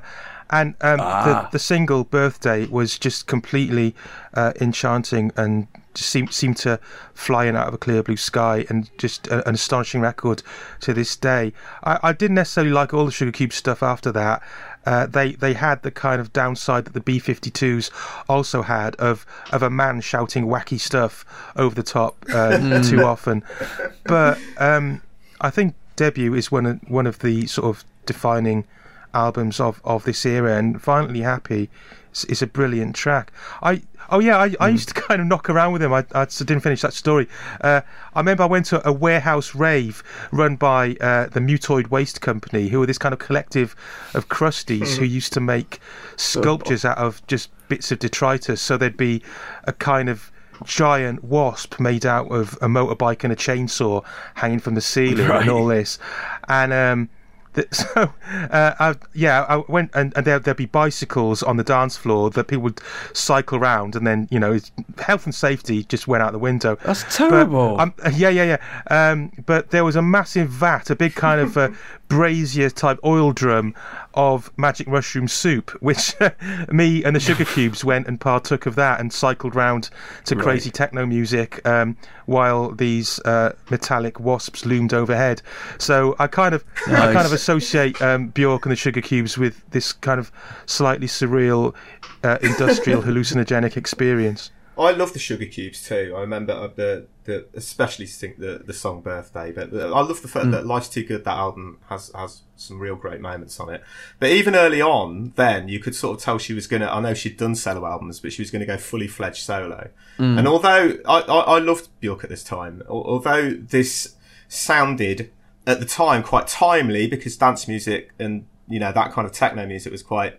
and um, Ah. the, the single birthday was just completely uh, enchanting and just seemed seemed to fly in out of a clear blue sky and just a, an astonishing record to this day. I, I didn't necessarily like all the Sugar Cube stuff after that. Uh, they they had the kind of downside that the B52s also had of of a man shouting wacky stuff over the top uh, too often. But um, I think debut is one of one of the sort of defining albums of, of this era, and Violently Happy is, is a brilliant track. I oh yeah, I, I used to kind of knock around with him. I, I didn't finish that story. Uh, I remember I went to a warehouse rave run by uh, the Mutoid Waste Company, who were this kind of collective of crusties who used to make sculptures out of just bits of detritus. So there'd be a kind of giant wasp made out of a motorbike and a chainsaw hanging from the ceiling Right. and all this. And um, so, uh, I, yeah, I went and, and there, there'd be bicycles on the dance floor that people would cycle round, and then you know, health and safety just went out the window. That's But, terrible. um, yeah, yeah, yeah. Um, but there was a massive vat, a big kind of uh, brazier type oil drum of magic mushroom soup, which me and the Sugar Cubes went and partook of that and cycled round to crazy techno music um, while these uh, metallic wasps loomed overhead. So I kind of, I kind of associate um, Bjork and the Sugar Cubes with this kind of slightly surreal, uh, industrial hallucinogenic experience. I love the Sugar Cubes too. I remember uh, the the especially think the the song Birthday, but I love the fact mm. that Life's Too Good. That album has has some real great moments on it. But even early on, then you could sort of tell she was gonna. I know she'd done solo albums, but she was gonna go fully fledged solo. Mm. And although I, I I loved Bjork at this time, although this sounded at the time quite timely because dance music and you know that kind of techno music was quite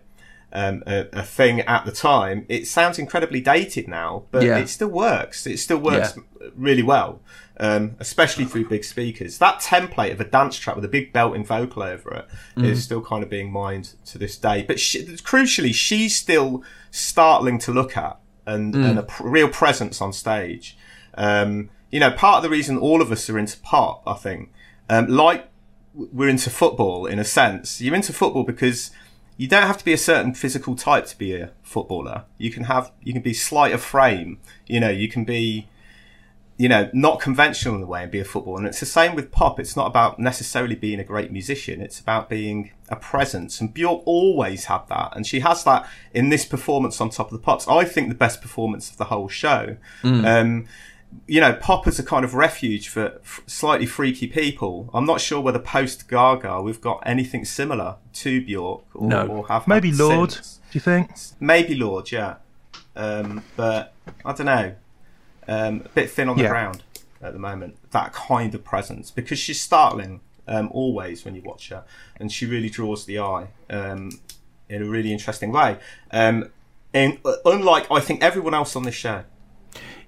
um, a, a thing at the time. It sounds incredibly dated now, but Yeah. it still works. It still works really well, um, especially through big speakers. That template of a dance track with a big belting vocal over it is still kind of being mined to this day. But she, crucially, she's still startling to look at and, and a pr- real presence on stage. Um, you know, part of the reason all of us are into pop, I think, um, like we're into football in a sense. You're into football because you don't have to be a certain physical type to be a footballer. You can have you can be slight of frame. You know, you can be you know, not conventional in the way and be a footballer. And it's the same with pop. It's not about necessarily being a great musician. It's about being a presence. And Bjork always had that. And she has that in this performance on Top of the Pops. I think the best performance of the whole show. Um, you know, pop is a kind of refuge for f- slightly freaky people. I'm not sure whether post Gaga we've got anything similar to Bjork or, No. or have Maybe had Lorde. since. Do you think? Maybe Lorde, yeah. Um, but I don't know. Um, a bit thin on the Yeah. ground at the moment. That kind of presence because she's startling um, always when you watch her, and she really draws the eye um, in a really interesting way. Um, and uh, unlike I think everyone else on this show.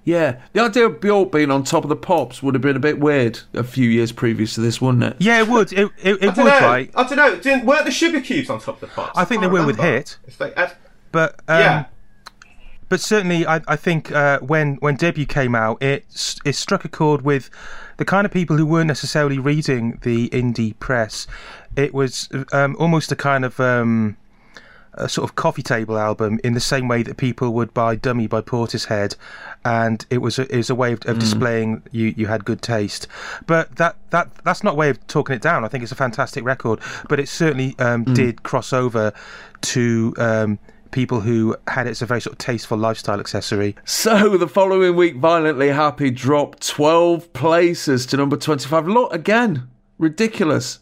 Yeah, the idea of Bjork being on top of the pops would have been a bit weird a few years previous to this, wouldn't it? Yeah, it would. It, it, it would, know. right? I don't know. Didn't, weren't the sugar cubes on top of the pops? I think they can't were with. Hit. It's uh, But um, yeah. but certainly, I, I think uh, when when debut came out, it it struck a chord with the kind of people who weren't necessarily reading the indie press. It was um, almost a kind of um, a sort of coffee table album in the same way that people would buy Dummy by Portishead, and it was a, it was a way of, of displaying you you had good taste. But that that that's not a way of talking it down. I think it's a fantastic record, but it certainly um, did cross over to. Um, People who had it as a very sort of tasteful lifestyle accessory. So the following week, Violently Happy dropped 12 places to number 25. Look, again, ridiculous.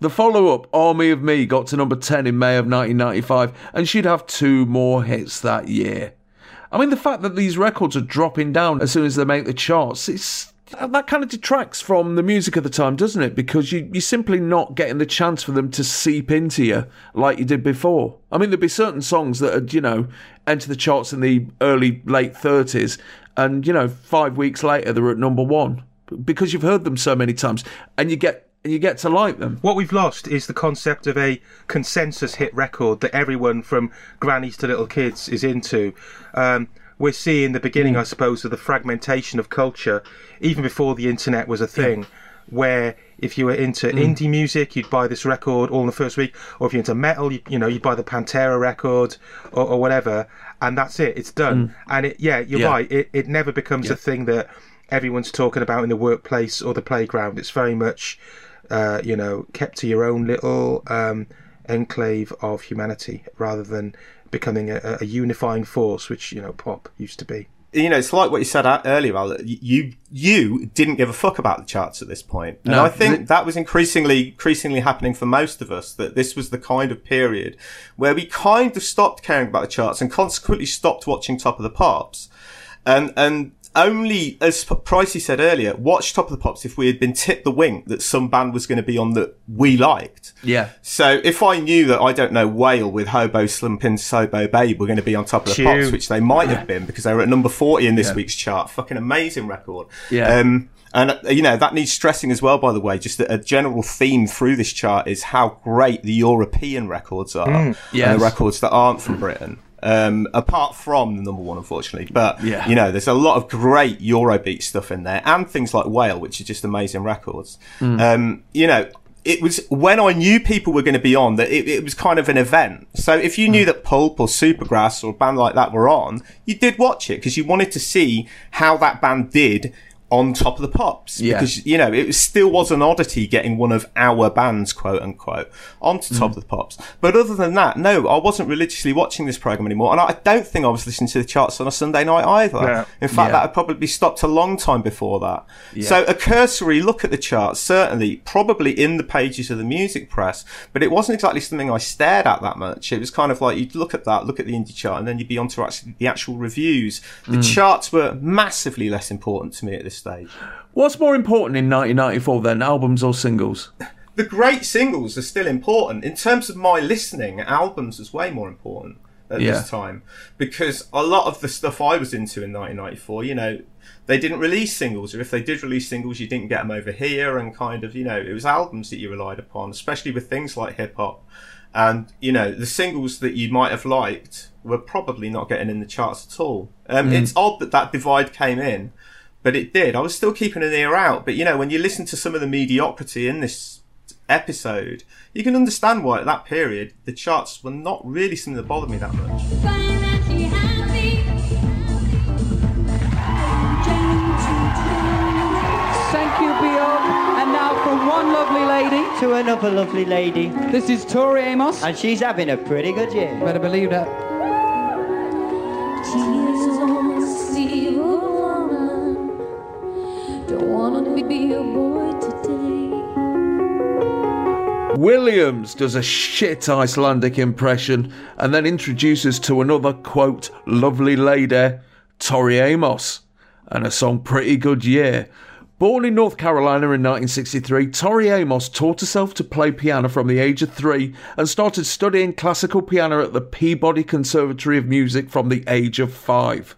The follow up, Army of Me, got to number 10 in May of 1995, and she'd have two more hits that year. I mean, the fact that these records are dropping down as soon as they make the charts, it's uh, that kind of detracts from the music of the time, doesn't it? Because you, you're simply not getting the chance for them to seep into you like you did before. I mean, there'd be certain songs that would, you know, enter the charts in the early, late 30s, and, you know, five weeks later they're at number one because you've heard them so many times and you get. You get to like them. What we've lost is the concept of a consensus hit record that everyone from grannies to little kids is into. Um, we're seeing the beginning, hmm. I suppose, of the fragmentation of culture, even before the internet was a hmm. thing. Where if you were into hmm. indie music, you'd buy this record all in the first week, or if you're into metal, you, you know, you'd buy the Pantera record or, or whatever, and that's it. It's done. And it, yeah, you're Yeah. right. It, it never becomes a thing that everyone's talking about in the workplace or the playground. It's very much uh, you know, kept to your own little um, enclave of humanity rather than becoming a, a unifying force, which you know pop used to be. you know, it's like what you said earlier, Al, that you you didn't give a fuck about the charts at this point. And No. I think that was increasingly increasingly happening for most of us. That this was the kind of period where we kind of stopped caring about the charts and consequently stopped watching Top of the Pops, and and only as Pricey said earlier, watch Top of the Pops if we had been tipped the wink that some band was going to be on that we liked. Yeah. So if I knew that I don't know Whale with Hobo Humpin Slobo Babe were going to be on top of the Tune. pops, which they might have been because they were at number forty in this week's chart. Fucking amazing record. Yeah. Um, and you know that needs stressing as well. By the way, just a general theme through this chart is how great the European records are, and Yes. the records that aren't from Britain. Um, apart from the number one, unfortunately, but Yeah. you know, there's a lot of great Eurobeat stuff in there, and things like Whale, which are just amazing records. Um, you know, it was when I knew people were going to be on that it, it was kind of an event. So if you knew that Pulp or Supergrass or a band like that were on, you did watch it because you wanted to see how that band did on top of the pops. Yeah. because you know it still was an oddity getting one of our bands quote unquote onto top mm. of the pops. But other than that no i wasn't religiously watching this program anymore. And i don't think i was listening to the charts on a sunday night either. Yeah. in fact Yeah. that had probably stopped a long time before that. So a cursory look at the charts certainly probably in the pages of the music press but it wasn't exactly something i stared at that much. It was kind of like you'd look at that look at the indie chart and then you'd be on to actually the actual reviews. The mm. charts were massively less important to me at this stage What's more important in 1994 then, albums or singles? the great singles are still important. In terms of my listening, albums was way more important at Yeah. this time because a lot of the stuff I was into in 1994, you know, they didn't release singles, or if they did release singles, you didn't get them over here, and kind of, you know, it was albums that you relied upon, especially with things like hip hop. And you know, the singles that you might have liked were probably not getting in the charts at all. Um, It's odd that that divide came in, but it did. I was still keeping an ear out. But you know, when you listen to some of the mediocrity in this episode, you can understand why at that period the charts were not really something that bothered me that much. Thank you, Bjorn. And now from one lovely lady, To another lovely lady. this is Tori Amos. And she's having a pretty good year. Better believe that. Don't wanna be a boy today. Williams does a shit Icelandic impression and then introduces to another quote lovely lady, Tori Amos, and a song Pretty Good Year. Born in North Carolina in 1963, Tori Amos taught herself to play piano from the age of three and started studying classical piano at the Peabody Conservatory of Music from the age of five.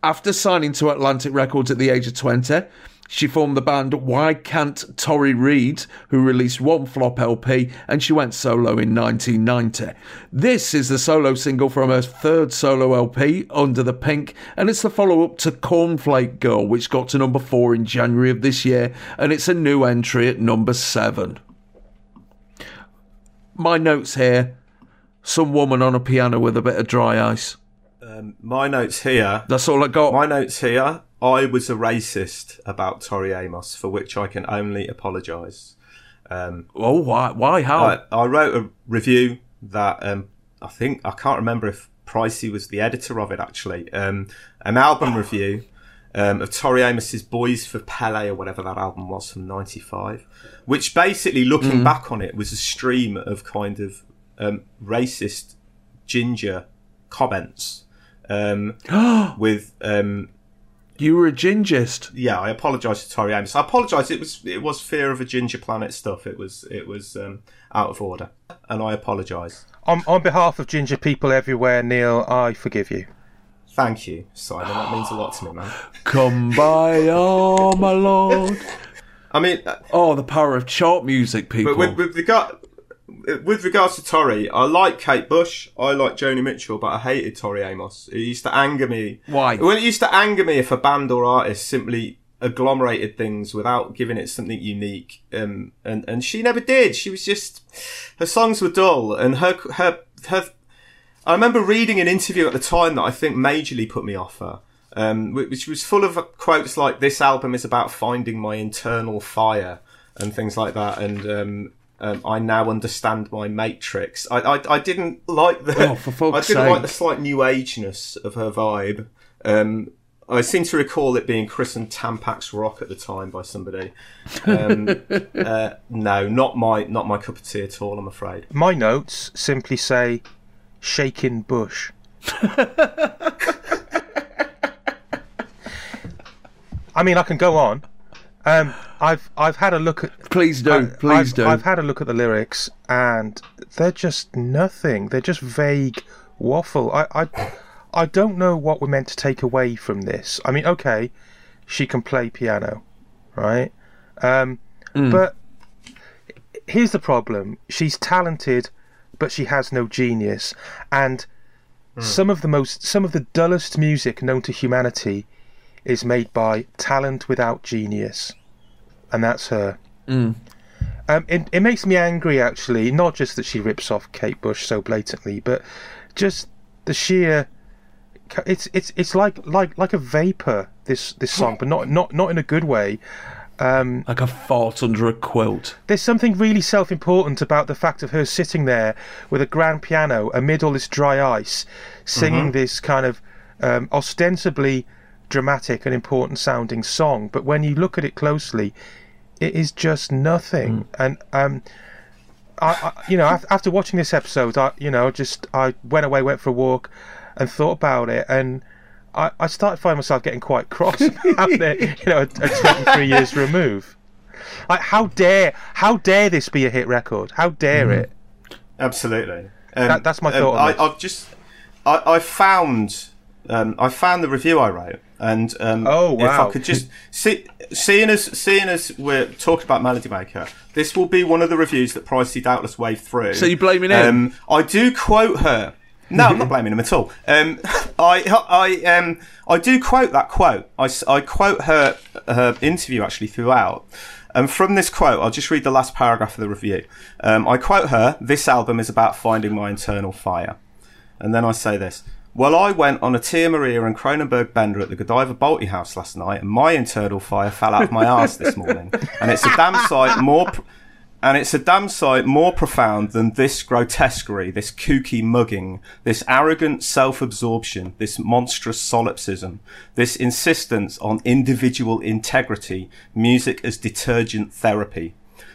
After signing to Atlantic Records at the age of 20, she formed the band Why Can't Tori Read, who released one flop LP, and she went solo in 1990. This is the solo single from her third solo LP, Under the Pink, and it's the follow up to Cornflake Girl, which got to number four in January of this year, and it's a new entry at number seven. My notes here some woman on a piano with a bit of dry ice. Um, my notes here. That's all I got. My notes here. I was a racist about Tori Amos, for which I can only apologise. Um, oh, why? Why? How? I, I wrote a review that um, I think I can't remember if Pricey was the editor of it. Actually, um, an album review um, of Tori Amos's "Boys for Pele" or whatever that album was from '95, which basically, looking Mm. back on it, was a stream of kind of um, racist ginger comments um, with. You were a gingist. Yeah, I apologise to Tori Amos. I apologise. It was it was fear of a ginger planet stuff. It was it was um, out of order, and I apologise. On, on behalf of ginger people everywhere, Neil, I forgive you. Thank you, Simon. That means a lot to me, man. Come by, oh my lord. I mean, oh, the power of chart music, people. But with, with regard with regards to Tori, I like Kate Bush, I like Joni Mitchell, but I hated Tori Amos. It used to anger me. Why? Well, it used to anger me if a band or artist simply agglomerated things without giving it something unique. Um, and and she never did. She was just her songs were dull, and her her her. I remember reading an interview at the time that I think majorly put me off her. Um, which was full of quotes like "This album is about finding my internal fire" and things like that, and um, um, I now understand my matrix. I, I, I didn't like the Oh, for fuck's I didn't sake. like the slight new ageness of her vibe. Um, I seem to recall it being christened Tampax Rock at the time by somebody. Um, uh, no, not my not my cup of tea at all. I'm afraid. My notes simply say shaking bush. I mean, I can go on. Um, I've I've had a look at. Please do, I- please I've, do. I've had a look at the lyrics, and they're just nothing. They're just vague waffle. I I I don't know what we're meant to take away from this. I mean, okay, she can play piano, right? Um, Mm. but here's the problem: she's talented, but she has no genius, and some of the most some of the dullest music known to humanity is made by talent without genius, and that's her. Mm. Um, it, it makes me angry, actually. Not just that she rips off Kate Bush so blatantly, but just the sheer. It's it's it's like like like a vapor. This this song, but not not not in a good way. Um, like a fart under a quilt. There's something really self-important about the fact of her sitting there with a grand piano amid all this dry ice, singing Mhm. this kind of um, ostensibly dramatic and important sounding song. But when you look at it closely, it is just nothing. And um, I, I, you know, after watching this episode, I, you know, just I went away, went for a walk, and thought about it, and I, I started finding myself getting quite cross about it. You know, at, at 23 years remove. Like, how dare, how dare this be a hit record? How dare Mhm. it? Absolutely. That- that's my um, thought on I, this. I've just, I, I found, um, I found the review I wrote, and um, Oh, if. I could just see, seeing as seeing as we're talking about Melody Maker, this will be one of the reviews that Pricey doubtless waved through. So you're blaming him? Um, I do quote her. No, I'm not blaming him at all. Um, I, I, um, I do quote that quote. I quote her her interview actually throughout, And from this quote, I'll just read the last paragraph of the review. Um, I quote her This album is about finding my internal fire. And then I say this Well, I went on a Tia Maria and Cronenberg bender at the Godiva Balti house last night, and my internal fire fell out of my arse this morning. And it's a damn sight more. Pr- and it's a damn sight more profound than this grotesquerie, this kooky mugging, this arrogant self-absorption, this monstrous solipsism, this insistence on individual integrity, music as detergent therapy.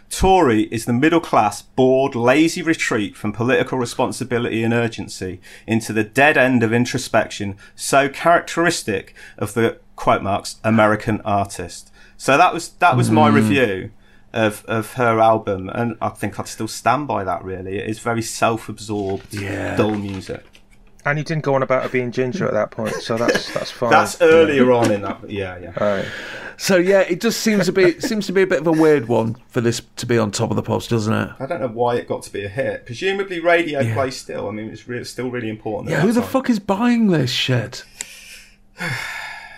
Tori is the middle class, bored, lazy retreat from political responsibility and urgency into the dead end of introspection so characteristic of the quote marks American artist. So that was that was my Mm. review of of her album, and I think I'd still stand by that. Really, it is very self-absorbed, Yeah. dull music. And he didn't go on about her being ginger at that point, so that's that's fine. That's earlier on in that. Yeah, yeah. Right. So yeah, it just seems to be seems to be a bit of a weird one for this to be on top of the pops, doesn't it? I don't know why it got to be a hit. Presumably, radio play still. I mean, it's re- still really important. Yeah, who the time. fuck is buying this shit?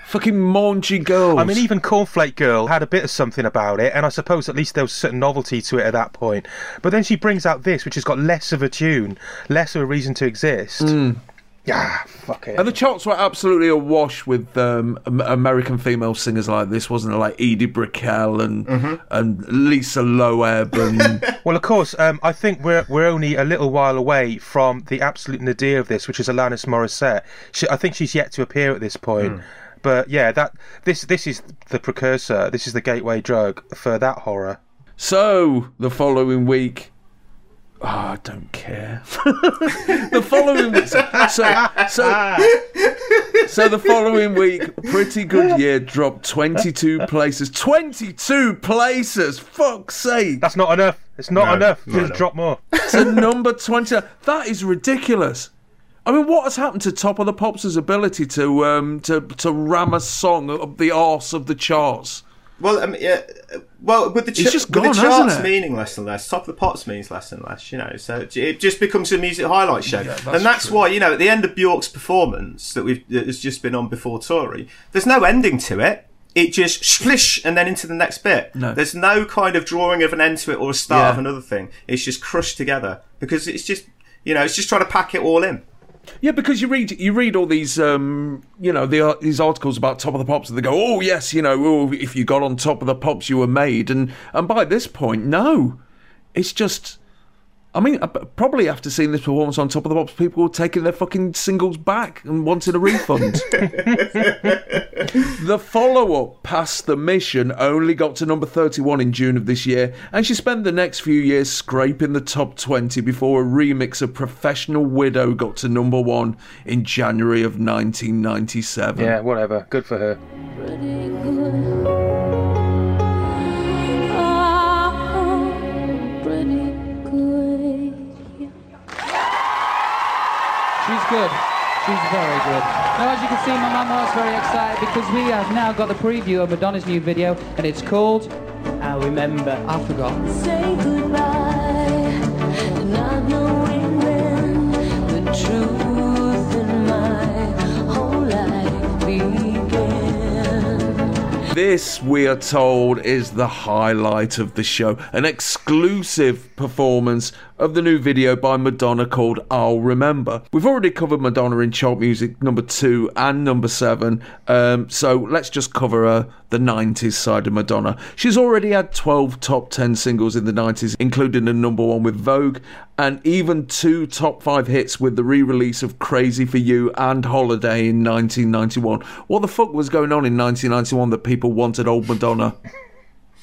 Fucking mangy girls. I mean, even Cornflake Girl had a bit of something about it, and I suppose at least there was certain novelty to it at that point. But then she brings out this, which has got less of a tune, less of a reason to exist. Hmm. Yeah, fuck it. And the charts were absolutely awash with um, American female singers like this, wasn't it? Like Edie Brickell and Mm-hmm. and Lisa Loeb and Well, of course, um, I think we're we're only a little while away from the absolute nadir of this, which is Alanis Morissette. She, I think she's yet to appear at this point. But yeah, that this this is the precursor. This is the gateway drug for that horror. So the following week, oh, I don't care. the following week, so, so so so the following week, Pretty Good Year dropped twenty two places. Twenty two places. Fuck's sake! That's not enough. It's not No, enough. not Just enough. drop more. to number 20. That is ridiculous. I mean, what has happened to Top of the Pops' ability to um, to to ram a song up the arse of the charts? Well, I mean, yeah, well, with the, ch- just with the charts meaning less and less, top of the pops means less and less, you know. So it- just becomes a music highlight show, that's and that's true. why you know at the end of Bjork's performance that we've that has just been on before Tori, there's no ending to it. It just splish and then into the next bit. No. There's no kind of drawing of an end to it or a start Yeah. of another thing. It's just crushed together because it's just you know it's just trying to pack it all in. Yeah, because you read you read all these um, you know the, these articles about Top of the Pops, and they go, oh yes, you know, oh, if you got on Top of the Pops, you were made, and and by this point, no, it's just. I mean, probably after seeing this performance on Top of the Pops, people were taking their fucking singles back and wanted a refund. The follow up, Past the Mission, only got to number 31 in June of this year, and she spent the next few years scraping the top 20 before a remix of Professional Widow got to number 1 in January of 1997. Yeah, whatever. Good for her. pretty good. Oh, pretty good. Good. She's very good. Now, as you can see, my mama's very excited because we have now got the preview of Madonna's new video, and it's called I remember. I Forgot. Say goodbye, not knowing when the truth in my whole life began. This, we are told, is the highlight of the show. An exclusive performance of the new video by Madonna called I'll Remember. We've already covered Madonna in chart music number two and number seven, um, so let's just cover uh, the 90s side of Madonna. She's already had 12 top 10 singles in the 90s, including a number one with Vogue, and even two top five hits with the re release of Crazy for You and Holiday in 1991. What the fuck was going on in 1991 that people wanted old Madonna?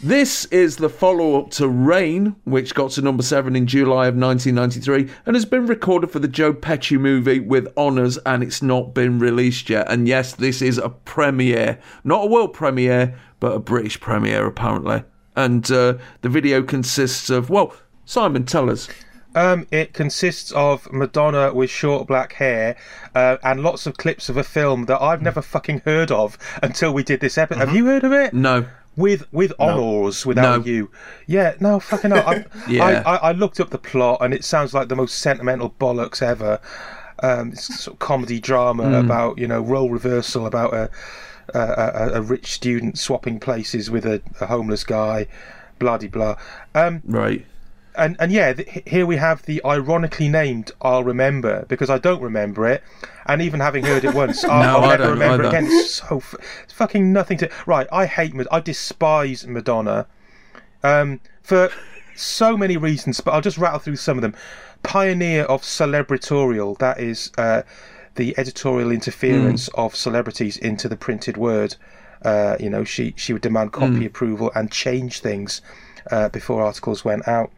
This is the follow up to Rain, which got to number 7 in July of 1993 and has been recorded for the Joe Pesci movie with honours and it's not been released yet. And yes, this is a premiere. Not a world premiere, but a British premiere apparently. And uh, the video consists of, well, Simon, tell us. Um, it consists of Madonna with short black hair uh, and lots of clips of a film that I've never fucking heard of until we did this episode. Have you heard of it? No. With with honours without No. you, yeah. No, fucking no. I, Yeah. I, I, I looked up the plot and it sounds like the most sentimental bollocks ever. Um, it's sort of comedy drama Hmm. about you know role reversal about a a, a, a rich student swapping places with a, a homeless guy. blah de blah. Um, Right. And and yeah, th- here we have the ironically named "I'll remember" because I don't remember it, and even having heard it once, I'll, No, I'll I never remember either. again. So f- fucking nothing to. Right, I hate. I despise Madonna, um, for so many reasons, but I'll just rattle through some of them. Pioneer of celebratorial, that is uh, the editorial interference of celebrities into the printed word. Uh, you know, she she would demand copy approval and change things uh, before articles went out.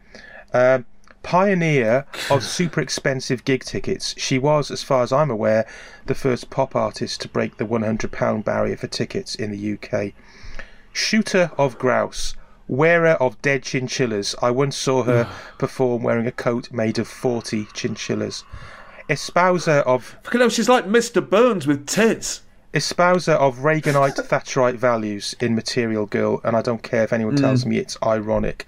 Um, pioneer of super expensive gig tickets. She was, as far as I'm aware, the first pop artist to break the £100 barrier for tickets in the UK. Shooter of grouse. Wearer of dead chinchillas. I once saw her perform wearing a coat made of 40 chinchillas. Espouser of Fucking hell, she's like Mr. Burns with tits. espouser of Reaganite Thatcherite values in Material Girl, and I don't care if anyone tells me it's ironic.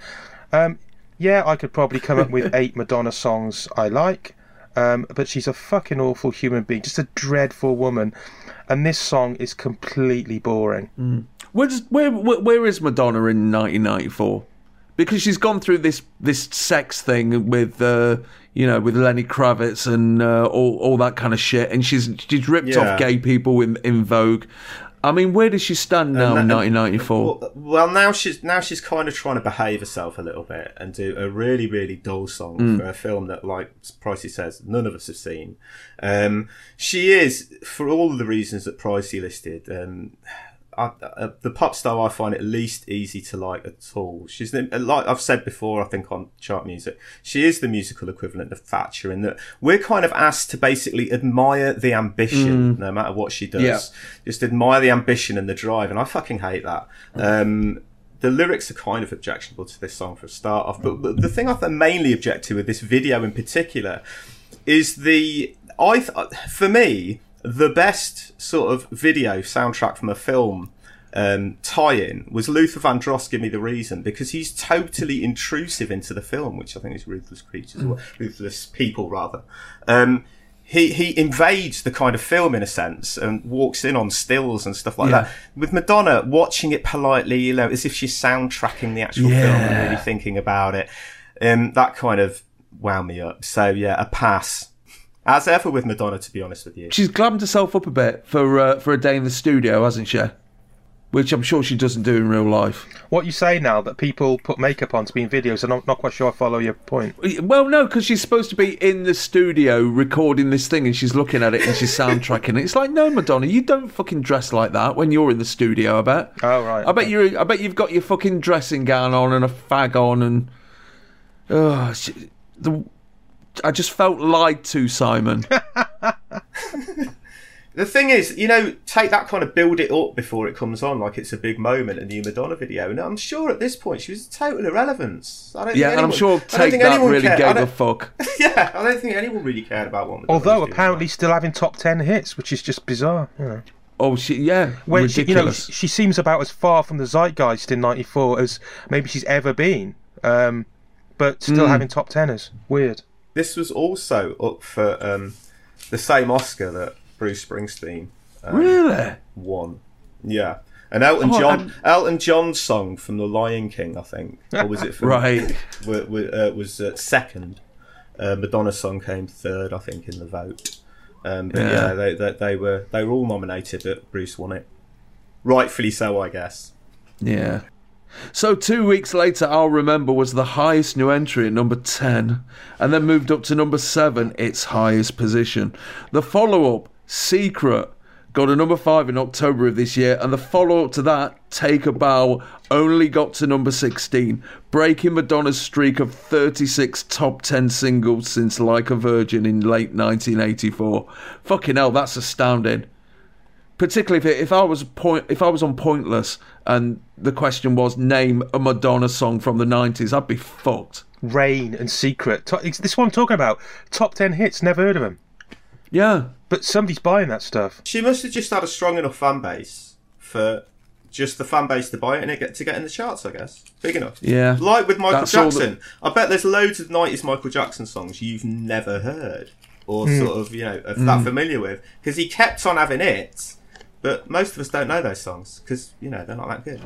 Um, yeah, I could probably come up with eight Madonna songs I like, um, but she's a fucking awful human being, just a dreadful woman, and this song is completely boring. Where's, where, where where is Madonna in 1994? Because she's gone through this this sex thing with uh, you know with Lenny Kravitz and uh, all all that kind of shit, and she's she's ripped Yeah. off gay people in in Vogue. I mean, where does she stand now in 1994? Well, well, now she's now she's kind of trying to behave herself a little bit and do a really really dull song Mm. for a film that, like Pricey says, none of us have seen. Um, she is, for all of the reasons that Pricey listed, um, I, uh, the pop star I find it least easy to like at all. She's the, like I've said before, I think on chart music, she is the musical equivalent of Thatcher in that we're kind of asked to basically admire the ambition, no matter what she does. Yeah. Just admire the ambition and the drive, and I fucking hate that. Um, the lyrics are kind of objectionable to this song for a start off, but, but the thing I mainly object to with this video in particular is the I th- for me the best sort of video soundtrack from a film um, tie-in was Luther Vandross Give Me the Reason because he's totally intrusive into the film, which I think is ruthless creatures, or ruthless people rather. Um, he he invades the kind of film in a sense and walks in on stills and stuff like Yeah. that. With Madonna watching it politely, you know, as if she's soundtracking the actual film and really thinking about it. Um, that kind of wound me up. So yeah, a pass. As ever with Madonna, to be honest with you. She's glammed herself up a bit for uh, for a day in the studio, hasn't she? Which I'm sure she doesn't do in real life. What you say now that people put makeup on to be in videos, I'm not, not quite sure I follow your point. Well, no, because she's supposed to be in the studio recording this thing, and she's looking at it and she's soundtracking it. It's like, no, Madonna, you don't fucking dress like that when you're in the studio. I bet. Oh, right, I bet okay. you. I bet you've got your fucking dressing gown on and a fag on, and oh, she, the. I just felt lied to, Simon. The thing is, you know, take that kind of build it up before it comes on, like it's a big moment, a new Madonna video. And I'm sure at this point she was total irrelevance. I don't yeah, think and I'm anyone- sure Take That really cared- gave a fuck. yeah, I don't think anyone really cared about what. Madonna Although was doing. apparently still having top ten hits, which is just bizarre. You know. Oh, she, yeah, When she, you know, she seems about as far from the zeitgeist in '94 as maybe she's ever been, um, but still Hmm. having top teners. Weird. This was also up for um, the same Oscar that Bruce Springsteen um, really? won. Yeah. And Elton Oh, John, and- Elton John's song from The Lion King, I think, or was it from, Right. wa- wa- uh, was uh, second. Uh, Madonna's song came third, I think, in the vote. Um, but yeah, Yeah. they, they, they were they were all nominated, but Bruce won it, rightfully so, I guess. Yeah. So two weeks later, I'll remember was the highest new entry at number ten, and then moved up to number seven, its highest position. The follow-up, Secret, got a number five in October of this year, and the follow-up to that, Take a Bow, only got to number sixteen, breaking Madonna's streak of thirty-six top ten singles since Like a Virgin in late 1984. Fucking hell, that's astounding particularly if, it, if I was point if I was on Pointless and the question was name a Madonna song from the nineties, I'd be fucked. Rain and Secret. This is what I'm talking about. Top ten hits. Never heard of them. Yeah, But somebody's buying that stuff. She must have just had a strong enough fan base for just the fan base to buy it and it get to get in the charts. I guess big enough. Yeah. like with Michael That's all Jackson. I bet there's loads of '90s Michael Jackson songs you've never heard or hmm. sort of you know of hmm. that familiar with because he kept on having it. But most of us don't know those songs because you know they're not that good.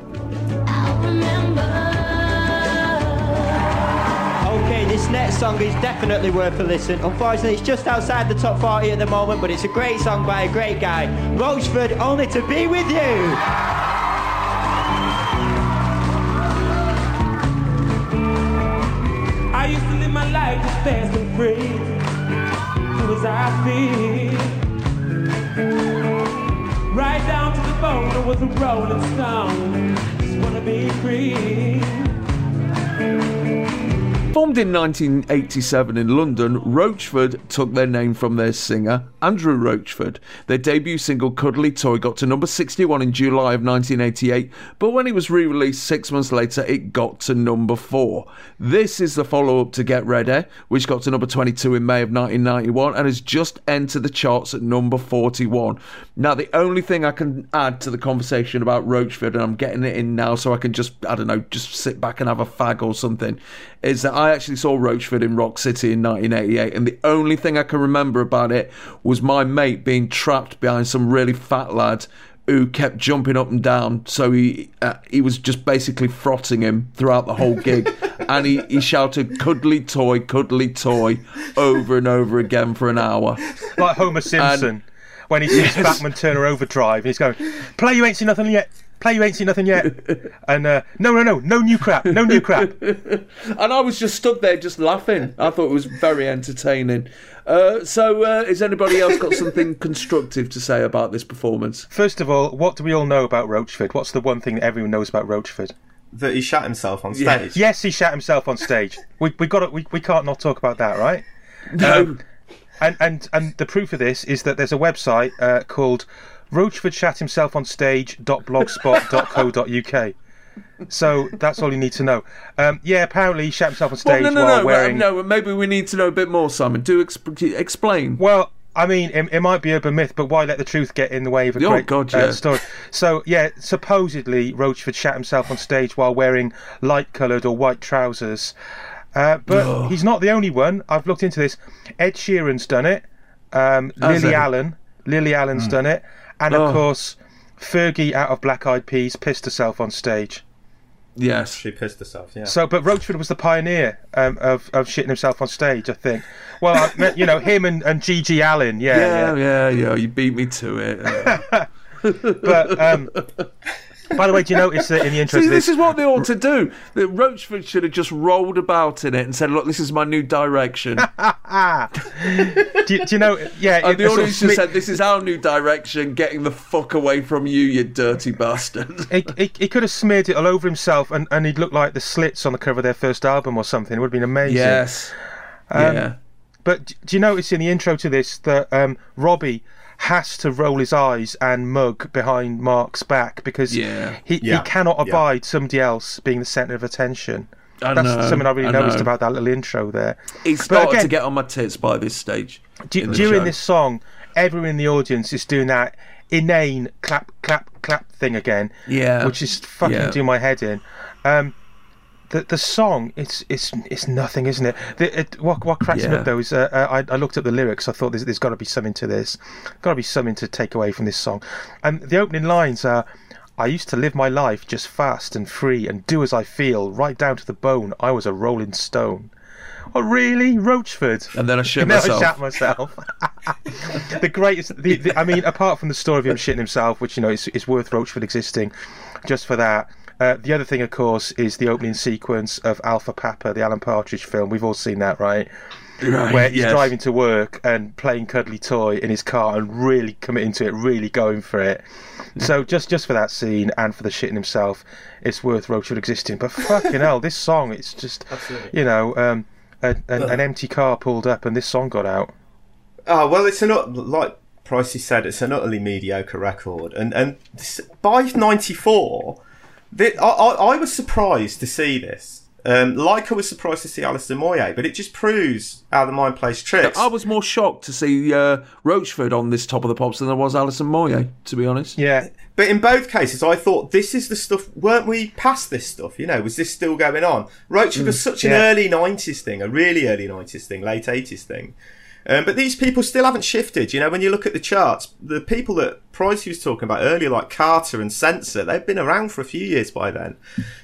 Okay, this next song is definitely worth a listen. Unfortunately, it's just outside the top 40 at the moment, but it's a great song by a great guy. Roachford, only to be with you. I used to live my life just fast and free. Do as I feel. Right down to the bone, I was a rolling stone. Just wanna be free. Formed in 1987 in London, Roachford took their name from their singer, Andrew Roachford. Their debut single, Cuddly Toy, got to number 61 in July of 1988, but when it was re released six months later, it got to number 4. This is the follow up to Get Ready, which got to number 22 in May of 1991 and has just entered the charts at number 41. Now, the only thing I can add to the conversation about Roachford, and I'm getting it in now so I can just, I don't know, just sit back and have a fag or something, is that I actually saw Roachford in Rock City in 1988, and the only thing I can remember about it was my mate being trapped behind some really fat lad who kept jumping up and down. So he uh, he was just basically frotting him throughout the whole gig, and he, he shouted "cuddly toy, cuddly toy" over and over again for an hour. Like Homer Simpson when he sees Yes. Bachman-Turner Overdrive, he's going, "Play, you ain't seen nothing yet. Play, you ain't seen nothing yet." And uh, no, no, no, no new crap, no new crap. And I was just stood there just laughing. I thought it was very entertaining. Uh, so, uh, has anybody else got something constructive to say about this performance? First of all, what do we all know about Roachford? What's the one thing that everyone knows about Roachford? That he shot himself on Yeah. stage. Yes, he shat himself on stage. We we got to, we we can't not talk about that, right? No. Um, and and and the proof of this is that there's a website uh, called Roachford shat himself on stage.blogspot.co.uk. So that's all you need to know. Um, yeah, apparently he shat himself on Well, stage no, no, while no, wearing. no. Maybe we need to know a bit more, Simon. Do exp- explain. Well, I mean, it, it might be urban myth, but why let the truth get in the way of a Oh, great God, uh, yeah. story? So, yeah, supposedly Roachford shat himself on stage while wearing light-coloured or white trousers. Uh, but Ugh. he's not the only one. I've looked into this. Ed Sheeran's done it. Um, Lily? Allen. Lily Allen's done it. And, of Oh. course, Fergie out of Black Eyed Peas pissed herself on stage. Yes. She pissed herself, yeah. So, but Roachford was the pioneer um, of of shitting himself on stage, I think. Well, I meant, you know, him and, and GG Allin, yeah, Yeah, yeah. yeah, yeah. You beat me to it. Uh, But um, by the way, do you notice that in the intro See, this this? is what they ought to do. That Roachford should have just rolled about in it and said, "Look, this is my new direction." do, you, do you know? Yeah, and the it- sort of audience just said, "This is our new direction. Getting the fuck away from you, you dirty bastard." he, he, he could have smeared it all over himself, and, and he'd look like the Slits on the cover of their first album or something. It would have been amazing. yes. Um, yeah. But do you notice in the intro to this that um, Robbie has to roll his eyes and mug behind Mark's back because Yeah. he, Yeah. he cannot Yeah. abide somebody else being the centre of attention. I That's know, something I really I noticed know. about that little intro there. He But started to get on my tits by this stage. Du- in the during show. this song, everyone in the audience is doing that inane clap, clap, clap thing again. Yeah. Which is fucking Yeah. doing my head in. Um, the the song, it's it's it's nothing, isn't it? The, it what what cracks me up though is uh, uh, I I looked up the lyrics. I thought there's there's got to be something to this. Got to be something to take away from this song. And the opening lines are. I used to live my life just fast and free and do as I feel, right down to the bone. I was a rolling stone. Oh, really? Roachford? And then I shit And then myself. I shat myself. the greatest. The, the, I mean, apart from the story of him shitting himself, which you know is, is worth Roachford existing, just for that. Uh, the other thing, of course, is the opening sequence of Alpha Papa, the Alan Partridge film. We've all seen that, right? Right, Where he's yes. driving to work and playing cuddly toy in his car and really committing to it, really going for it. So just just for that scene and for the shitting himself, it's worth Roachford existing. But fucking hell, this song, it's just you know, um, a, an, an empty car pulled up and this song got out. Oh well, it's an like Pricey said, it's an utterly mediocre record, and and this, by '94, I, I I was surprised to see this. Um, like I was surprised to see Alistair Moyet, but it just proves how the mind plays tricks. I was more shocked to see uh, Roachford on this top of the pops than I was Alison Moyet, to be honest. Yeah, But in both cases, I thought this is the stuff. Weren't we past this stuff? You know, was this still going on? Roachford was such an early '90s thing, a really early '90s thing, late '80s thing. Um, but these people still haven't shifted. You know, when you look at the charts, the people that Price was talking about earlier, like Carter and Senser, they've been around for a few years by then.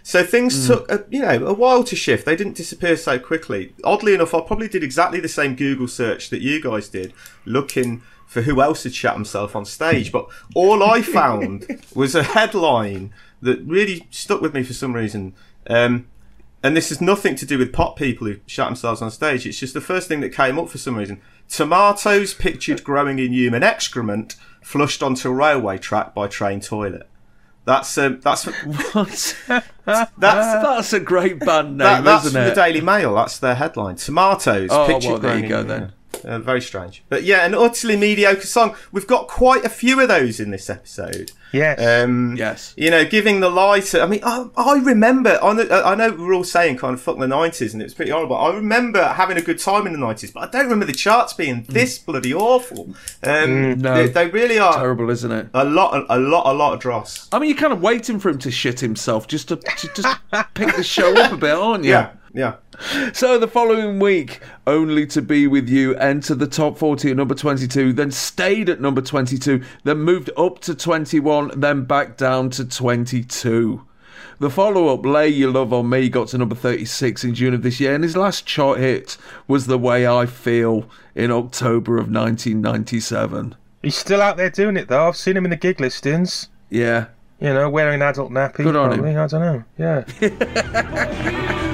So things took, a, you know, a while to shift. They didn't disappear so quickly. Oddly enough, I probably did exactly the same Google search that you guys did, looking for who else had shot himself on stage. But all I found was a headline that really stuck with me for some reason. Um, and this has nothing to do with pop people who shot themselves on stage. It's just the first thing that came up for some reason. Tomatoes pictured growing in human excrement flushed onto a railway track by train toilet. That's um, that's What? that's That's a great band name, that, that's isn't from the? Daily Mail. That's their headline. Tomatoes Oh, pictured well, there you go then. Uh, very strange, but yeah, an utterly mediocre song. We've got quite a few of those in this episode. Yes. Um, Yes. You know, giving the lie to. I mean, I, I remember. I know, I know we're all saying kind of fuck the nineties, and it was pretty horrible. I remember having a good time in the nineties, but I don't remember the charts being this bloody awful. Um, no. they, they really are Terrible, isn't it? a lot, a lot, a lot of dross. I mean, you're kind of waiting for him to shit himself just to, to just pick the show up a bit, aren't you? Yeah, yeah. So the following week, Only to Be With You entered the top 40 at number 22, then stayed at number 22, then moved up to 21, then back down to 22. The follow up, Lay Your Love on Me, got to number 36 in June of this year, and his last chart hit was The Way I Feel in October of 1997. He's still out there doing it though. I've seen him in the gig listings. Yeah. You know, wearing adult nappy. Good on him. probably. I don't know. Yeah.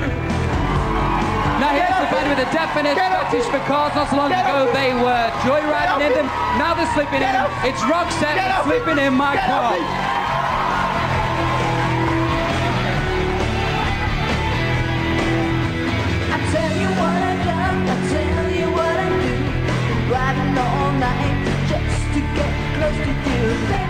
Now here's the band with a definite fetish for cars. Not so long ago they were joyriding in them. Now they're sleeping in them. It's Roxette that's sleeping in my car. I tell you what I done, I tell you what I do. Been riding all night just to get close to you.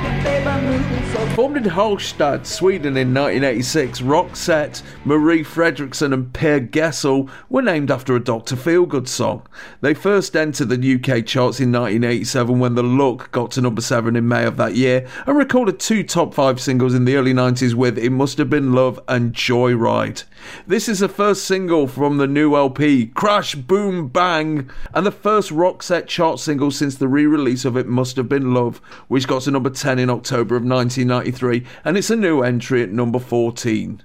Formed in Halmstad, Sweden in 1986, Roxette, Marie Fredriksson, and Per Gessle were named after a Dr. Feelgood song. They first entered the UK charts in 1987 when The Look got to number 7 in May of that year and recorded two top 5 singles in the early 90s with It Must Have Been Love and Joyride. This is the first single from the new LP, Crash Boom Bang, and the first Roxette chart single since the re release of It Must Have Been Love, which got to number 10 in October of 1993, and it's a new entry at number 14.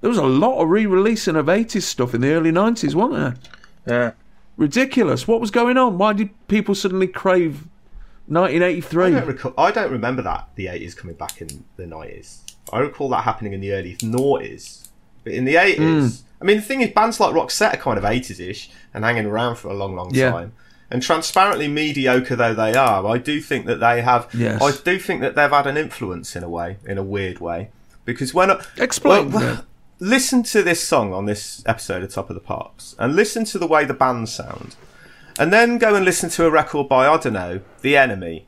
There was a lot of re releasing of 80s stuff in the early 90s, wasn't there? Yeah. Ridiculous. What was going on? Why did people suddenly crave I 1983? don't, recall, I don't remember that the eighties coming back in the nineties. I recall that happening in the early noughties, but in the eighties, hmm. I mean, the thing is, bands like Roxette are kind of eighties-ish and hanging around for a long, long Yeah. time. And transparently mediocre though they are, I do think that they have. Yes. I do think that they've had an influence in a way, in a weird way, because when I, Explain well, that. listen to this song on this episode of Top of the Pops, and listen to the way the band sound, and then go and listen to a record by I don't know, The Enemy,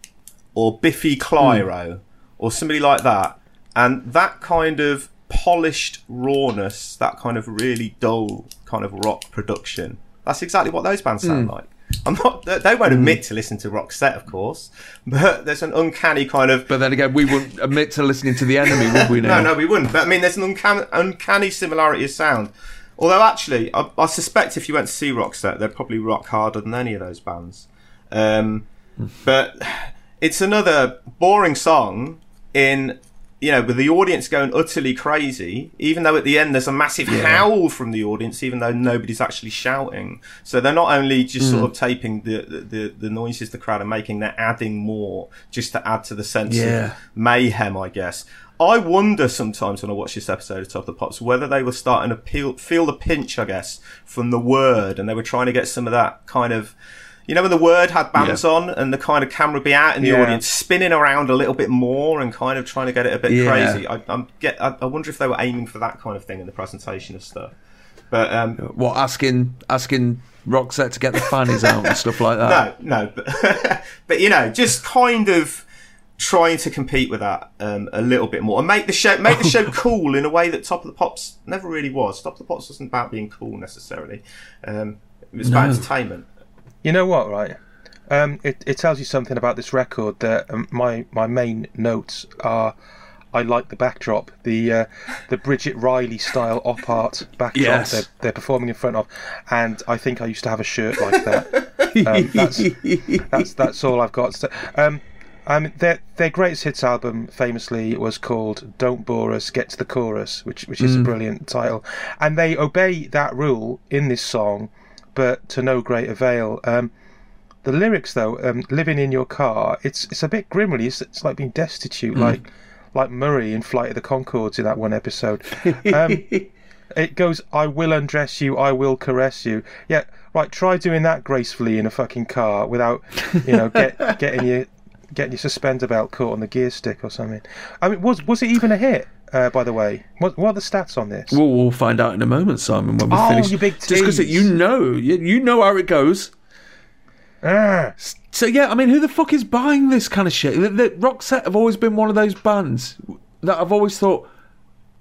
or Biffy Clyro, hmm. or somebody like that, and that kind of polished rawness, that kind of really dull kind of rock production. That's exactly what those bands sound hmm. like. I'm not. They won't admit to listen to Roxette, of course, but there's an uncanny kind of But then again, we wouldn't admit to listening to the enemy, would we now? no, no, we wouldn't. But I mean, there's an uncanny, uncanny similarity of sound. Although, actually, I, I suspect if you went to see Roxette, they'd probably rock harder than any of those bands. Um, but it's another boring song in, you know, with the audience going utterly crazy, even though at the end there's a massive howl from the audience, even though nobody's actually shouting. So they're not only just sort hmm. of taping the, the, the, the noises the crowd are making, they're adding more just to add to the sense Yeah. of mayhem, I guess. I wonder sometimes when I watch this episode of Top of the Pops whether they were starting to peel, feel the pinch, I guess, from the word, and they were trying to get some of that kind of, you know, when the word had bands Yeah. on and the kind of camera would be out in the Yeah. audience, spinning around a little bit more and kind of trying to get it a bit Yeah. crazy. I, I'm get, I, I wonder if they were aiming for that kind of thing in the presentation of stuff. But um, What asking asking Roxette to get the fannies out and stuff like that? no, no, but but you know, just kind of trying to compete with that um, a little bit more and make the show make the show cool in a way that Top of the Pops never really was. Top of the Pops wasn't about being cool necessarily. Um, it was about entertainment. You know what, right? Um, it, it tells you something about this record that um, my my main notes are. I like the backdrop, the uh, the Bridget Riley style op art backdrop Yes. they're, they're performing in front of, and I think I used to have a shirt like that. Um, that's, that's that's all I've got. So, um, um, their their greatest hits album, famously, was called "Don't Bore Us, Get to the Chorus," which which is a brilliant title, and they obey that rule in this song, but to no great avail. Um, the lyrics, though, um, "Living in Your Car," it's it's a bit grim, really. It's, it's like being destitute, like like Murray in Flight of the Conchords in that one episode. Um, it goes, I will undress you, I will caress you. Yeah, right, try doing that gracefully in a fucking car without, you know, get, getting your getting your suspender belt caught on the gear stick or something. I mean, was was it even a hit, uh, by the way? What, what are the stats on this? We'll, we'll find out in a moment, Simon, when we Oh, finish. you big Just because you know, you, you know how it goes. Ah, So yeah, I mean, who the fuck is buying this kind of shit? The, the Roxette have always been one of those bands that I've always thought,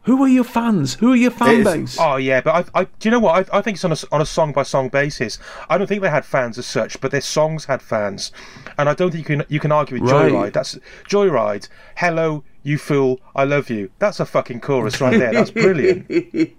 who are your fans? Who are your fan base? oh yeah, but I, I, do you know what? I, I think it's on a, on a song by song basis. I don't think they had fans as such, but their songs had fans, and I don't think you can you can argue with Right. Joyride. That's Joyride. Hello, you fool, I love you. That's a fucking chorus right there. That's brilliant.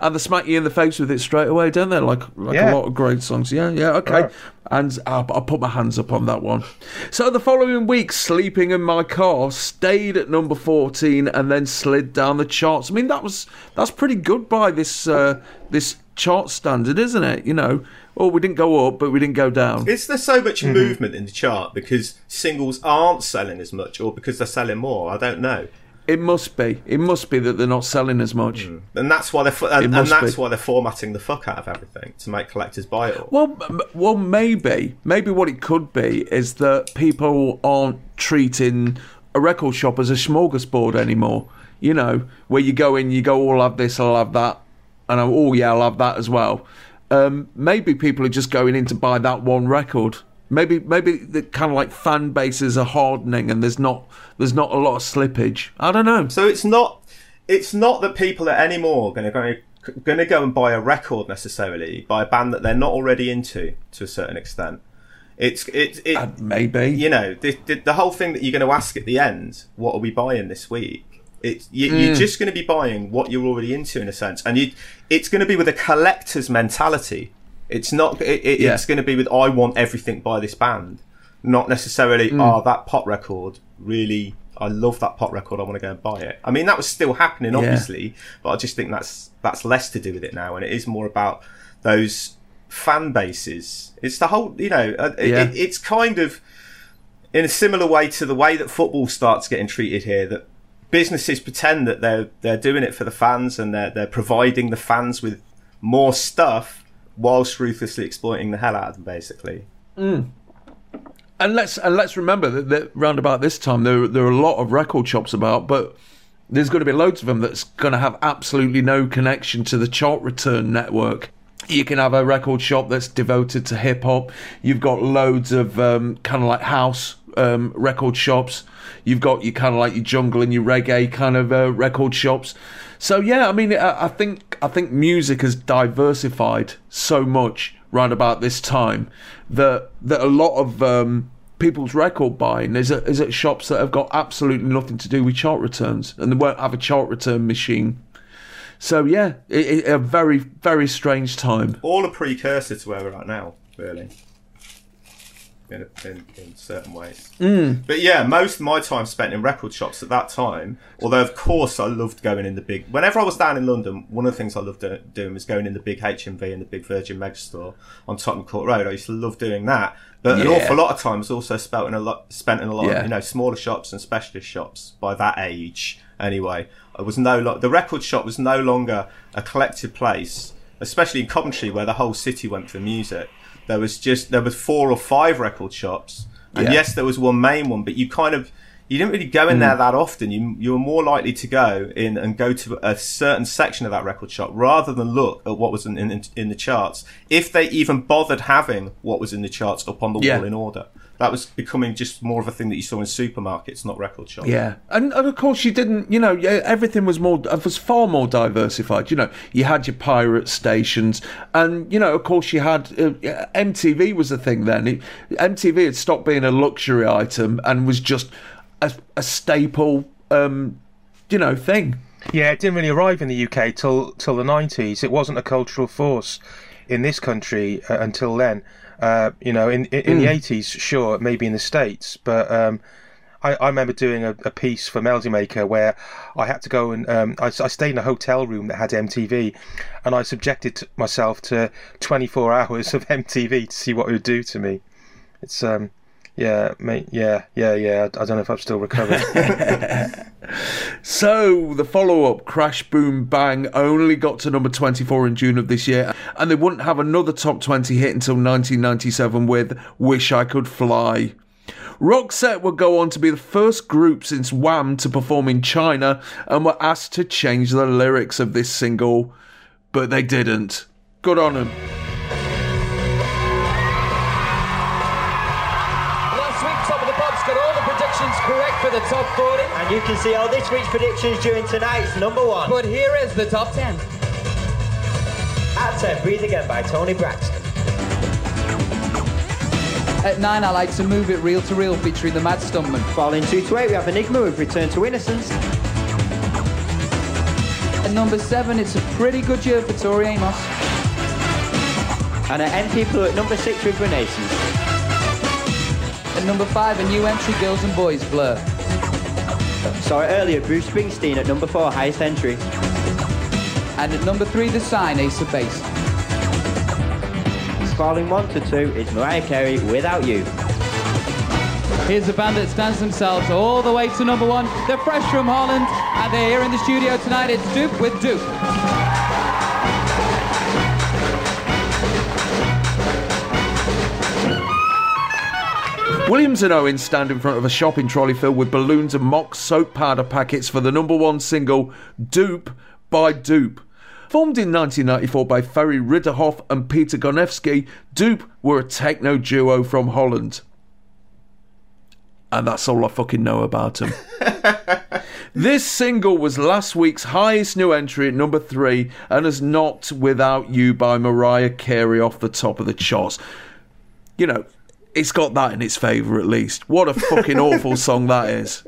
And they smack you in the face with it straight away, don't they? Like like Yeah. a lot of great songs. Yeah, yeah, okay. Right. And I'll, I'll put my hands up on that one. So the following week, Sleeping in My Car stayed at number 14 and then slid down the charts. I mean, that was that's pretty good by this uh, this chart standard, isn't it? You know, well, we didn't go up, but we didn't go down. Is there so much Mm-hmm. movement in the chart because singles aren't selling as much, or because they're selling more? I don't know. It must be. It must be that they're not selling as much. And that's why they're fu- and, and that's be. why they're formatting the fuck out of everything to make collectors buy it all. Well, well, maybe, maybe what it could be is that people aren't treating a record shop as a smorgasbord anymore. You know, where you go in, you go, oh, I'll have this, I'll have that, and I'm, oh yeah, I'll have that as well. Um, maybe people are just going in to buy that one record. Maybe, maybe the kind of like fan bases are hardening, and there's not, there's not a lot of slippage. I don't know. So it's not it's not that people are anymore going to go going to go and buy a record necessarily by a band that they're not already into to a certain extent. It's it, it Uh, maybe. you know the, the the whole thing that you're going to ask at the end. What are we buying this week? It's you, Mm. you're just going to be buying what you're already into in a sense, and you it's going to be with a collector's mentality. It's not. It, it, Yeah. It's going to be with I want everything by this band, not necessarily. Mm. Oh, that pop record really. I love that pop record. I want to go and buy it. I mean, that was still happening, obviously, but I just think that's that's less to do with it now, and it is more about those fan bases. It's the whole, you know, uh, Yeah. it, it's kind of in a similar way to the way that football starts getting treated here. That businesses pretend that they're they're doing it for the fans and they're they're providing the fans with more stuff whilst ruthlessly exploiting the hell out of them, basically. And let's and let's remember that, that round about this time there there are a lot of record shops about, but there's going to be loads of them that's going to have absolutely no connection to the chart return network. You can have a record shop that's devoted to hip hop. You've got loads of um, kind of like house um, record shops. You've got your kind of like your jungle and your reggae kind of uh, record shops. So yeah, I mean, I, I think I think music has diversified so much right about this time that that a lot of um, people's record buying is at, is at shops that have got absolutely nothing to do with chart returns, and they won't have a chart return machine. So yeah, it, it, a very very strange time. All a precursor to where we're at now, really. In, in, in certain ways. Mm. But yeah, most of my time spent in record shops at that time. Although, of course, I loved going in the big. Whenever I was down in London, one of the things I loved doing was going in the big HMV and the big Virgin Megastore on Tottenham Court Road. I used to love doing that. But an awful lot of time was also spent in a lot, spent in a lot Yeah. of you know smaller shops and specialist shops. By that age, anyway, it was no lo- the record shop was no longer a collective place, especially in Coventry where the whole city went for music. There was just there was four or five record shops, and Yeah. yes, there was one main one, but you kind of you didn't really go in Mm. there that often. You you were more likely to go in and go to a certain section of that record shop rather than look at what was in in, in the charts. If they even bothered having what was in the charts up on the Yeah. wall in order, that was becoming just more of a thing that you saw in supermarkets, not record shops. Yeah, and, and of course you didn't. You know, everything was more was far more diversified. You know, you had your pirate stations, and you know, of course, you had uh, MTV was a thing then. It, MTV had stopped being a luxury item and was just a, a staple, um, you know, thing. Yeah, it didn't really arrive in the UK till till the nineties. It wasn't a cultural force in this country uh, until then. Uh, you know, in in, in the eighties, sure, maybe in the states, but um, I, I remember doing a, a piece for Melody Maker where I had to go and um, I, I stayed in a hotel room that had MTV, and I subjected myself to twenty four hours of MTV to see what it would do to me. It's um, yeah, mate, yeah, yeah, yeah. I, don't know if I'm still recovering. So the follow-up, Crash Boom Bang, only got to number 24 in June of this year, and they wouldn't have another top 20 hit until 1997 with "Wish I Could Fly." Roxette would go on to be the first group since Wham to perform in China and were asked to change the lyrics of this single, but they didn't. Good on them. Correct for the top 40. And you can see all this week's predictions during tonight's number one. But here is the top 10. At 10, Breathe Again by Toni Braxton. At 9, I like to move it Reel 2 Real featuring the Mad Stuntman. Falling 2 to 8, we have Enigma with Return to Innocence. At number 7, it's a pretty good year for Tori Amos. And at M People at number 6 with Renaissance. At number 5, a new entry, Girls and Boys, Blur. Saw it earlier, Bruce Springsteen at number 4, highest entry. And at number 3, The Sign, Ace of Base. Falling 1 to 2 is Mariah Carey, Without You. Here's a band that stands themselves all the way to number 1. They're fresh from Holland, and they're here in the studio tonight. It's Doop with Doop. Williams and Owen stand in front of a shopping trolley filled with balloons and mock soap powder packets for the number one single, Doop by Doop. Formed in 1994 by Ferry Ridderhof and Peter Garnefski, Doop were a techno duo from Holland. And that's all I fucking know about them. this single was last week's highest new entry at number three and has knocked Without You by Mariah Carey off the top of the charts. You know, it's got that in its favour at least. What a fucking awful song that is.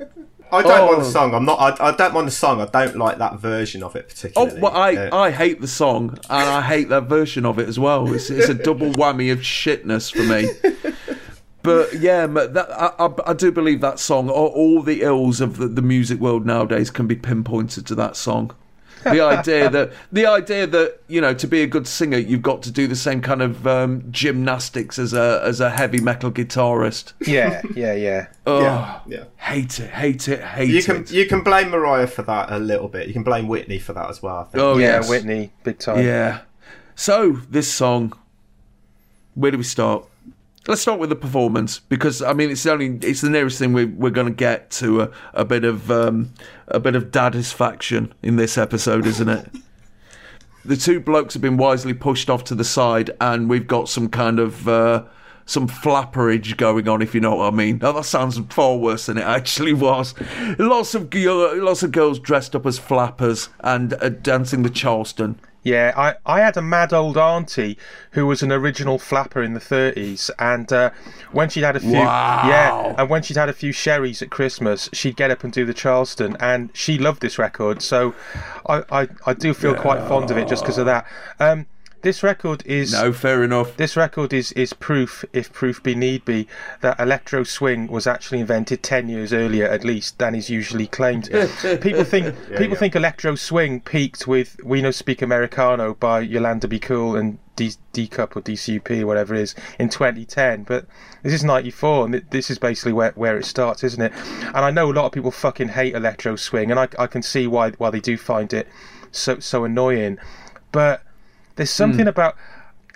I don't mind Oh. the song. I'm not. I, I don't mind the song. I don't like that version of it Oh, particularly. well, I, I hate the song and I hate that version of it as well. It's, it's a double whammy of shitness for me. But yeah, that, I, I, I do believe that song, all, all the ills of the, the music world nowadays can be pinpointed to that song. The idea that the idea that you know to be a good singer you've got to do the same kind of um, gymnastics as a as a heavy metal guitarist. yeah, yeah, yeah. Oh, yeah, yeah. hate it, hate it, hate You it. can you can blame Mariah for that a little bit. You can blame Whitney for that as well. I think. Oh yeah, yes. Whitney, big time. Yeah. So this song, where do we start? Let's start with the performance because I mean it's the only it's the nearest thing we, we're going to get to a, a bit of um, a bit of dadisfaction in this episode, isn't it? the two blokes have been wisely pushed off to the side, and we've got some kind of uh, some flapperage going on, if you know what I mean. Now that sounds far worse than it actually was. Lots of lots of girls dressed up as flappers and uh, dancing the Charleston. Yeah, I, I had a mad old auntie who was an original flapper in the 30s, and uh, when she'd had a few, Wow. yeah, and when she'd had a few sherries at Christmas, she'd get up and do the Charleston, and she loved this record, so I, I, I do feel quite fond of it just because of that. Um, this record is No, fair enough. this record is, is proof, if proof be need be, that electro swing was actually invented ten years earlier, at least, than is usually claimed. people think people think electro swing peaked with "We No Speak Americano" by Yolanda Be Cool and D, D Cup or DCUP, whatever it is, in 2010. But this is '94, and this is basically where, where it starts, isn't it? And I know a lot of people fucking hate electro swing, and I, I can see why why they do find it so so annoying. But there's something about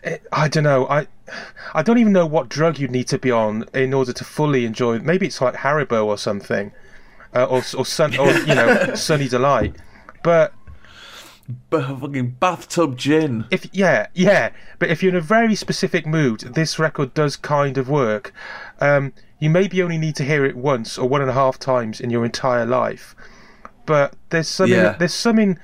eh, I don't know. I I don't even know what drug you'd need to be on in order to fully enjoy. Maybe it's like Haribo or something, uh, or or sun or you know Sunny Delight. But B- fucking bathtub gin. if yeah yeah, but if you're in a very specific mood, this record does kind of work. Um, you maybe only need to hear it once or one and a half times in your entire life, but there's something Yeah. there's something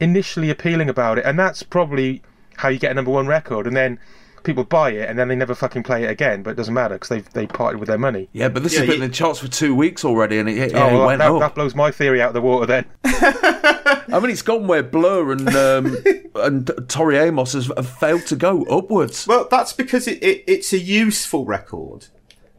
initially appealing about it, and that's probably how you get a number one record. And then people buy it and then they never fucking play it again, but it doesn't matter because they they parted with their money. Yeah, but this Yeah, has been you- in the charts for two weeks already, and it, it, oh, it well, went that, up. that blows my theory out of the water then. I mean, it's gone where Blur and um, and Tori Amos has, have failed to go upwards. Well, that's because it, it, it's a useful record.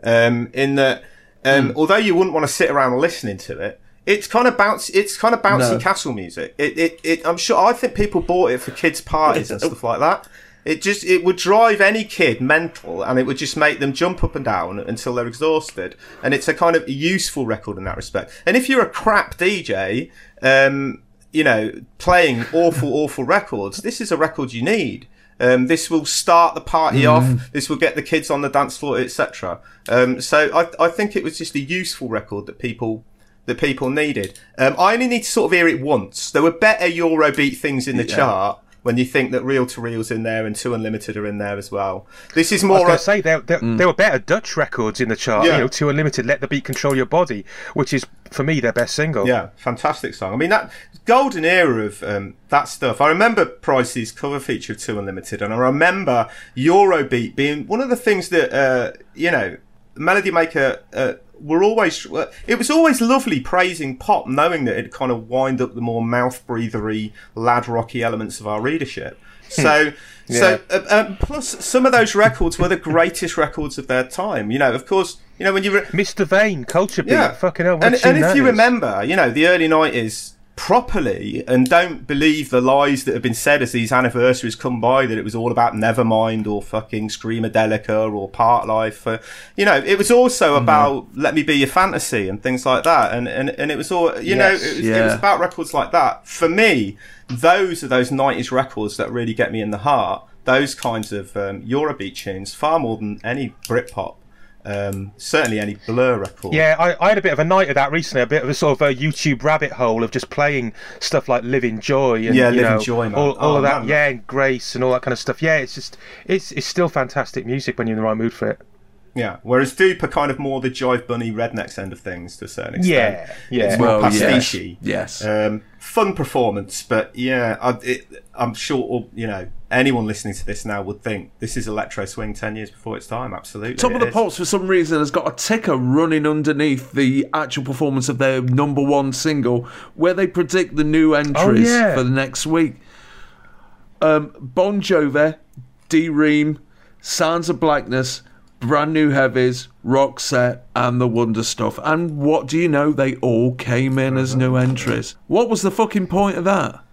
Um, in that, um, Hmm. although you wouldn't want to sit around listening to it, it's kind of bounce. It's kind of bouncy No. castle music. It, it, it. I'm sure. I think people bought it for kids' parties and stuff like that. It just it would drive any kid mental, and it would just make them jump up and down until they're exhausted. And it's a kind of useful record in that respect. And if you're a crap DJ, um, you know, playing awful, awful records, this is a record you need. Um, this will start the party off. This will get the kids on the dance floor, etc. Um, so I, I think it was just a useful record that people that people needed. Um, I only need to sort of hear it once. There were better Eurobeat things in the chart when you think that Reel 2 Real's in there and 2 Unlimited are in there as well. This is I was more. going a- to say there, there, there were better Dutch records in the chart. Yeah. You know, 2 Unlimited, Let the Beat Control Your Body, which is for me their best single. Yeah, fantastic song. I mean, that golden era of um, that stuff. I remember Price's cover feature of 2 Unlimited, and I remember Eurobeat being one of the things that uh, you know, Melody Maker. Uh, were always uh, it was always lovely praising pop, knowing that it kind of wind up the more mouth breathery, lad rocky elements of our readership. So, so uh, um, plus some of those records were the greatest records of their time. You know, of course, you know when you re- Mr. Vain, Culture Beat, yeah, fucking hell. and, and if you is. remember, you know, the early nineties properly, and don't believe the lies that have been said as these anniversaries come by that it was all about Nevermind or fucking Screamadelica or Parklife. Uh, you know, it was also Mm-hmm. about Let Me Be Your Fantasy and things like that, and and, and it was all you know, it Yes, was, it was about records like that. For me, those are those nineties records that really get me in the heart. Those kinds of um, Eurobeat tunes, far more than any Britpop. Um, certainly any Blur record. Yeah, I, I had a bit of a night of that recently, a bit of a sort of a YouTube rabbit hole of just playing stuff like Livin' Joy and Yeah, Living know, Joy, man. all, all Oh, of that, man. yeah, and Grace and all that kind of stuff. Yeah, it's just it's it's still fantastic music when you're in the right mood for it. Yeah, whereas Doop are kind of more the Jive Bunny rednecks end of things to a certain extent. Yeah, yeah. It's more Well, yes, pastiche. yes. Um, fun performance, but yeah, I, it, I'm sure you know anyone listening to this now would think this is electro swing ten years before its time. Absolutely, Top of the is. Pops, for some reason, has got a ticker running underneath the actual performance of their number one single, where they predict the new entries yeah. for the next week. Um, bon Jovi, D Ream, Sounds of Blackness, Brand New Heavies, Roxette, and The Wonder Stuff. And what do you know? They all came in as new entries. What was the fucking point of that?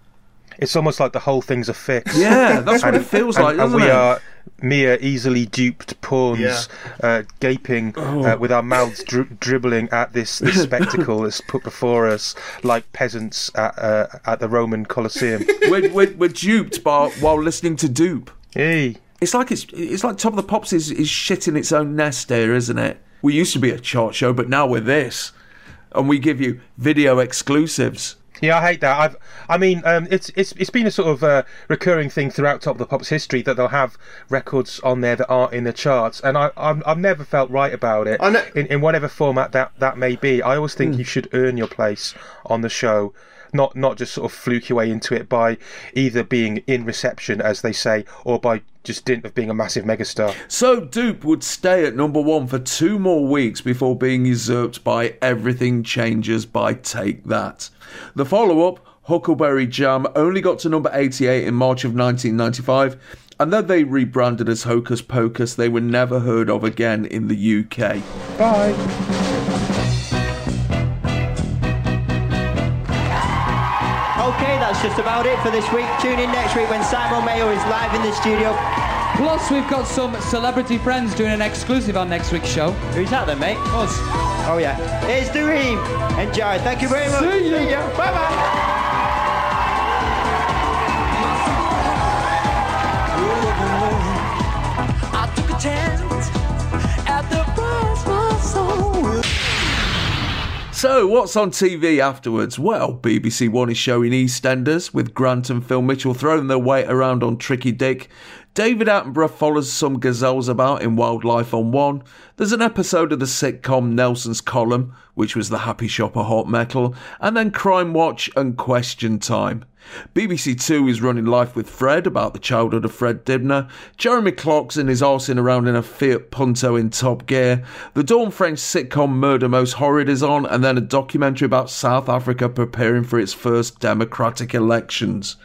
It's almost like the whole thing's a fix. Yeah, that's what it feels and, like, and we it? are mere easily duped pawns, Yeah. uh, gaping Oh. uh, with our mouths dri- dribbling at this, this spectacle that's put before us, like peasants at uh, at the Roman Colosseum. we're, we're, we're duped by, while listening to Doop. hey, It's like it's it's like Top of the Pops is is shit in its own nest here, isn't it? We used to be a chart show, but now we're this, and we give you video exclusives. Yeah, I hate that. I've, I mean, um, it's it's it's been a sort of uh, recurring thing throughout Top of the Pops history that they'll have records on there that aren't in the charts, and I I've, I've never felt right about it. I know- In in whatever format that that may be, I always think you should earn your place on the show. Not not just sort of fluke your way into it by either being in reception, as they say, or by just dint of being a massive megastar. So Doop would stay at number one for two more weeks before being usurped by Everything Changes by Take That. The follow up, Huckleberry Jam, only got to number 88 in March of 1995, and then they rebranded as Hocus Pocus. They were never heard of again in the UK. Bye. That's just about it for this week. Tune in next week when Simon Mayo is live in the studio. Plus, we've got some celebrity friends doing an exclusive on next week's show. Who's that then, mate? Us. Oh yeah, it's D Ream. Enjoy. Thank you very much. See ya. Bye bye. I took a chance at the price my soul. So, what's on TV afterwards? Well, BBC One is showing EastEnders with Grant and Phil Mitchell throwing their weight around on Tricky Dick. David Attenborough follows some gazelles about in Wildlife on One. There's an episode of the sitcom Nelson's Column, which was the happy shop of hot metal, and then Crime Watch and Question Time. BBC Two is running Life with Fred about the childhood of Fred Dibnah. Jeremy Clarkson is arsing around in a Fiat Punto in Top Gear. The Dawn French sitcom Murder Most Horrid is on, and then a documentary about South Africa preparing for its first democratic elections.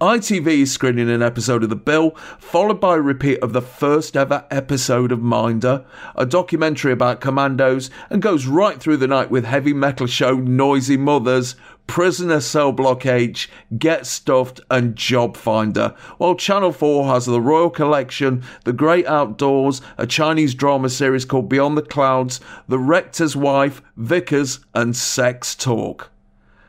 ITV is screening an episode of The Bill, followed by a repeat of the first ever episode of Minder, a documentary about commandos, and goes right through the night with heavy metal show Noisy Mothers, Prisoner Cell Block H, Get Stuffed, and Job Finder. While Channel 4 has The Royal Collection, The Great Outdoors, a Chinese drama series called Beyond the Clouds, The Rector's Wife, Vickers, and Sex Talk.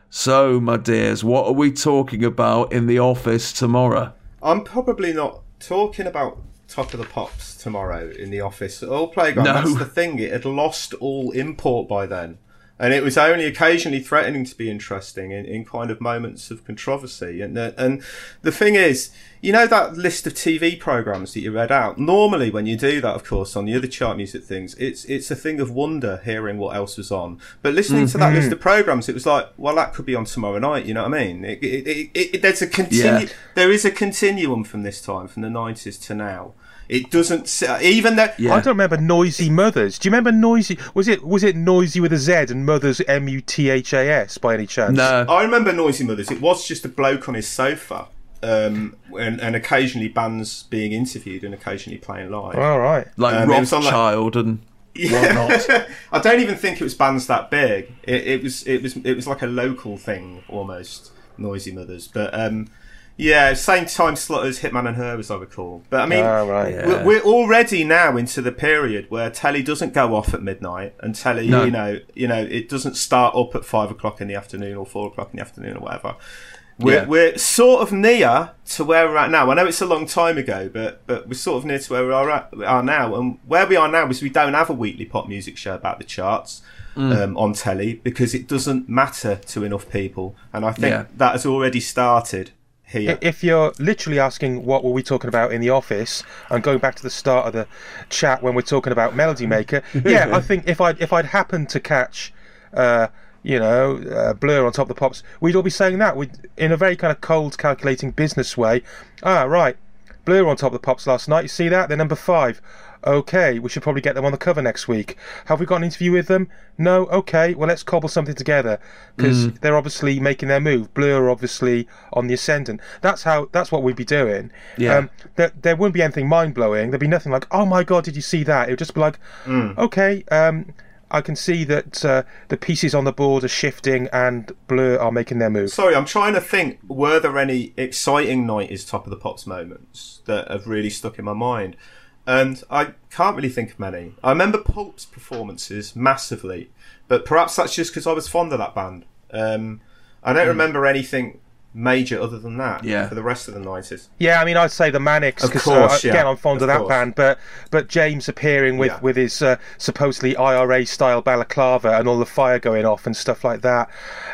So, my dears, what are we talking about in the office tomorrow? I'm probably not talking about Top of the Pops tomorrow in the office. All Playground, No. that's the thing. It had lost all import by then. And it was only occasionally threatening to be interesting in, in kind of moments of controversy. And the, and the thing is, you know that list of TV programs that you read out. Normally, when you do that, of course, on the other chart music things, it's it's a thing of wonder hearing what else was on. But listening to that Mhm. list of programs, it was like, well, that could be on tomorrow night. You know what I mean? It, it, it, it, there's a continu- Yeah. There is a continuum from this time, from the nineties to now. It doesn't s- even though I don't remember Noisy Mothers. Do you remember Noisy? Was it was it Noisy with a Z and Mothers M U T H A S by any chance? No, I remember Noisy Mothers. It was just a bloke on his sofa, um, and, and occasionally bands being interviewed and occasionally playing live. All right. Like Um, it was on, like- Rothschild and whatnot. I don't even think it was bands that big. It, it was it was it was like a local thing almost. Noisy Mothers, but um, yeah, same time slot as Hitman and Her, as I recall. But I mean, Ah, right. we're, we're already now into the period where telly doesn't go off at midnight, and telly, No. you know, you know, it doesn't start up at five o'clock in the afternoon or four o'clock in the afternoon or whatever. We're, Yeah. we're sort of near to where we're at now. I know it's a long time ago, but but we're sort of near to where we are, at, we are now. And where we are now is we don't have a weekly pop music show about the charts Mm. um, on telly because it doesn't matter to enough people. And I think Yeah. that has already started here. If you're literally asking what were we talking about in the office, and going back to the start of the chat when we're talking about Melody Maker, yeah, I think if I if I'd happened to catch, uh, you know, uh, Blur on top of the pops, we'd all be saying that we in a very kind of cold, calculating business way. Ah, right, Blur on top of the pops last night. You see that? They're number five. Okay, we should probably get them on the cover next week. Have we got an interview with them? No. Okay, well let's cobble something together because Mm. they're obviously making their move. Blur are obviously on the ascendant. That's how. That's what we'd be doing. Yeah. Um, there, there wouldn't be anything mind blowing. There'd be nothing like, oh my god, did you see that? It would just be like, Mm. okay, um, I can see that uh, the pieces on the board are shifting and Blur are making their move. Sorry, I'm trying to think. Were there any exciting '90s top of the pops moments that have really stuck in my mind? And I can't really think of many. I remember Pulp's performances massively, but perhaps that's just because I was fond of that band. Um, I don't Hmm. remember anything major other than that Yeah. for the rest of the '90s. Yeah, I mean, I'd say the Manics because course, uh, again, yeah, I'm fond of, of that course. band. But but James appearing with Yeah. with his uh, supposedly IRA style balaclava and all the fire going off and stuff like that.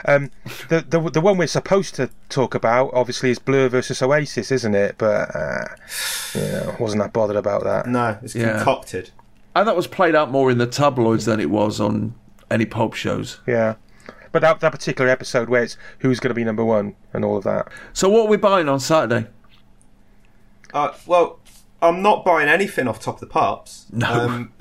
Um, the the the one we're supposed to talk about obviously is Blur versus Oasis, isn't it? But uh, yeah, wasn't that bothered about that. No, it's Yeah. concocted. And that was played out more in the tabloids than it was on any pop shows. Yeah. But that, that particular episode where it's who's going to be number one and all of that. So what are we buying on Saturday? Uh, well, I'm not buying anything off Top of the Pops. No. Um,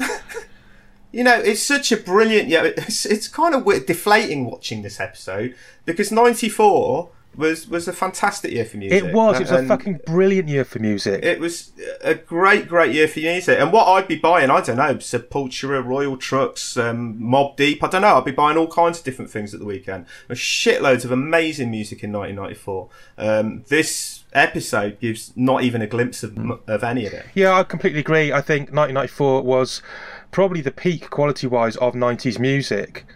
you know, it's such a brilliant. Yeah, it's it's kind of deflating watching this episode because '94 was was a fantastic year for music. It was. It was a fucking brilliant year for music. It was a great, great year for music. And what I'd be buying, I don't know, Sepultura, Royal Trux, um, Mobb Deep. I don't know. I'd be buying all kinds of different things at the weekend. There's shitloads of amazing music in 1994. Um, this episode gives not even a glimpse of, of any of it. Yeah, I completely agree. I think 1994 was probably the peak quality wise of 90s music.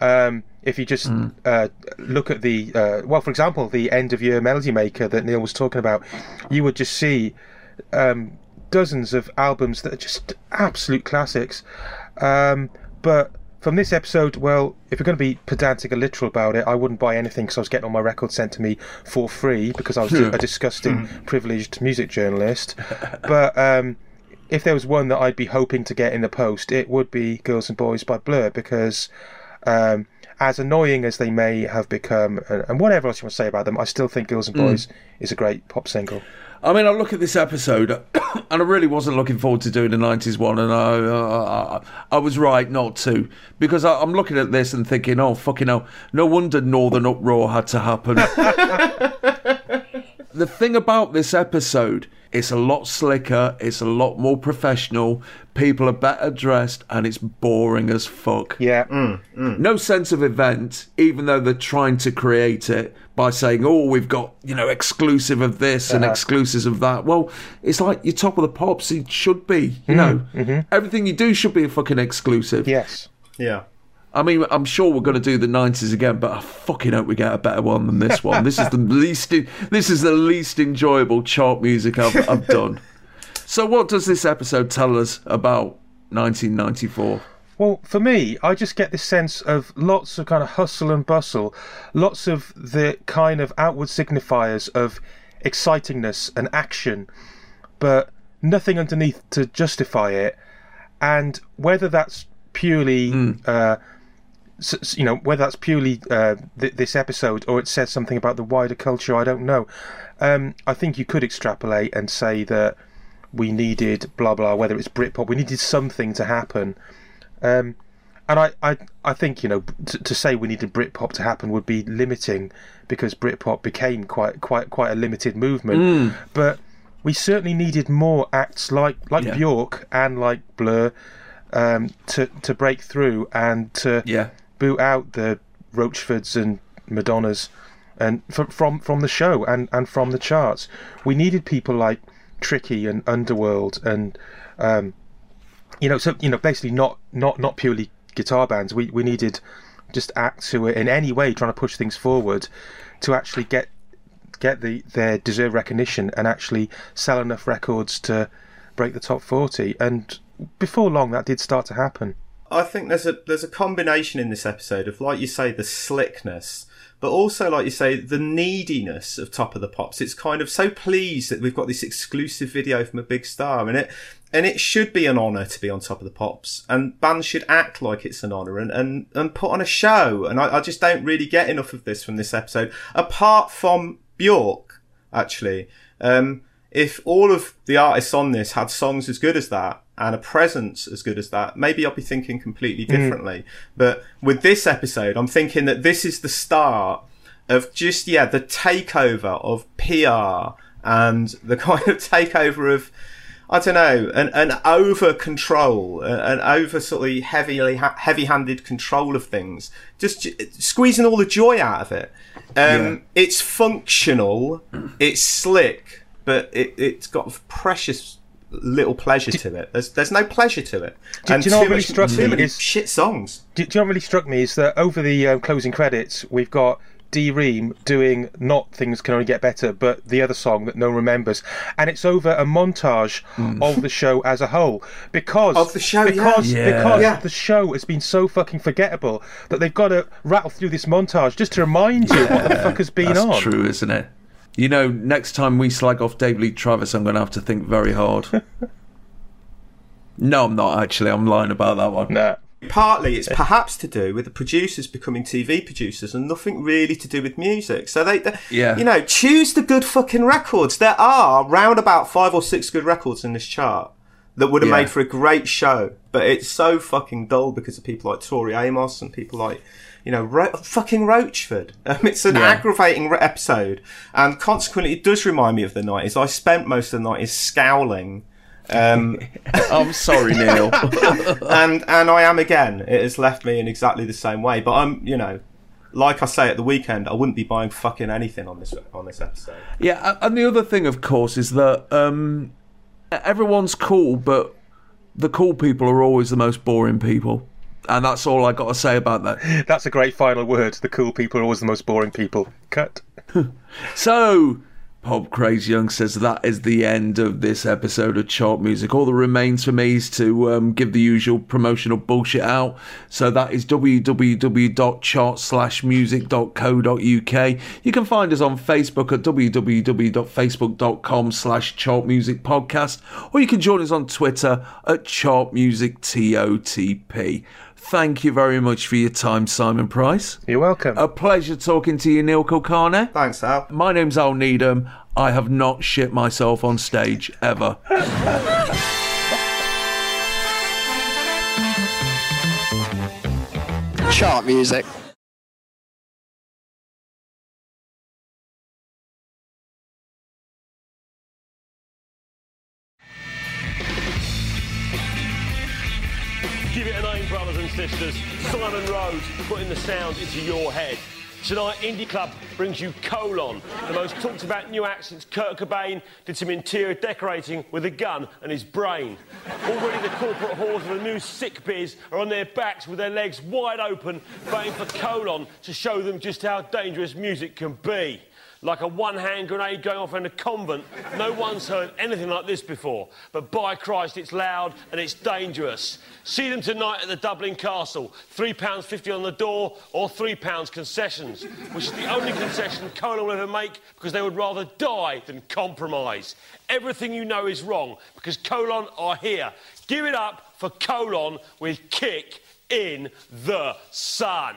Um, if you just uh, look at the, uh, well, for example, the end of year Melody Maker that Neil was talking about, you would just see um, dozens of albums that are just absolute classics. Um, but from this episode, well, if we're going to be pedantic and literal about it, I wouldn't buy anything because I was getting all my records sent to me for free because I was a disgusting, privileged music journalist. but um, if there was one that I'd be hoping to get in the post, it would be Girls and Boys by Blur because um, as annoying as they may have become, and, whatever else you want to say about them, I still think Girls and Boys is a great pop single. I mean, I look at this episode, and I really wasn't looking forward to doing the '90s one, and I, uh, I was right not to because I, I'm looking at this and thinking, oh fucking hell, no wonder Northern Uproar had to happen. the thing about this episode, it's a lot slicker, it's a lot more professional. People are better dressed, and it's boring as fuck. Yeah, mm, mm. No sense of event, even though they're trying to create it by saying, "Oh, we've got you know exclusive of this and uh-huh. exclusives of that." Well, it's like you're top of the pops. It should be, you mm-hmm, know, mm-hmm. everything you do should be a fucking exclusive. yes. Yeah. I mean, I'm sure we're going to do the '90s again, but I fucking hope we get a better one than this one. this is the least. This is the least enjoyable chart music I've, I've done. So, what does this episode tell us about 1994? Well, for me, I just get this sense of lots of kind of hustle and bustle, lots of the kind of outward signifiers of excitingness and action, but nothing underneath to justify it. And whether that's purely, uh, s- s- you know, whether that's purely uh, th- this episode or it says something about the wider culture, I don't know. Um, I think you could extrapolate and say that we needed blah blah, whether it's Britpop, we needed something to happen. Um, and I, I, I think you know to, to say we needed Britpop to happen would be limiting because Britpop became quite quite quite a limited movement. But we certainly needed more acts like like Yeah. Bjork and like Blur um, to to break through and to Yeah. Boot out the Roachfords and Madonnas and from from from the show and and from the charts. We needed people like Tricky and Underworld and um, you know, so you know, basically not not not purely guitar bands. We we needed just acts who were in any way trying to push things forward to actually get get the their deserved recognition and actually sell enough records to break the top forty. And before long, that did start to happen. I think there's a there's a combination in this episode of like you say the slickness, but also like you say the neediness of Top of the Pops. It's kind of so pleased that we've got this exclusive video from a big star, and it and it should be an honour to be on Top of the Pops, and bands should act like it's an honour and and, and put on a show. And I, I just don't really get enough of this from this episode, apart from Bjork actually. Um, if all of the artists on this had songs as good as that and a presence as good as that, maybe I'll be thinking completely differently. But with this episode, I'm thinking that this is the start of just, yeah, the takeover of PR and the kind of takeover of, I don't know, an, an over control, an over sort of heavily, heavy handed control of things, just j- squeezing all the joy out of it. Um, Yeah. It's functional, it's slick, but it, it's got precious little pleasure to it. There's there's no pleasure to it. Do- do you know what too really much- struck me many is- shit songs. Do, do you know what really struck me is that over the um, closing credits, we've got D Ream doing not things can only get better, but the other song that no one remembers, and it's over a montage of the show as a whole because Of the show, yeah. because Yeah. because Yeah. the show has been so fucking forgettable that they've got to rattle through this montage just to remind you what the fuck has been That's on. true, isn't it? You know, next time we slag off Dave Lee Travis, I'm going to have to think very hard. no, I'm not actually. I'm lying about that one. Nah. Partly, it's perhaps to do with the producers becoming TV producers and nothing really to do with music. So they, they Yeah. you know, choose the good fucking records. There are round about five or six good records in this chart that would have Yeah. made for a great show, but it's so fucking dull because of people like Tori Amos and people like. You know, Ro- fucking Roachford. Um, it's an Yeah. aggravating re- episode, and consequently, it does remind me of the nineties. I spent most of the nineties scowling um, I'm sorry, Neil. and and I am again. It has left me in exactly the same way. But I'm, you know, like I say at the weekend, I wouldn't be buying fucking anything on this on this episode. yeah, and the other thing, of course, is that um, everyone's cool, but the cool people are always the most boring people. And that's all I got to say about that. That's a great final word. The cool people are always the most boring people. Cut. So, Pop Crazy Young says that is the end of this episode of Chart Music. All that remains for me is to um, give the usual promotional bullshit out. So that is www.chart-music.co.uk. You can find us on Facebook at www.facebook.com slash chartmusicpodcast or you can join us on Twitter at chartmusictotp. Thank you very much for your time, Simon Price. You're welcome. A pleasure talking to you, Neil Kulkarni. Thanks, Al. My name's Al Needham. I have not shit myself on stage ever. Chart music. Sisters. Simon Rhodes putting the sound into your head. Tonight, Indie Club brings you Colon, the most talked about new act since Kurt Cobain did some interior decorating with a gun and his brain. Already, the corporate whores of the new sick biz are on their backs with their legs wide open, waiting for Colon to show them just how dangerous music can be. Like a one hand grenade going off in a convent. No one's heard anything like this before. But by Christ, it's loud and it's dangerous. See them tonight at the Dublin Castle. £3.50 on the door or £3 concessions, which is the only concession Colon will ever make because they would rather die than compromise. Everything you know is wrong because Colon are here. Give it up for Colon with Kick in the Sun.